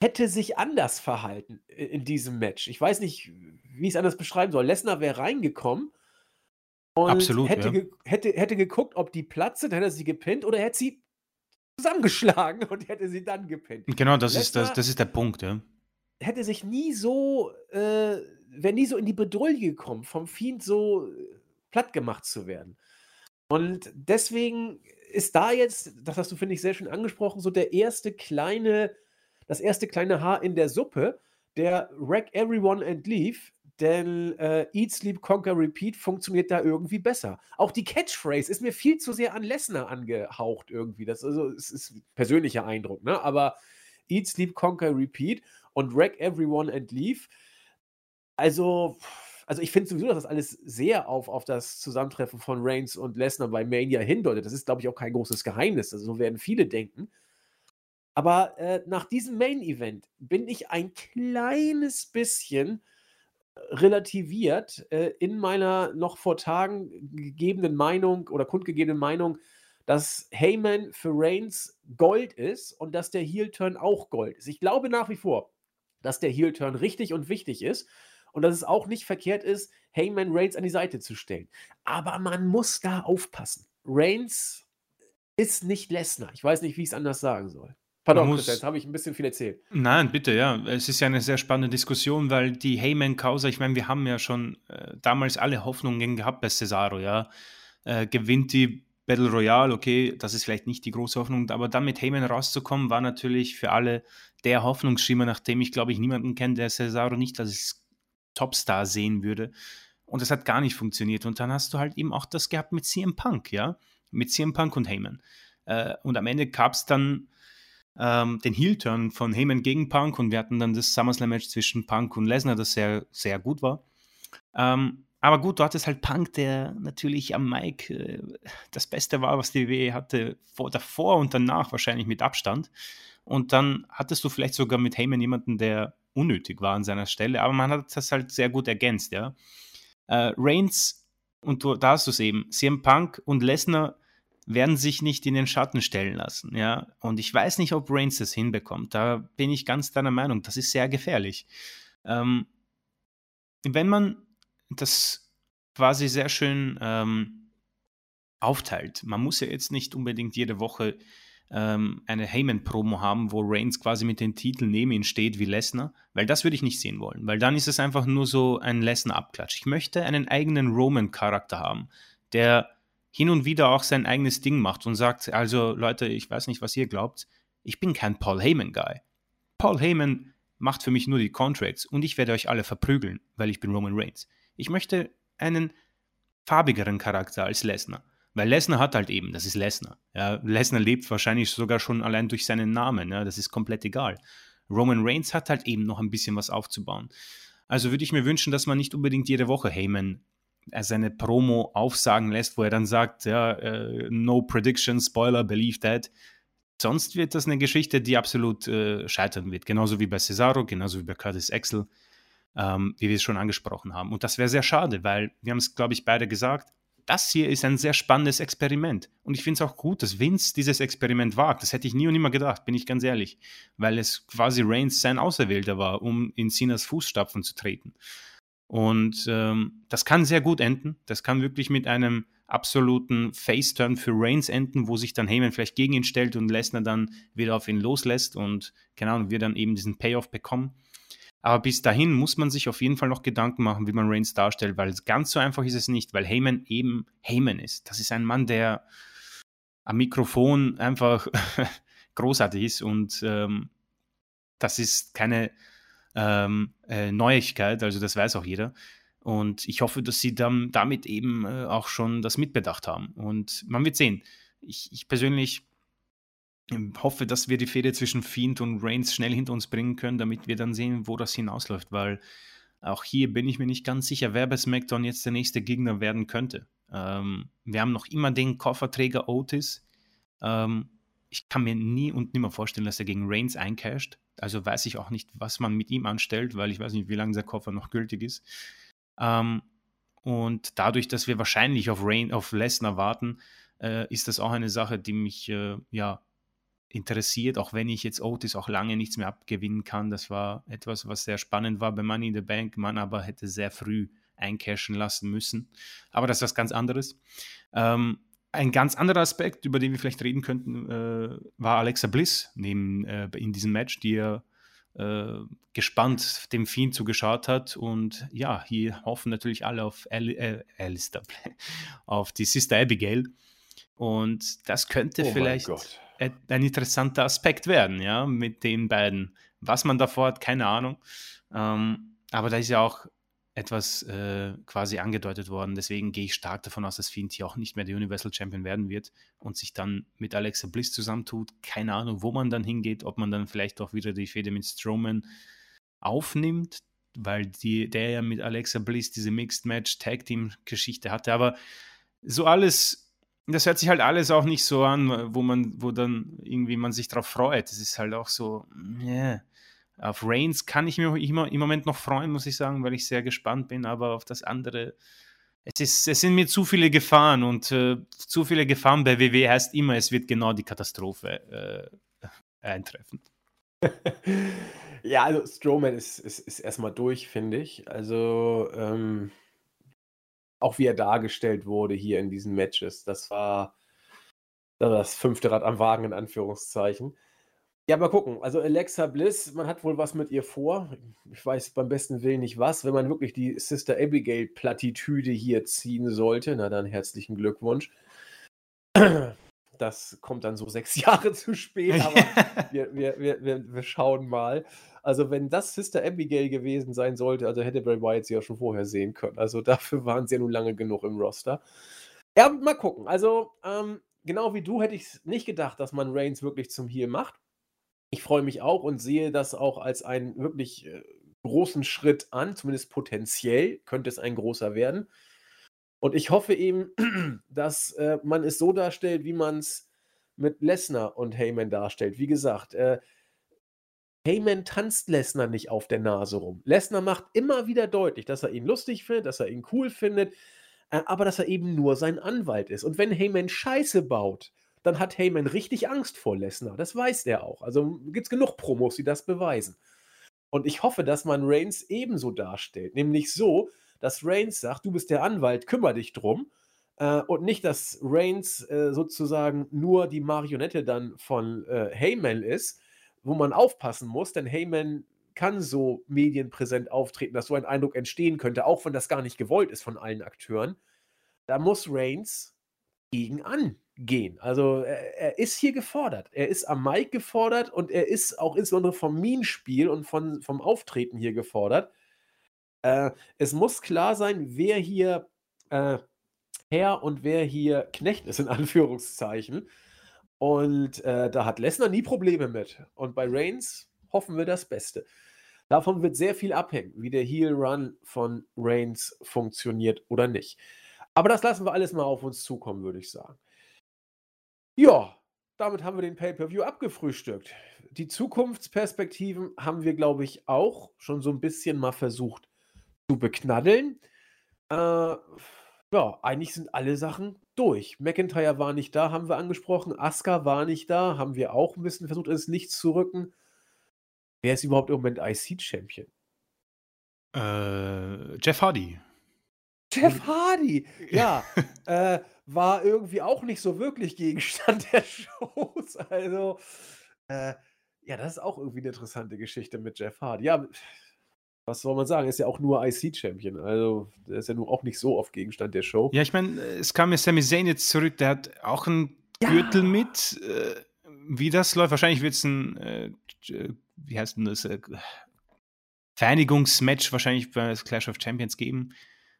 hätte sich anders verhalten in diesem Match. Ich weiß nicht, wie ich es anders beschreiben soll. Lesnar wäre reingekommen und Absolut, hätte, ja. ge hätte, hätte geguckt, ob die Platz sind, hätte er sie gepinnt oder hätte sie zusammengeschlagen und hätte sie dann gepinnt. Genau, das ist, das, das ist der Punkt, ja. hätte sich nie so, äh, wäre nie so in die Bedrohung gekommen, vom Fiend so äh, platt gemacht zu werden. Und deswegen ist da jetzt, das hast du, finde ich, sehr schön angesprochen, so der erste kleine, das erste kleine Haar in der Suppe, der Wreck Everyone and Leave, denn äh, Eat, Sleep, Conquer, Repeat funktioniert da irgendwie besser. Auch die Catchphrase ist mir viel zu sehr an Lesnar angehaucht irgendwie. Das also, es ist persönlicher Eindruck, ne? Aber Eat, Sleep, Conquer, Repeat und Wreck Everyone and Leave. Also, also ich finde sowieso, dass das alles sehr auf, auf das Zusammentreffen von Reigns und Lesnar bei Mania hindeutet. Das ist, glaube ich, auch kein großes Geheimnis. Also so werden viele denken. Aber äh, nach diesem Main-Event bin ich ein kleines bisschen relativiert äh, in meiner noch vor Tagen gegebenen Meinung oder kundgegebenen Meinung, dass Heyman für Reigns Gold ist und dass der Heel-Turn auch Gold ist. Ich glaube nach wie vor, dass der Heel-Turn richtig und wichtig ist und dass es auch nicht verkehrt ist, Heyman Reigns an die Seite zu stellen. Aber man muss da aufpassen. Reigns ist nicht Lesnar. Ich weiß nicht, wie ich es anders sagen soll. Pardon, muss- jetzt habe ich ein bisschen viel erzählt. Nein, bitte, ja. Es ist ja eine sehr spannende Diskussion, weil die Heyman-Causa, ich meine, wir haben ja schon äh, damals alle Hoffnungen gehabt bei Cesaro, ja. Äh, gewinnt die Battle Royale, okay, das ist vielleicht nicht die große Hoffnung, aber dann mit Heyman rauszukommen, war natürlich für alle der Hoffnungsschimmer, nachdem ich, glaube ich, niemanden kenne, der Cesaro nicht als Topstar sehen würde. Und das hat gar nicht funktioniert. Und dann hast du halt eben auch das gehabt mit CM Punk, ja. Mit CM Punk und Heyman. Äh, und am Ende gab es dann ähm, den Heel-Turn von Heyman gegen Punk und wir hatten dann das SummerSlam-Match zwischen Punk und Lesnar, das sehr, sehr gut war. Ähm, aber gut, du hattest halt Punk, der natürlich am Mic äh, das Beste war, was die WWE hatte, vor, davor und danach wahrscheinlich mit Abstand. Und dann hattest du vielleicht sogar mit Heyman jemanden, der unnötig war an seiner Stelle, aber man hat das halt sehr gut ergänzt, ja. Äh, Reigns, und du, da hast du es eben, CM Punk und Lesnar werden sich nicht in den Schatten stellen lassen, ja. Und ich weiß nicht, ob Reigns das hinbekommt. Da bin ich ganz deiner Meinung. Das ist sehr gefährlich. Ähm, wenn man das quasi sehr schön ähm, aufteilt, man muss ja jetzt nicht unbedingt jede Woche ähm, eine Heyman-Promo haben, wo Reigns quasi mit den Titeln neben ihm steht wie Lesnar, weil das würde ich nicht sehen wollen, weil dann ist es einfach nur so ein Lesnar-Abklatsch. Ich möchte einen eigenen Roman-Charakter haben, der hin und wieder auch sein eigenes Ding macht und sagt, also Leute, ich weiß nicht, was ihr glaubt, ich bin kein Paul Heyman-Guy. Paul Heyman macht für mich nur die Contracts und ich werde euch alle verprügeln, weil ich bin Roman Reigns. Ich möchte einen farbigeren Charakter als Lesnar. Weil Lesnar hat halt eben, das ist Lesnar. Ja, Lesnar lebt wahrscheinlich sogar schon allein durch seinen Namen. Ja, das ist komplett egal. Roman Reigns hat halt eben noch ein bisschen was aufzubauen. Also würde ich mir wünschen, dass man nicht unbedingt jede Woche Heyman äh, seine Promo aufsagen lässt, wo er dann sagt, ja, äh, no prediction, Spoiler, believe that. Sonst wird das eine Geschichte, die absolut äh, scheitern wird. Genauso wie bei Cesaro, genauso wie bei Curtis Axel, ähm, wie wir es schon angesprochen haben. Und das wäre sehr schade, weil wir haben es, glaube ich, beide gesagt, das hier ist ein sehr spannendes Experiment. Und ich finde es auch gut, dass Vince dieses Experiment wagt. Das hätte ich nie und nimmer gedacht, bin ich ganz ehrlich. Weil es quasi Reigns sein Auserwählter war, um in Cenas Fußstapfen zu treten. Und ähm, das kann sehr gut enden. Das kann wirklich mit einem absoluten Face-Turn für Reigns enden, wo sich dann Heyman vielleicht gegen ihn stellt und Lesnar dann wieder auf ihn loslässt und, keine Ahnung, wir dann eben diesen Payoff bekommen. Aber bis dahin muss man sich auf jeden Fall noch Gedanken machen, wie man Reigns darstellt, weil ganz so einfach ist es nicht, weil Heyman eben Heyman ist. Das ist ein Mann, der am Mikrofon einfach großartig ist und ähm, das ist keine ähm, äh, Neuigkeit, also das weiß auch jeder. Und ich hoffe, dass sie dann damit eben äh, auch schon das mitbedacht haben. Und man wird sehen. Ich, ich persönlich ähm, hoffe, dass wir die Fehde zwischen Fiend und Reigns schnell hinter uns bringen können, damit wir dann sehen, wo das hinausläuft, weil auch hier bin ich mir nicht ganz sicher, wer bei SmackDown jetzt der nächste Gegner werden könnte. Ähm, wir haben noch immer den Kofferträger Otis. Ähm, ich kann mir nie und nimmer vorstellen, dass er gegen Reigns eincasht. Also weiß ich auch nicht, was man mit ihm anstellt, weil ich weiß nicht, wie lange der Koffer noch gültig ist. Ähm, und dadurch, dass wir wahrscheinlich auf, Rain, auf Lesnar warten, äh, ist das auch eine Sache, die mich äh, ja interessiert, auch wenn ich jetzt Otis auch lange nichts mehr abgewinnen kann. Das war etwas, was sehr spannend war bei Money in the Bank, man aber hätte sehr früh eincashen lassen müssen. Aber das ist was ganz anderes. Ähm, ein ganz anderer Aspekt, über den wir vielleicht reden könnten, äh, war Alexa Bliss neben, äh, in diesem Match, die er äh, gespannt dem Fiend zugeschaut hat. Und ja, hier hoffen natürlich alle auf Al äh, Alistair, auf die Sister Abigail. Und das könnte oh vielleicht ein interessanter Aspekt werden, ja, mit den beiden. Was man davor hat, keine Ahnung. Ähm, aber da ist ja auch etwas äh, quasi angedeutet worden. Deswegen gehe ich stark davon aus, dass Fiend hier auch nicht mehr der Universal Champion werden wird und sich dann mit Alexa Bliss zusammentut. Keine Ahnung, wo man dann hingeht, ob man dann vielleicht auch wieder die Fehde mit Strowman aufnimmt, weil die, der ja mit Alexa Bliss diese Mixed Match Tag Team Geschichte hatte. Aber so alles, das hört sich halt alles auch nicht so an, wo man, wo dann irgendwie man sich drauf freut. Es ist halt auch so, yeah auf Reigns kann ich immer, im Moment noch freuen, muss ich sagen, weil ich sehr gespannt bin, aber auf das andere, es, ist, es sind mir zu viele Gefahren und äh, zu viele Gefahren bei WWE heißt immer, es wird genau die Katastrophe äh, eintreffen. ja, also Strowman ist, ist, ist erstmal durch, finde ich. Also, ähm, auch wie er dargestellt wurde hier in diesen Matches, das war das fünfte Rad am Wagen in Anführungszeichen. Ja, mal gucken. Also Alexa Bliss, man hat wohl was mit ihr vor. Ich weiß beim besten Willen nicht was. Wenn man wirklich die Sister Abigail-Plattitüde hier ziehen sollte, na dann herzlichen Glückwunsch. Das kommt dann so sechs Jahre zu spät, aber wir, wir, wir, wir, schauen mal. Also, wenn das Sister Abigail gewesen sein sollte, also hätte Bray Wyatt sie ja schon vorher sehen können. Also, dafür waren sie ja nun lange genug im Roster. Ja, mal gucken. Also, ähm, genau wie du hätte ich nicht gedacht, dass man Reigns wirklich zum Heal macht. Ich freue mich auch und sehe das auch als einen wirklich äh, großen Schritt an, zumindest potenziell könnte es ein großer werden. Und ich hoffe eben, dass äh, man es so darstellt, wie man es mit Lesnar und Heyman darstellt. Wie gesagt, äh, Heyman tanzt Lesnar nicht auf der Nase rum. Lesnar macht immer wieder deutlich, dass er ihn lustig findet, dass er ihn cool findet, äh, aber dass er eben nur sein Anwalt ist. Und wenn Heyman Scheiße baut, dann hat Heyman richtig Angst vor Lesnar. Das weiß er auch. Also gibt es genug Promos, die das beweisen. Und ich hoffe, dass man Reigns ebenso darstellt. Nämlich so, dass Reigns sagt, du bist der Anwalt, kümmere dich drum. Äh, und nicht, dass Reigns äh, sozusagen nur die Marionette dann von äh, Heyman ist, wo man aufpassen muss, denn Heyman kann so medienpräsent auftreten, dass so ein Eindruck entstehen könnte, auch wenn das gar nicht gewollt ist von allen Akteuren. Da muss Reigns gegen an gehen. Also er, er, ist hier gefordert. Er ist am Mic gefordert und er ist auch insbesondere vom Minenspiel und von, vom Auftreten hier gefordert. Äh, es muss klar sein, wer hier äh, Herr und wer hier Knecht ist, in Anführungszeichen. Und äh, da hat Lesnar nie Probleme mit. Und bei Reigns hoffen wir das Beste. Davon wird sehr viel abhängen, wie der Heel Run von Reigns funktioniert oder nicht. Aber das lassen wir alles mal auf uns zukommen, würde ich sagen. Ja, damit haben wir den Pay-per-View abgefrühstückt. Die Zukunftsperspektiven haben wir, glaube ich, auch schon so ein bisschen mal versucht zu beknaddeln. Äh, ja, eigentlich sind alle Sachen durch. McIntyre war nicht da, haben wir angesprochen. Asuka war nicht da, haben wir auch ein bisschen versucht, ins Licht zu rücken. Wer ist überhaupt im Moment IC-Champion? Äh, Jeff Hardy. Jeff Hardy, ja, äh, war irgendwie auch nicht so wirklich Gegenstand der Shows. Also, äh, ja, das ist auch irgendwie eine interessante Geschichte mit Jeff Hardy. Ja, was soll man sagen? Ist ja auch nur IC-Champion. Also, der ist ja nur auch nicht so oft Gegenstand der Show. Ja, ich meine, es kam ja Sami Zayn jetzt zurück, der hat auch einen ja. Gürtel mit. Äh, wie das läuft, wahrscheinlich wird es ein, äh, wie heißt denn das, äh, Vereinigungsmatch wahrscheinlich bei Clash of Champions geben.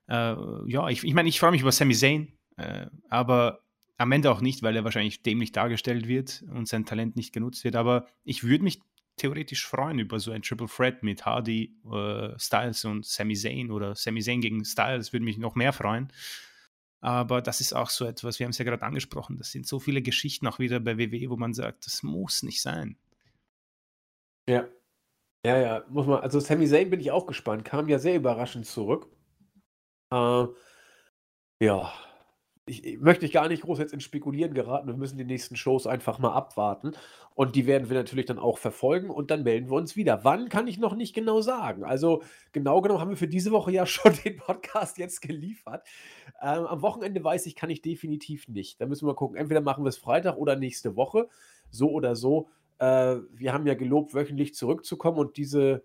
Äh, ja, ich, ich meine, ich freue mich über Sami Zayn, äh, aber am Ende auch nicht, weil er wahrscheinlich dämlich dargestellt wird und sein Talent nicht genutzt wird. Aber ich würde mich theoretisch freuen über so ein Triple Threat mit Hardy, äh, Styles und Sami Zayn oder Sami Zayn gegen Styles würde mich noch mehr freuen. Aber das ist auch so etwas, wir haben es ja gerade angesprochen, das sind so viele Geschichten auch wieder bei WWE, wo man sagt, das muss nicht sein. Ja. Ja, ja, muss man, also Sami Zayn bin ich auch gespannt, kam ja sehr überraschend zurück. Äh, ja, ich, ich möchte gar nicht groß jetzt ins Spekulieren geraten. Wir müssen die nächsten Shows einfach mal abwarten. Und die werden wir natürlich dann auch verfolgen und dann melden wir uns wieder. Wann kann ich noch nicht genau sagen. Also genau genommen haben wir für diese Woche ja schon den Podcast jetzt geliefert. Ähm, am Wochenende weiß ich, kann ich definitiv nicht. Da müssen wir gucken. Entweder machen wir es Freitag oder nächste Woche. So oder so. Äh, wir haben ja gelobt, wöchentlich zurückzukommen und diese,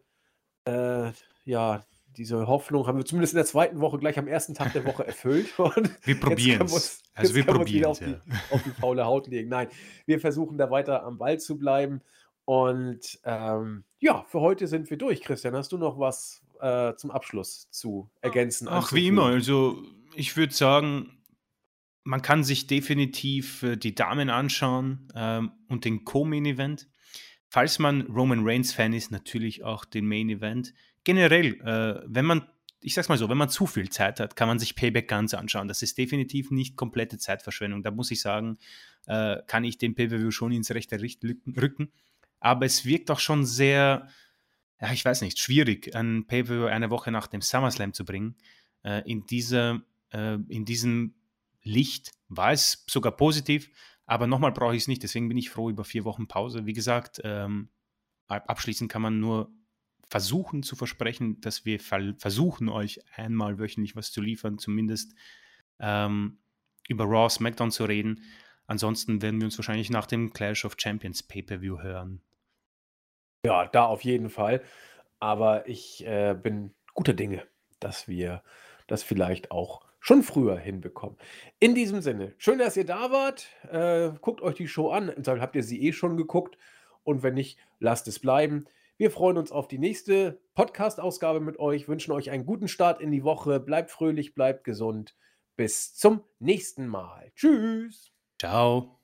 äh, ja, diese Hoffnung haben wir zumindest in der zweiten Woche gleich am ersten Tag der Woche erfüllt. Und wir probieren es. Also wir probieren es. Auf, ja. auf, die faule Haut legen. Nein, wir versuchen da weiter am Ball zu bleiben. Und ähm, ja, für heute sind wir durch. Christian, hast du noch was äh, zum Abschluss zu ergänzen? Ach, wie immer. Also ich würde sagen, man kann sich definitiv äh, die Damen anschauen ähm, und den Co-Main-Event. Falls man Roman Reigns-Fan ist, natürlich auch den Main-Event generell, äh, wenn man, ich sag's mal so, wenn man zu viel Zeit hat, kann man sich Payback ganz anschauen. Das ist definitiv nicht komplette Zeitverschwendung. Da muss ich sagen, äh, kann ich den Pay-Per-View schon ins rechte Licht rücken. Aber es wirkt auch schon sehr, ja, ich weiß nicht, schwierig, ein Pay-Per-View eine Woche nach dem SummerSlam zu bringen. Äh, in, dieser, äh, in diesem Licht war es sogar positiv, aber nochmal brauche ich es nicht. Deswegen bin ich froh über vier Wochen Pause. Wie gesagt, ähm, abschließend kann man nur versuchen zu versprechen, dass wir versuchen, euch einmal wöchentlich was zu liefern, zumindest ähm, über Raw, SmackDown zu reden. Ansonsten werden wir uns wahrscheinlich nach dem Clash of Champions Pay-Per-View hören. Ja, da auf jeden Fall. Aber ich äh, bin guter Dinge, dass wir das vielleicht auch schon früher hinbekommen. In diesem Sinne, schön, dass ihr da wart. Äh, guckt euch die Show an. Habt ihr sie eh schon geguckt? Und wenn nicht, lasst es bleiben. Wir freuen uns auf die nächste Podcast-Ausgabe mit euch, wünschen euch einen guten Start in die Woche. Bleibt fröhlich, bleibt gesund. Bis zum nächsten Mal. Tschüss. Ciao.